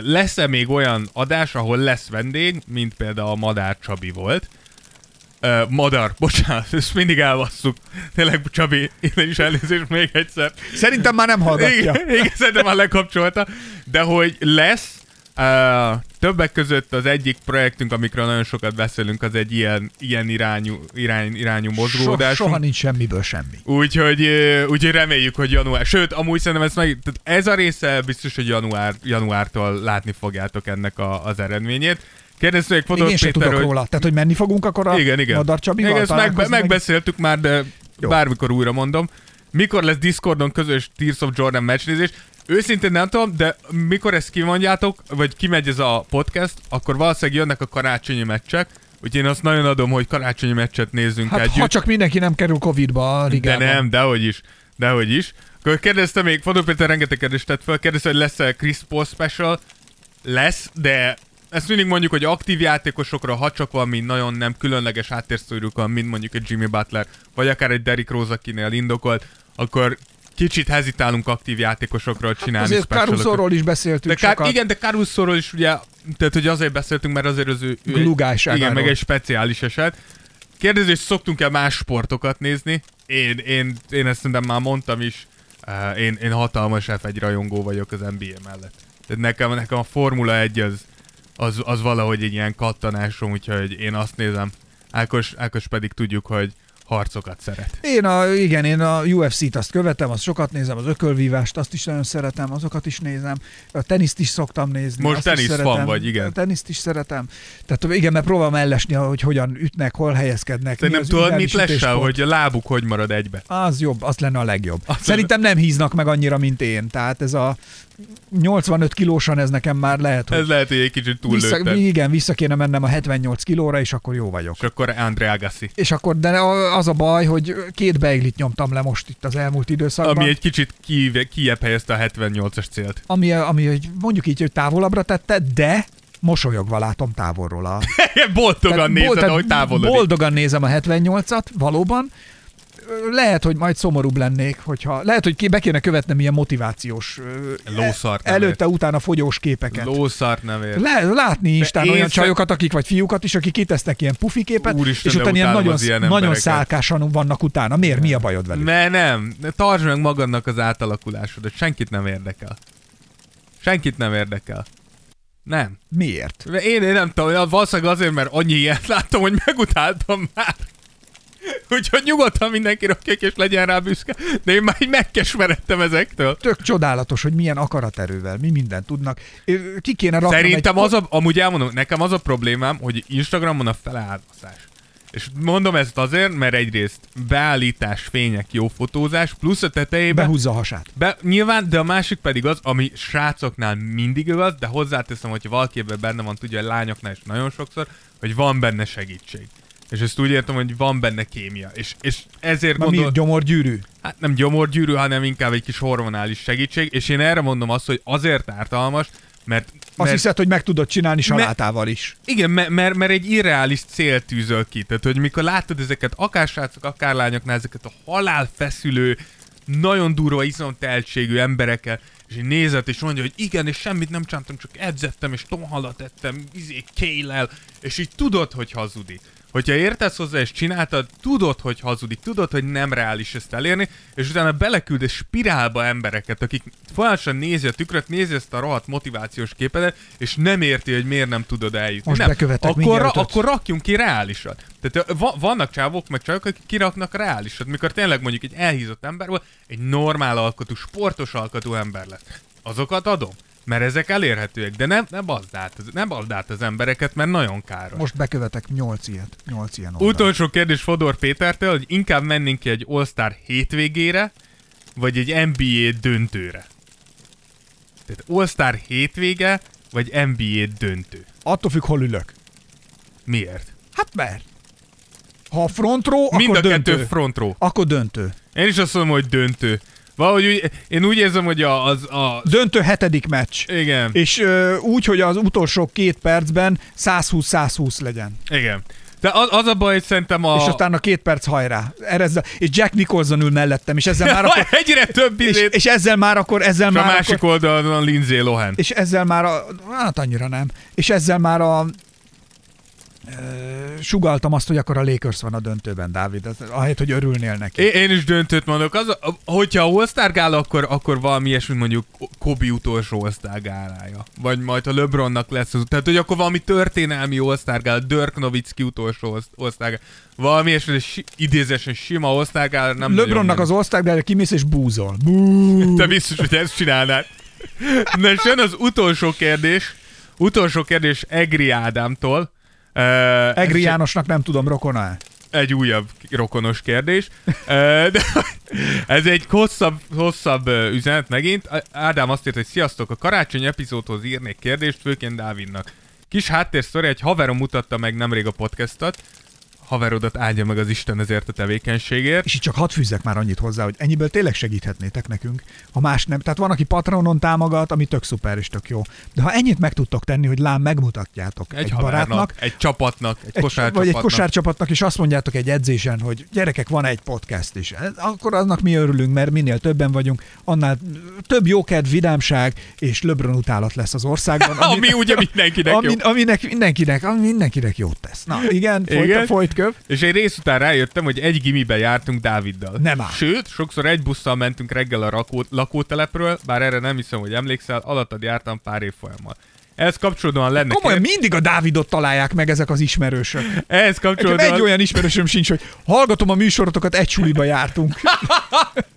lesz-e még olyan adás, ahol lesz vendég, mint például a Madár Csabi volt? Ö, Madar, <laughs> bocsánat, ezt mindig elvasszuk. Tényleg, Csabi, innen is elnézést még egyszer. Szerintem már nem hallgatja. Igen, igen, szerintem már lekapcsolta. De hogy lesz, uh, többek között az egyik projektünk, amikről nagyon sokat beszélünk, az egy ilyen, ilyen irányú, irány, irányú So, mozgódás. soha nincs semmiből semmi. Úgyhogy, úgyhogy reméljük, hogy január. Sőt, amúgy szerintem ez, meg, tehát ez a része biztos, hogy január, januártól látni fogjátok ennek a, az eredményét. Kérdezték Fodor én sem Péter, tudok hogy... róla. Tehát, hogy menni fogunk akkor a Igen, igen. Madar Csabival igen ezt megbe- megbeszéltük már, de Jó. bármikor újra mondom. Mikor lesz Discordon közös Tears of Jordan meccsnézés? Őszintén nem tudom, de mikor ezt kimondjátok, vagy kimegy ez a podcast, akkor valószínűleg jönnek a karácsonyi meccsek, úgyhogy én azt nagyon adom, hogy karácsonyi meccset nézzünk Hát, együtt. ha csak mindenki nem kerül Covid-ba a De ligában. nem, dehogy is. Dehogy is. Akkor kérdezte még, Fodor Péter rengeteg kérdést tett fel, kérdezte, hogy lesz-e Chris Paul special. Lesz, de ezt mindig mondjuk, hogy aktív játékosokra, ha csak valami nagyon nem különleges háttérsztorjuk van, mint mondjuk egy Jimmy Butler, vagy akár egy Derrick Rose, akinél indokolt, akkor kicsit hezitálunk aktív játékosokról csinálni Azért. Carusoról is beszéltünk De kár, sokat. igen, de Carusoról is ugye, tehát hogy azért beszéltünk, mert azért az ő... ő. Igen, meg egy speciális eset. Kérdezés, szoktunk-e más sportokat nézni? Én, én, én ezt szerintem már mondtam is, uh, én, én hatalmas F1 rajongó vagyok az NBA mellett. Tehát nekem, nekem a Formula 1 az, az, az valahogy egy ilyen kattanásom, úgyhogy én azt nézem. Ákos, Ákos pedig tudjuk, hogy harcokat szeret. Én a, igen, én a UFC-t azt követem, azt sokat nézem, az ökölvívást, azt is nagyon szeretem, azokat is nézem. A teniszt is szoktam nézni. Most tenisz fan vagy, igen. A teniszt is szeretem. Tehát igen, mert próbálom ellesni, hogy hogyan ütnek, hol helyezkednek. Mi az tudod, mit lesel, hogy a lábuk hogy marad egybe? Az jobb, az lenne a legjobb. Az Szerintem nem híznak meg annyira, mint én. Tehát ez a 85 kilósan ez nekem már lehet, hogy Ez lehet, hogy egy kicsit vissza, túllőtted. igen, vissza kéne mennem a 78 kilóra, és akkor jó vagyok. És akkor André Agassi. És akkor, de az a baj, hogy két beiglit nyomtam le most itt az elmúlt időszakban. Ami egy kicsit ki, kijebb helyezte a 78-as célt. ami, ami hogy mondjuk így, hogy távolabbra tette, de mosolyogva látom távolról. A, <laughs> Boldogan Tehát nézed, bol- tehát ahogy távolodik. Boldogan nézem a 78-at, valóban. Lehet, hogy majd szomorúbb lennék, hogyha... Lehet, hogy be kéne követnem ilyen motivációs... ö, Lószart Előtte, utána fogyós képeket. Lószart nem ér. Le, látni Instán olyan sze- csajokat, akik vagy fiúkat is, akik kitesznek ilyen pufi képet, Úristen, és utána ilyen nagyon, ilyen nagyon szálkásan vannak utána. Miért? Mi a bajod velük? Ne, nem. Ne, Tartsd meg magadnak az átalakulásodat. Senkit nem érdekel. Senkit nem érdekel. Nem. Miért? Én, én nem tudom, valószínűleg azért, mert annyi ilyet láttam, hogy megutáltam már. Úgyhogy nyugodtan mindenki rakják, és legyen rá büszke. De én már így megkesmeredtem ezektől. Tök csodálatos, hogy milyen akaraterővel, mi mindent tudnak. Ki kéne raknom Szerintem egy... az a, amúgy elmondom, nekem az a problémám, hogy Instagramon a feleáldozás. És mondom ezt azért, mert egyrészt beállítás, fények, jó fotózás, plusz a tetejében Behúzza a hasát. Be, nyilván, de a másik pedig az, ami srácoknál mindig igaz, de hozzáteszem, hogyha valaki ebben benne van, tudja, hogy lányoknál is nagyon sokszor, hogy van benne segítség. És ezt úgy értem, hogy van benne kémia. És, és ezért Ma gondol... mi gyomorgyűrű? Hát nem gyomorgyűrű, hanem inkább egy kis hormonális segítség, és én erre mondom azt, hogy azért ártalmas, mert... Azt mert hiszed, hogy meg tudod csinálni salátával is. igen, mert, mert, mert egy irreális cél tűzöl ki. Tehát, hogy mikor látod ezeket, akár srácok, akár lányoknál, ezeket a halál feszülő, nagyon durva izomteltségű emberekkel, és így nézett, és mondja, hogy igen, és semmit nem csináltam, csak edzettem, és tonhalat ettem, izé, kélel, és így tudod, hogy hazudik. Hogyha értesz hozzá és csináltad, tudod, hogy hazudik, tudod, hogy nem reális ezt elérni, és utána beleküld egy spirálba embereket, akik folyamatosan nézi a tükröt, nézi ezt a rohadt motivációs képedet, és nem érti, hogy miért nem tudod eljutni. Most nem. bekövetek akkor, ra- akkor rakjunk ki reálisat. Tehát va- vannak csávok, meg csajok, akik kiraknak reálisat, mikor tényleg mondjuk egy elhízott emberből egy normál alkotú, sportos alkotú ember lesz. Azokat adom. Mert ezek elérhetőek, de nem, nem bazd át, az- nem bazd át az embereket, mert nagyon káros. Most bekövetek 8 ilyet. 8 ilyen oldalt. Utolsó kérdés Fodor Pétertől, hogy inkább mennénk ki egy All-Star hétvégére, vagy egy NBA döntőre. Tehát All-Star hétvége, vagy NBA döntő. Attól függ, hol ülök. Miért? Hát mert. Ha a front row, Mind akkor a döntő. kettő front row. Akkor döntő. Én is azt mondom, hogy döntő. Valahogy úgy, én úgy érzem, hogy a, az a... Döntő hetedik meccs. Igen, És ö, úgy, hogy az utolsó két percben 120-120 legyen. igen. De az, az a baj, hogy szerintem a... És aztán a két perc hajrá. Erezze, és Jack Nicholson ül mellettem, és ezzel <laughs> már akkor... Egyre több És, izét, és ezzel már akkor, ezzel és a már másik akkor, oldalon van Lindsay Lohan. és ezzel már a, hát annyira nem, és ezzel már a sugaltam azt, hogy akkor a Lakers van a döntőben, Dávid, ahelyett, hogy örülnél neki. Én, én is döntőt mondok. Az, hogyha a All-Star gála, akkor, akkor valami ilyesmi mondjuk Kobe utolsó All-Star gálája. Vagy majd a LeBronnak lesz az. Tehát, hogy akkor valami történelmi All-Star gála, Dirk Nowitzki utolsó All-Star gála. Valami ilyesmi, si, idézesen sima All-Star gála nem LeBronnak az osztály, de kimész és búzol. Bú. Te biztos, hogy ezt csinálnád. Na, és jön az utolsó kérdés. Utolsó kérdés Egri Ádámtól. Uh, Egri Jánosnak nem tudom, rokona egy újabb rokonos kérdés. Ö, De ez egy hosszabb, hosszabb üzenet megint. Ádám azt írt, hogy sziasztok, a karácsony epizódhoz írnék kérdést, főként Dávidnak. Kis háttérsztori, egy haverom mutatta meg nemrég a podcastot, haverodat áldja meg az Isten ezért a tevékenységért. És itt csak hadd fűzzek már annyit hozzá, hogy ennyiből tényleg segíthetnétek nekünk, ha más nem. Tehát van, aki Patronon támogat, ami tök szuper és tök jó. De ha ennyit meg tudtok tenni, hogy lám megmutatjátok egy, Egy, havernak, barátnak, egy csapatnak, egy, egy, kosárcsapatnak. vagy egy kosárcsapatnak, és azt mondjátok egy edzésen, hogy gyerekek, van egy podcast is. Akkor annak mi örülünk, mert minél többen vagyunk, annál több jókedv, vidámság és LeBron utálat lesz az országban. <laughs> Ami ugye mindenkinek jó. ami, aminek, mindenkinek, ami mindenkinek jót tesz. Na igen, folyt, Igen. folyt köv. És egy rész után rájöttem, hogy egy gimibe jártunk Dáviddal. Nem áll. Sőt, sokszor egy busszal mentünk reggel a rakó, lakótelepről, bár erre nem hiszem, hogy emlékszel, alattad jártam pár évfolyammal. Ehhez kapcsolódóan lenne Komolyan kérdés- mindig a Dávidot találják meg ezek az ismerősök. Ehhez Nekem kapcsolódóan... egy olyan ismerősöm sincs, hogy hallgatom a műsorotokat, egy suliba jártunk. <laughs>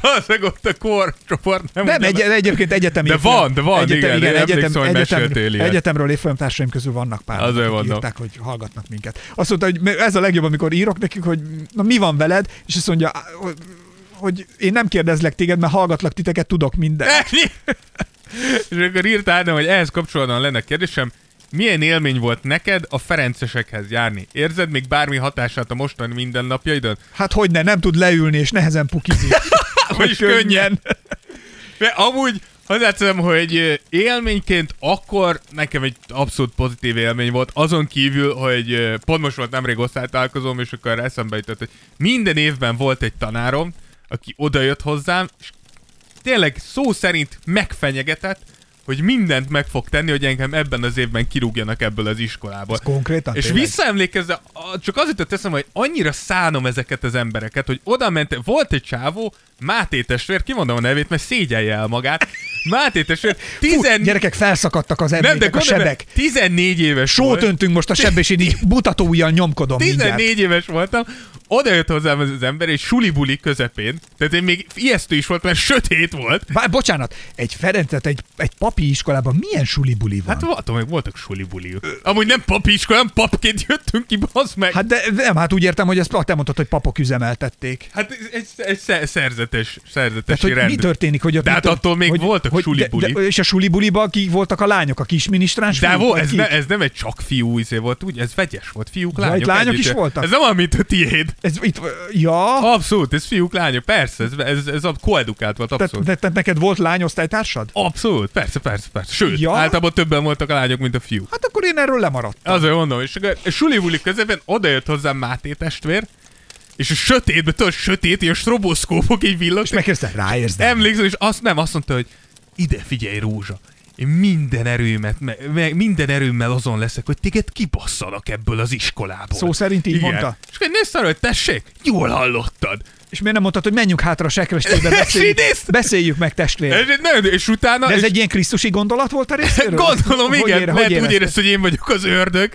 Valószínűleg ott a korcsoport nem, Nem, egy, egyébként egyetemi De van, de van, igen, de emlékszem, hogy ilyet. egyetemről évfolyamtársaim közül vannak pár, Azért akik mondom. írták, hogy hallgatnak minket. Azt mondta, hogy ez a legjobb, amikor írok nekik, hogy na mi van veled, és azt mondja, hogy- én nem kérdezlek téged, mert hallgatlak titeket, tudok mindent. Ennyi. <laughs> És akkor írt Ádám, hogy ehhez kapcsolódóan lenne kérdésem, milyen élmény volt neked a Ferencesekhez járni? Érzed még bármi hatását a mostani mindennapjaidon? Hát hogy ne, nem tud leülni, és nehezen pukizik. <laughs> Vagyis könnyen. De amúgy hozzáteszem, hogy élményként akkor nekem egy abszolút pozitív élmény volt, azon kívül, hogy pont most volt nemrég osztálytalálkozom, és akkor eszembe jutott, hogy minden évben volt egy tanárom, aki odajött hozzám, és tényleg szó szerint megfenyegetett, hogy mindent meg fog tenni, hogy engem ebben az évben kirúgjanak ebből az iskolából. Konkrétan És tényleg? visszaemlékezve, csak az jutott eszembe, hogy annyira szánom ezeket az embereket, hogy oda ment, volt egy csávó, Máté testvér, kimondom a nevét, mert szégyelje el magát. Máté testvér, Fú, tizen... gyerekek, felszakadtak az nem, de emlékek, a sebek. 14 éves Sót volt. öntünk most a sebbe, és én így mutató nyomkodom mindjárt. 14 éves voltam, oda jött hozzám az ember, egy sulibuli közepén, tehát én még ijesztő is volt, mert sötét volt. Bár, bocsánat, egy Ferencet, egy, egy papi iskolában milyen sulibuli van? Hát voltam, hogy voltak sulibuli. Amúgy nem papi iskola, nem papként jöttünk ki, bazd meg. Hát de nem, hát úgy értem, hogy ezt te mondtad, hogy papok üzemeltették. Hát egy, egy sze- szerzetes, szerzetes Tehát, rend. mi történik, hogy ott De hát attól még hogy, voltak hogy, sulibuli. De, de, és a sulibuliban ki voltak a lányok, a kis minisztráns De volt, ez, ne, ez nem egy csak fiú izé volt, úgy, ez vegyes volt, fiúk, lányok. lányok is voltak? Ez nem mint a tiéd. Ez itt, ja, Abszolút, ez fiúk, lányok, persze, ez, ez, ez a koedukált volt, tehát abszolút. te, te, neked volt lányosztálytársad? Abszolút, persze, persze, persze. Sőt, Ja? általában többen voltak a lányok, mint a fiúk. Hát akkor én erről lemaradtam. Azért mondom, és a suli közepén odajött hozzám Máté testvér, és a sötétben, tudod, sötét, ilyen stroboszkópok így villogtak. És megkérdezte, ráérsz, de Emlékszem, és azt nem, azt mondta, hogy ide figyelj, Rózsa. Én minden erőmet, me, minden erőmmel azon leszek, hogy téged kibasszanak ebből az iskolából. Szó szerint így Igen. mondta? És nézd arra, hogy tessék, jól hallottad. És miért nem mondtad, hogy menjünk hátra a sekrestébe, <laughs> beszéljük, beszéljük meg testvér. És, és utána... De ez és, egy ilyen krisztusi gondolat volt a részéről? Gondolom, Hogy igen, ére- lehet úgy érezted? érezte, hogy én vagyok az ördög.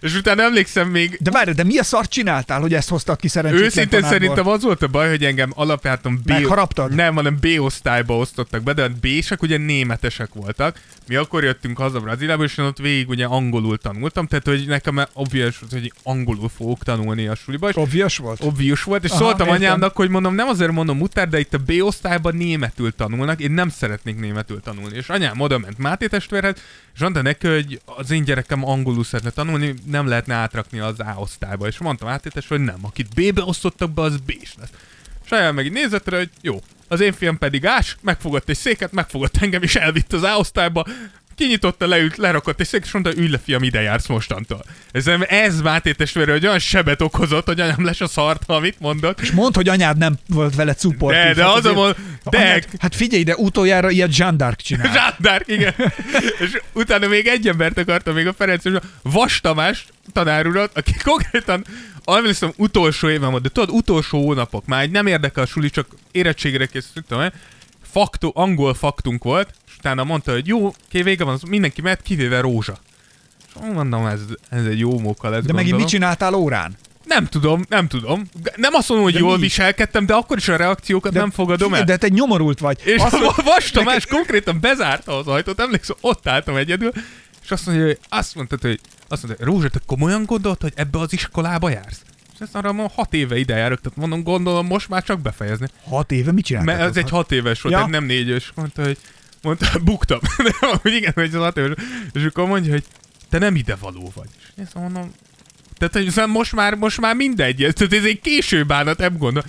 És utána emlékszem még, De várj, de mi a szart csináltál, hogy ezt hoztad ki szerencsétlen Őszintén szerintem az volt a baj, hogy engem alapjáton B... Megharaptad? Nem, hanem B osztályba osztottak be, de a B-sek ugye németesek voltak. Mi akkor jöttünk haza Brazíliába, és én ott végig ugye angolul tanultam, tehát hogy nekem obvious volt, hogy angolul fogok tanulni a suliba, és Obvious volt? obvious volt, és Aha, szóltam értem. anyámnak, hogy mondom, nem azért mondom mutár, de itt a B osztályban németül tanulnak, én nem szeretnék németül tanulni. És anyám oda ment Máté testvérhez, és mondta neki, hogy az én gyerekem angolul szeretne tanulni, nem lehetne átrakni az A osztályba. És mondtam Máté testvér, hogy nem, akit B-be osztottak be, az B-s lesz. És anyám meg így nézett rá, hogy jó. Az én fiam pedig ás, megfogott egy széket, megfogott engem, és elvitt az A osztályba, kinyitotta, leült, lerakott széket, és mondta, ülj le, fiam, ide jársz mostantól. Ez, ez Máté testvére, hogy olyan sebet okozott, hogy anyám les a szart, amit mondott. És mondd, hogy anyád nem volt vele cuportív. De, de Hát az mond, de, Anyád, hát figyelj, de utoljára ilyet Jean d'Arc csinál. <laughs> Zsándárk, igen. <laughs> és utána még egy embert akartam, még a Ferenc, és a Vas Tamás tanárurat, aki <laughs> konkrétan, emlékszem, utolsó évem volt, de tudod, utolsó hónapok, már egy nem érdekel a suli, csak érettségre készültem, eh? Faktu, angol faktunk volt, és utána mondta, hogy jó, ké, vége van, mindenki mehet, kivéve Rózsa. És mondom, ez, ez egy jó móka lesz, De megint gondolom. mit csináltál órán? Nem tudom, nem tudom. Nem azt mondom, hogy De jól mi? viselkedtem, de akkor is a reakciókat nem fogadom el. De te nyomorult vagy. És Azt, a Vas Tamás konkrétan bezárta az ajtót, emlékszem, ott álltam egyedül, és azt mondja, hogy azt mondta, hogy azt mondta, Rózsa, te komolyan gondolt, hogy ebbe az iskolába jársz? És ezt arra mondom, hat éve ide járok, tehát mondom, gondolom, most már csak befejezni. hat éve mit csináltál? Mert ez egy hat éves volt, Ja. nem négy éves. Mondta, hogy mondta, <laughs> buktam. <laughs> De hogy igen, hogy az éves. És akkor mondja, hogy te nem ide való vagy. És én azt mondom, Tehát, hogy szóval most már, most már mindegy. Tehát ez egy késő bánat, nem gondol.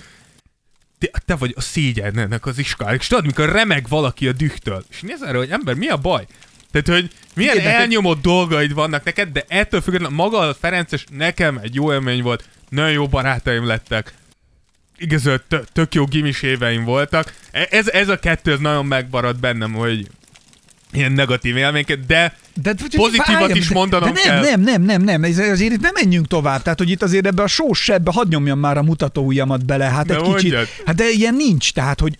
Te, te vagy a szégyennek az iskolák. És tudod, mikor remeg valaki a dühtől. És nézd erre, hogy ember, mi a baj? Tehát, hogy milyen neked- elnyomott dolgaid vannak neked, de ettől függetlenül maga a Ferences nekem egy jó élmény volt, nagyon jó barátaim lettek, igazán tö- tök jó gimis éveim voltak. E- Ez, ez a kettő, ez nagyon megmaradt bennem, hogy ilyen negatív élményeket, de De, Pozitívat várjam, is mondanom de nem, kell. Nem, nem, nem, nem, ez azért itt nem menjünk tovább. Tehát, hogy itt azért ebbe a sós sebbe hadd nyomjam már a mutató ujjamat bele. Hát De egy kicsit. mondjad. Hát de ilyen nincs. Tehát, hogy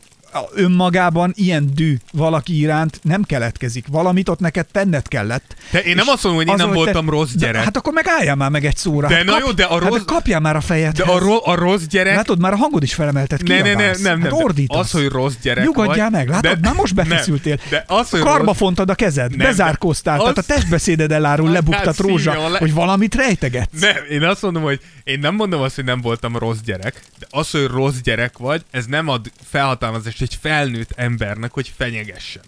önmagában ilyen dű valaki iránt nem keletkezik. Valamit ott neked tenned kellett. Te, én nem azt mondom, hogy én az, nem hogy voltam rossz De, gyerek. hát akkor meg álljál már meg egy szóra. De hát na jó, de a hát rossz- kapjál már a fejed. de a, ro- a rossz gyerek... Látod, már a hangod is felemelted, ne, ne, ne, kiabálsz. nem, nem, hát de ordítasz. az, hogy rossz gyerek Nyugodjál vagy, meg, látod, de, már most befeszültél. De az, hogy Karba rossz, fontad a kezed, Nem, de bezárkóztál, az- tehát a testbeszéded elárul, Hát lebuktat rózsa, le- hogy valamit rejtegetsz. Nem, én azt mondom, hogy én nem mondom azt, hogy nem voltam rossz gyerek, de az, hogy rossz gyerek vagy, ez nem ad felhatalmazást egy felnőtt embernek, hogy fenyegessen.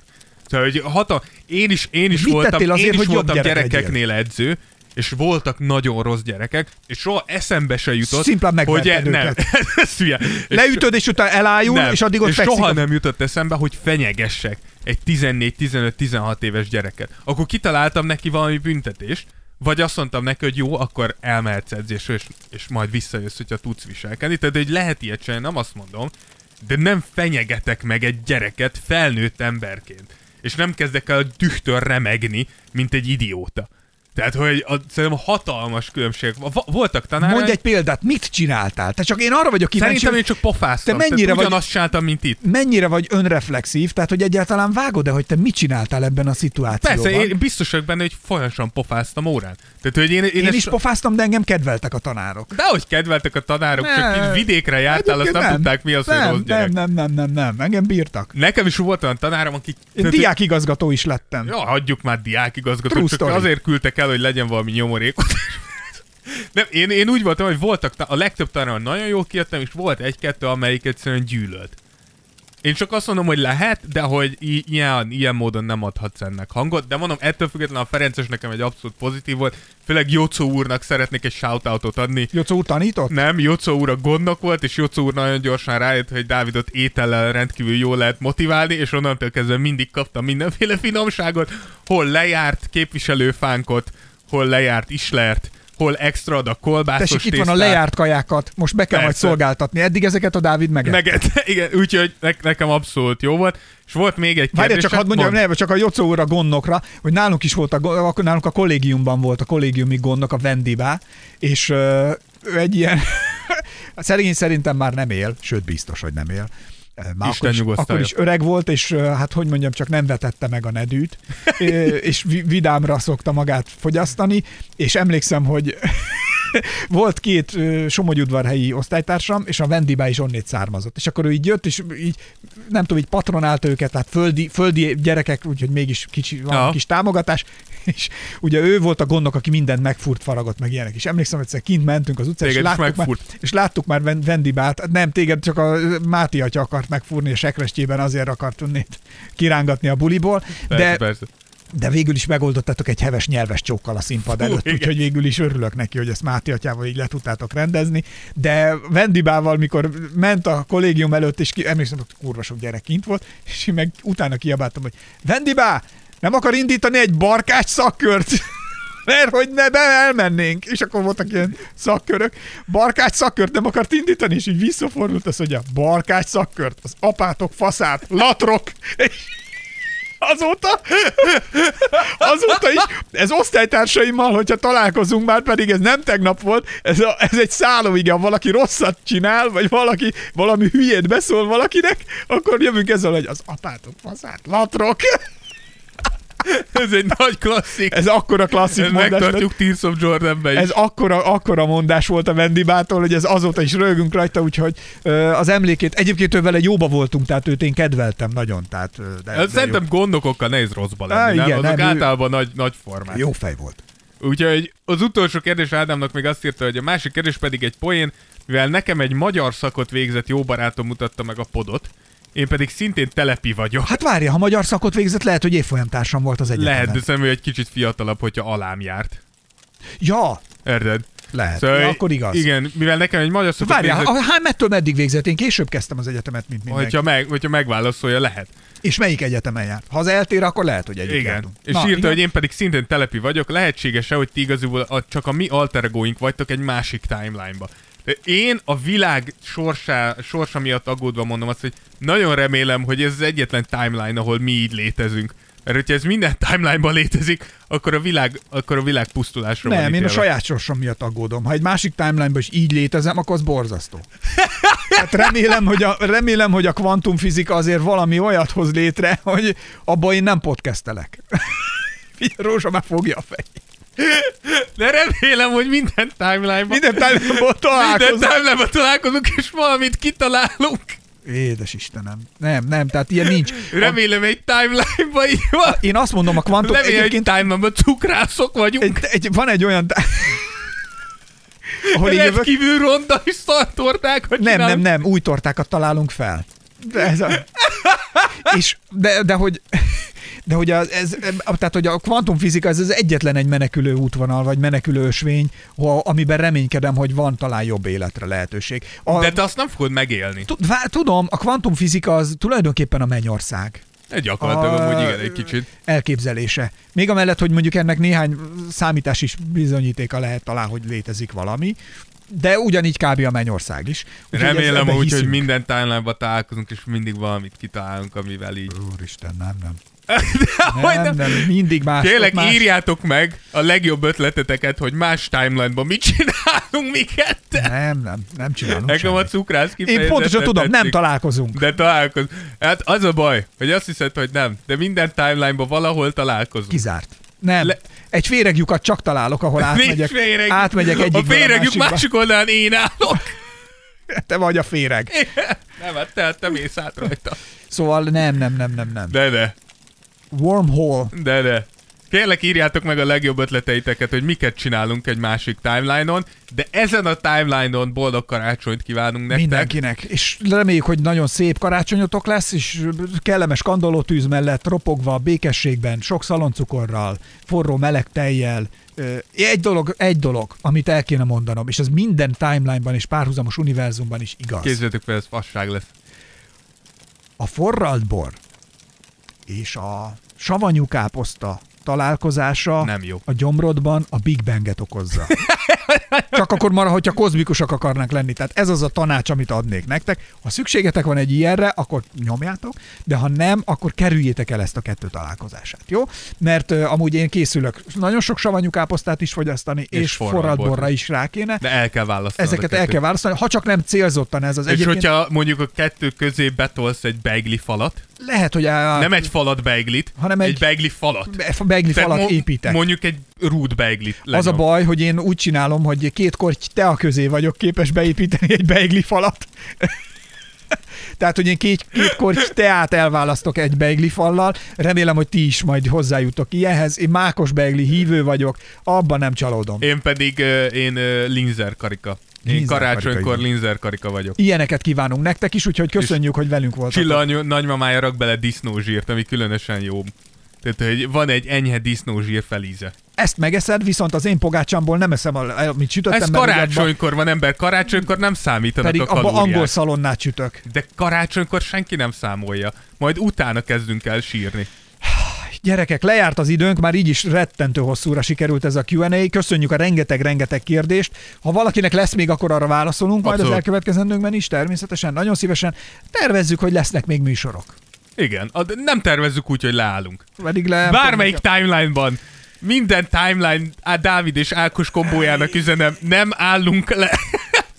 Szóval, hogy hatal... én is, én is Mit voltam, azért, én is hogy voltam gyerek gyerekeknél edző, és voltak nagyon rossz gyerekek, és soha eszembe se jutott, Szimplán hogy megverted nem, <laughs> ez hülye. Leütöd, és utána elájul, nem, és addig ott és soha a- nem jutott eszembe, hogy fenyegessek egy 14-15-16 éves gyereket. Akkor kitaláltam neki valami büntetést, vagy azt mondtam neki, hogy jó, akkor elmehetsz edzésre, és, és majd visszajössz, hogyha tudsz viselkedni. Tehát, hogy lehet ilyet csinálni, nem azt mondom, de nem fenyegetek meg egy gyereket felnőtt emberként. És nem kezdek el dühtől remegni, mint egy idióta. Tehát, hogy a, szerintem hatalmas különbség. Voltak tanáraim, Mondj egy példát, mit csináltál? Te csak én arra vagyok kíváncsi, Szerintem én hogy csak pofáztam. Te mennyire vagy- ugyanazt csináltam, mint itt. mennyire vagy önreflexív, tehát hogy egyáltalán vágod-e, hogy te mit csináltál ebben a szituációban? Persze, én biztos vagyok benne, hogy folyamatosan pofáztam órán. Tehát, hogy én, én, én ezt- is pofáztam, de engem kedveltek a tanárok. De hogy kedveltek a tanárok, csak Ne. így vidékre jártál, azt Egyébként nem, tudták, mi az, hogy nem, rossz gyerek. nem, nem, nem, nem, nem, engem bírtak. Nekem is volt olyan tanárom, aki... Én diákigazgató is lettem. Ja, hagyjuk már diákigazgatót, True csak azért küldtek el, hogy legyen valami nyomorékot. Nem, én, én úgy voltam, hogy voltak, ta- a legtöbb tanárom nagyon jól kijöttem, és volt egy-kettő, amelyik egyszerűen gyűlölt. Én csak azt mondom, hogy lehet, de hogy ilyen, ilyen módon nem adhatsz ennek hangot, de mondom, ettől függetlenül a Ferences nekem egy abszolút pozitív volt, főleg Jocó úrnak szeretnék egy shoutoutot adni, Jocó úr tanított? nem, Jocó úr a gondnok volt, és Jocó úr nagyon gyorsan rájött, hogy Dávidot étellel rendkívül jól lehet motiválni, és onnantól kezdve mindig kaptam mindenféle finomságot, hol lejárt képviselőfánkot, hol lejárt islert, hol extra a kolbászos Tessék, itt van a lejárt kajákat, most be kell majd Persze. szolgáltatni. Eddig ezeket a Dávid meg. Meg, <laughs> igen, úgyhogy ne, nekem abszolút jó volt. És volt még egy kérdés. csak hadd mondjam, nem, csak a Jocó úr a gondnokra, hogy nálunk is volt, a, akkor nálunk a kollégiumban volt a kollégiumi gondnok, a Vendibá, és ö, ő egy ilyen, <laughs> szerény szerintem már nem él, sőt biztos, hogy nem él. Már Isten akkor is, akkor is öreg volt, és hát hogy mondjam, csak nem vetette meg a nedűt, <laughs> és vi- vidámra szokta magát fogyasztani, és emlékszem, hogy <laughs> volt két Somogyudvarhelyi osztálytársam, és a Vendibá is onnét származott. És akkor ő így jött, és így, nem tudom, így patronálta őket, tehát földi, földi gyerekek, úgyhogy mégis kicsi, van Aha. kis támogatás, <laughs> és ugye ő volt a gondok, aki mindent megfúrt, faragott, meg ilyenek. És emlékszem, hogy egyszer kint mentünk az utcán, és láttuk, már, és láttuk már Ven- Vendibát, nem téged, csak a Máti atya akart megfúrni, a sekrestjében azért akart onnét kirángatni a buliból, Persze, de persze. De végül is megoldottátok egy heves nyelves csókkal a színpad előtt, úgyhogy végül is örülök neki, hogy ezt Máté atyával így le tudtátok rendezni. De Vendibával, mikor ment a kollégium előtt, és ki, emlékszem, hogy kurva sok gyerek kint volt, és én meg utána kiabáltam, hogy Vendibá, nem akar indítani egy barkács szakkört? <laughs> Mert hogy ne be elmennénk. És akkor voltak ilyen szakkörök. Barkács szakkört nem akart indítani, és így visszafordult, azt mondja, barkács szakkört, az apátok faszát, latrok. És azóta, azóta is, ez osztálytársaimmal, hogyha találkozunk, már pedig ez nem tegnap volt, ez, a, ez egy szálló, igen, valaki rosszat csinál, vagy valaki valami hülyét beszól valakinek, akkor jövünk ezzel, hogy az apátok faszát, latrok. <laughs> Ez egy nagy klasszik. Ez akkora klasszik Ezt mondás. megtartjuk Tears of Jordanbe is. Ez akkora, akkora mondás volt a Vendibától, hogy ez azóta is rögünk rajta, úgyhogy az emlékét, egyébként ő vele jóba voltunk, tehát őt én kedveltem nagyon, tehát de, Ez de Szerintem gondokokkal nehéz rosszba lenni, Á, nem? igen, Azok nem, ő- általában nagy, nagy formák. jó. jó fej volt. Úgyhogy az utolsó kérdés Ádámnak még azt írta, hogy a másik kérdés pedig egy poén, mivel nekem egy magyar szakot végzett jó barátom mutatta meg a podot, én pedig szintén telepi vagyok. Hát várja, ha magyar szakot végzett, lehet, hogy évfolyamtársam volt az egyetemen. Lehet, de személy egy kicsit fiatalabb, hogyha alám járt. Ja, Érted? Lehet. Ja, akkor igaz. Igen, mivel nekem egy magyar szokott Várjál, a- hány mettől meddig végzett? Én később kezdtem az egyetemet, mint mindenki. hogyha, meg, hogyha megválaszolja, lehet. És melyik egyetemen járt? Ha az eltér, akkor lehet, hogy együtt Igen. jártunk. És Na, írta, igen. hogy én pedig szintén telepi vagyok, lehetséges-e, hogy ti igazából a, csak a mi alter egóink vagytok egy másik timeline-ba. Én a világ sorsá, sorsa miatt aggódva mondom azt, hogy nagyon remélem, hogy ez az egyetlen timeline, ahol mi így létezünk. Mert hogyha ez minden timeline-ban létezik, akkor a világ, akkor a világ pusztulásra van Nem, én a saját sorsom miatt aggódom. Ha egy másik timeline-ban is így létezem, akkor az borzasztó. <laughs> Hát remélem, hogy a, remélem, hogy a kvantumfizika azért valami olyat hoz létre, hogy abban én nem podcastelek. <laughs> Rózsa már fogja a fejét. De remélem, hogy minden timeline-ban Minden timeline-ban minden találkozom. timeline találkozunk, és valamit kitalálunk. Édes Istenem. Nem, nem, tehát ilyen nincs. Remélem egy timeline-ban így van. én azt mondom, a kvantum Remélem egy egyébként timeline-ban cukrászok vagyunk. egy, egy, van egy olyan... ahol így jövök, Rendkívül ronda és szartortákat Nem, nem, nem, új tortákat találunk fel. De ez a... <laughs> És, de, de hogy, de hogy az, ez, tehát, hogy a kvantumfizika ez az egyetlen egy menekülő útvonal, vagy menekülő ösvény, amiben reménykedem, hogy van talán jobb életre lehetőség. A, De te azt nem fogod megélni. Tudom, a kvantumfizika az tulajdonképpen a mennyország Egy gyakorlatilag A- amúgy igen, egy kicsit. elképzelése. Még amellett, hogy mondjuk ennek néhány számítás is bizonyítéka lehet talán, hogy létezik valami, de ugyanígy kb. a mennyország is. Ez- Remélem úgy, hogy minden timeline-ba találkozunk, és mindig valamit kitalálunk, amivel így... Úristen, nem, nem. Hogy Nem, nem, mindig más. Tényleg más. írjátok meg a legjobb ötleteteket, hogy más timeline-ban mit <laughs> csinálunk mi ketten. Nem, nem, nem csinálunk Nekem a semmit. cukrász Én pontosan tudom, nem találkozunk. De találkozunk. Hát az a baj, hogy azt hiszed, hogy nem. De minden timeline-ban valahol találkozunk. Kizárt. Nem. Le- Egy féreglyukat csak találok, ahol átmegyek, féreg. átmegyek A egyikből féregjük a másik oldalán én állok. <laughs> Te vagy a féreg. Nem, hát te, te mész át rajta. Szóval nem, nem, nem, nem, nem. De, de, Wormhole. de, de. Kérlek írjátok meg a legjobb ötleteiteket, hogy miket csinálunk egy másik timeline-on, de ezen a timeline-on boldog karácsonyt kívánunk nektek. Mindenkinek. És reméljük, hogy nagyon szép karácsonyotok lesz, és kellemes kandallótűz mellett ropogva, békességben, sok szaloncukorral, forró meleg tejjel. Egy dolog, egy dolog, amit el kéne mondanom, és ez minden timeline-ban és párhuzamos univerzumban is igaz. Képzeljétek fel, ez fasság lesz. a forralt bor és a savanyú káposzta találkozása Nem jó. a gyomrodban a Big Banget okozza. <laughs> Csak akkor marad, hogyha kozmikusak akarnak lenni. Tehát ez az a tanács, amit adnék nektek. Ha szükségetek van egy ilyenre, akkor nyomjátok, de ha nem, akkor kerüljétek el ezt a kettő találkozását, jó? Mert uh, amúgy én készülök nagyon sok savanyú káposztát is fogyasztani, és, és forralt forralt bort borra is. is rá kéne. De el kell választani. Ezeket el kell választani, ha csak nem célzottan ez az És egyébként. hogyha mondjuk a kettő közé betolsz egy beigli falat, Lehet, hogy a, nem egy falat beiglit, Hanem egy, egy- beigli falat. beigli Tehát falat mo- építek. Mondjuk egy rút beiglit. Az a lenyom. baj, hogy én úgy csinálom, hogy két korty tea közé vagyok képes beépíteni egy beigli falat. <laughs> Tehát, hogy én két, két korty teát elválasztok egy beigli fallal. Remélem, hogy ti is majd hozzájutok ilyenhez. Én mákos beigli hívő vagyok, abban nem csalódom. Én pedig, én linzer karika. Én Linzer karácsonykor linzer karika vagyok. Ilyeneket kívánunk nektek is, úgyhogy köszönjük, hogy velünk voltatok. Csilla anyu, nagymamája rak bele disznózsírt, ami különösen jó. Tehát, hogy van egy enyhe disznózsír felíze. Ezt megeszed, viszont az én pogácsámból nem eszem, amit sütöttem. Ez karácsonykor van ember, karácsonykor nem számítanak Pedig a kalóriák. angol szalonnát sütök. De karácsonykor senki nem számolja. Majd utána kezdünk el sírni. Gyerekek, lejárt az időnk, már így is rettentő hosszúra sikerült ez a Q&A. Köszönjük a rengeteg-rengeteg kérdést. Ha valakinek lesz még, akkor arra válaszolunk majd az Abszolút. elkövetkezendőkben is, természetesen, nagyon szívesen. Tervezzük, hogy lesznek még műsorok. Igen, a- nem tervezzük úgy, hogy leállunk. Pedig le... Bármelyik timeline-ban, minden timeline á, Dávid és Ákos kombójának üzenem, nem állunk le.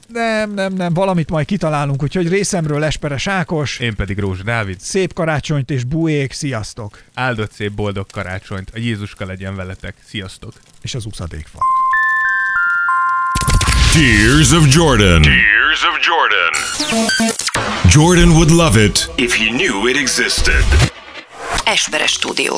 Nem, nem, nem, valamit majd kitalálunk, úgyhogy részemről Esperes Ákos, Én pedig Rózsa Dávid. szép karácsonyt és buék, sziasztok! Áldott szép boldog karácsonyt. A Jézuska legyen veletek. Sziasztok! És az uszadékfa. Tears of Jordan. Tears of Jordan. Jordan would love it If he knew it existed. Esperes stúdió.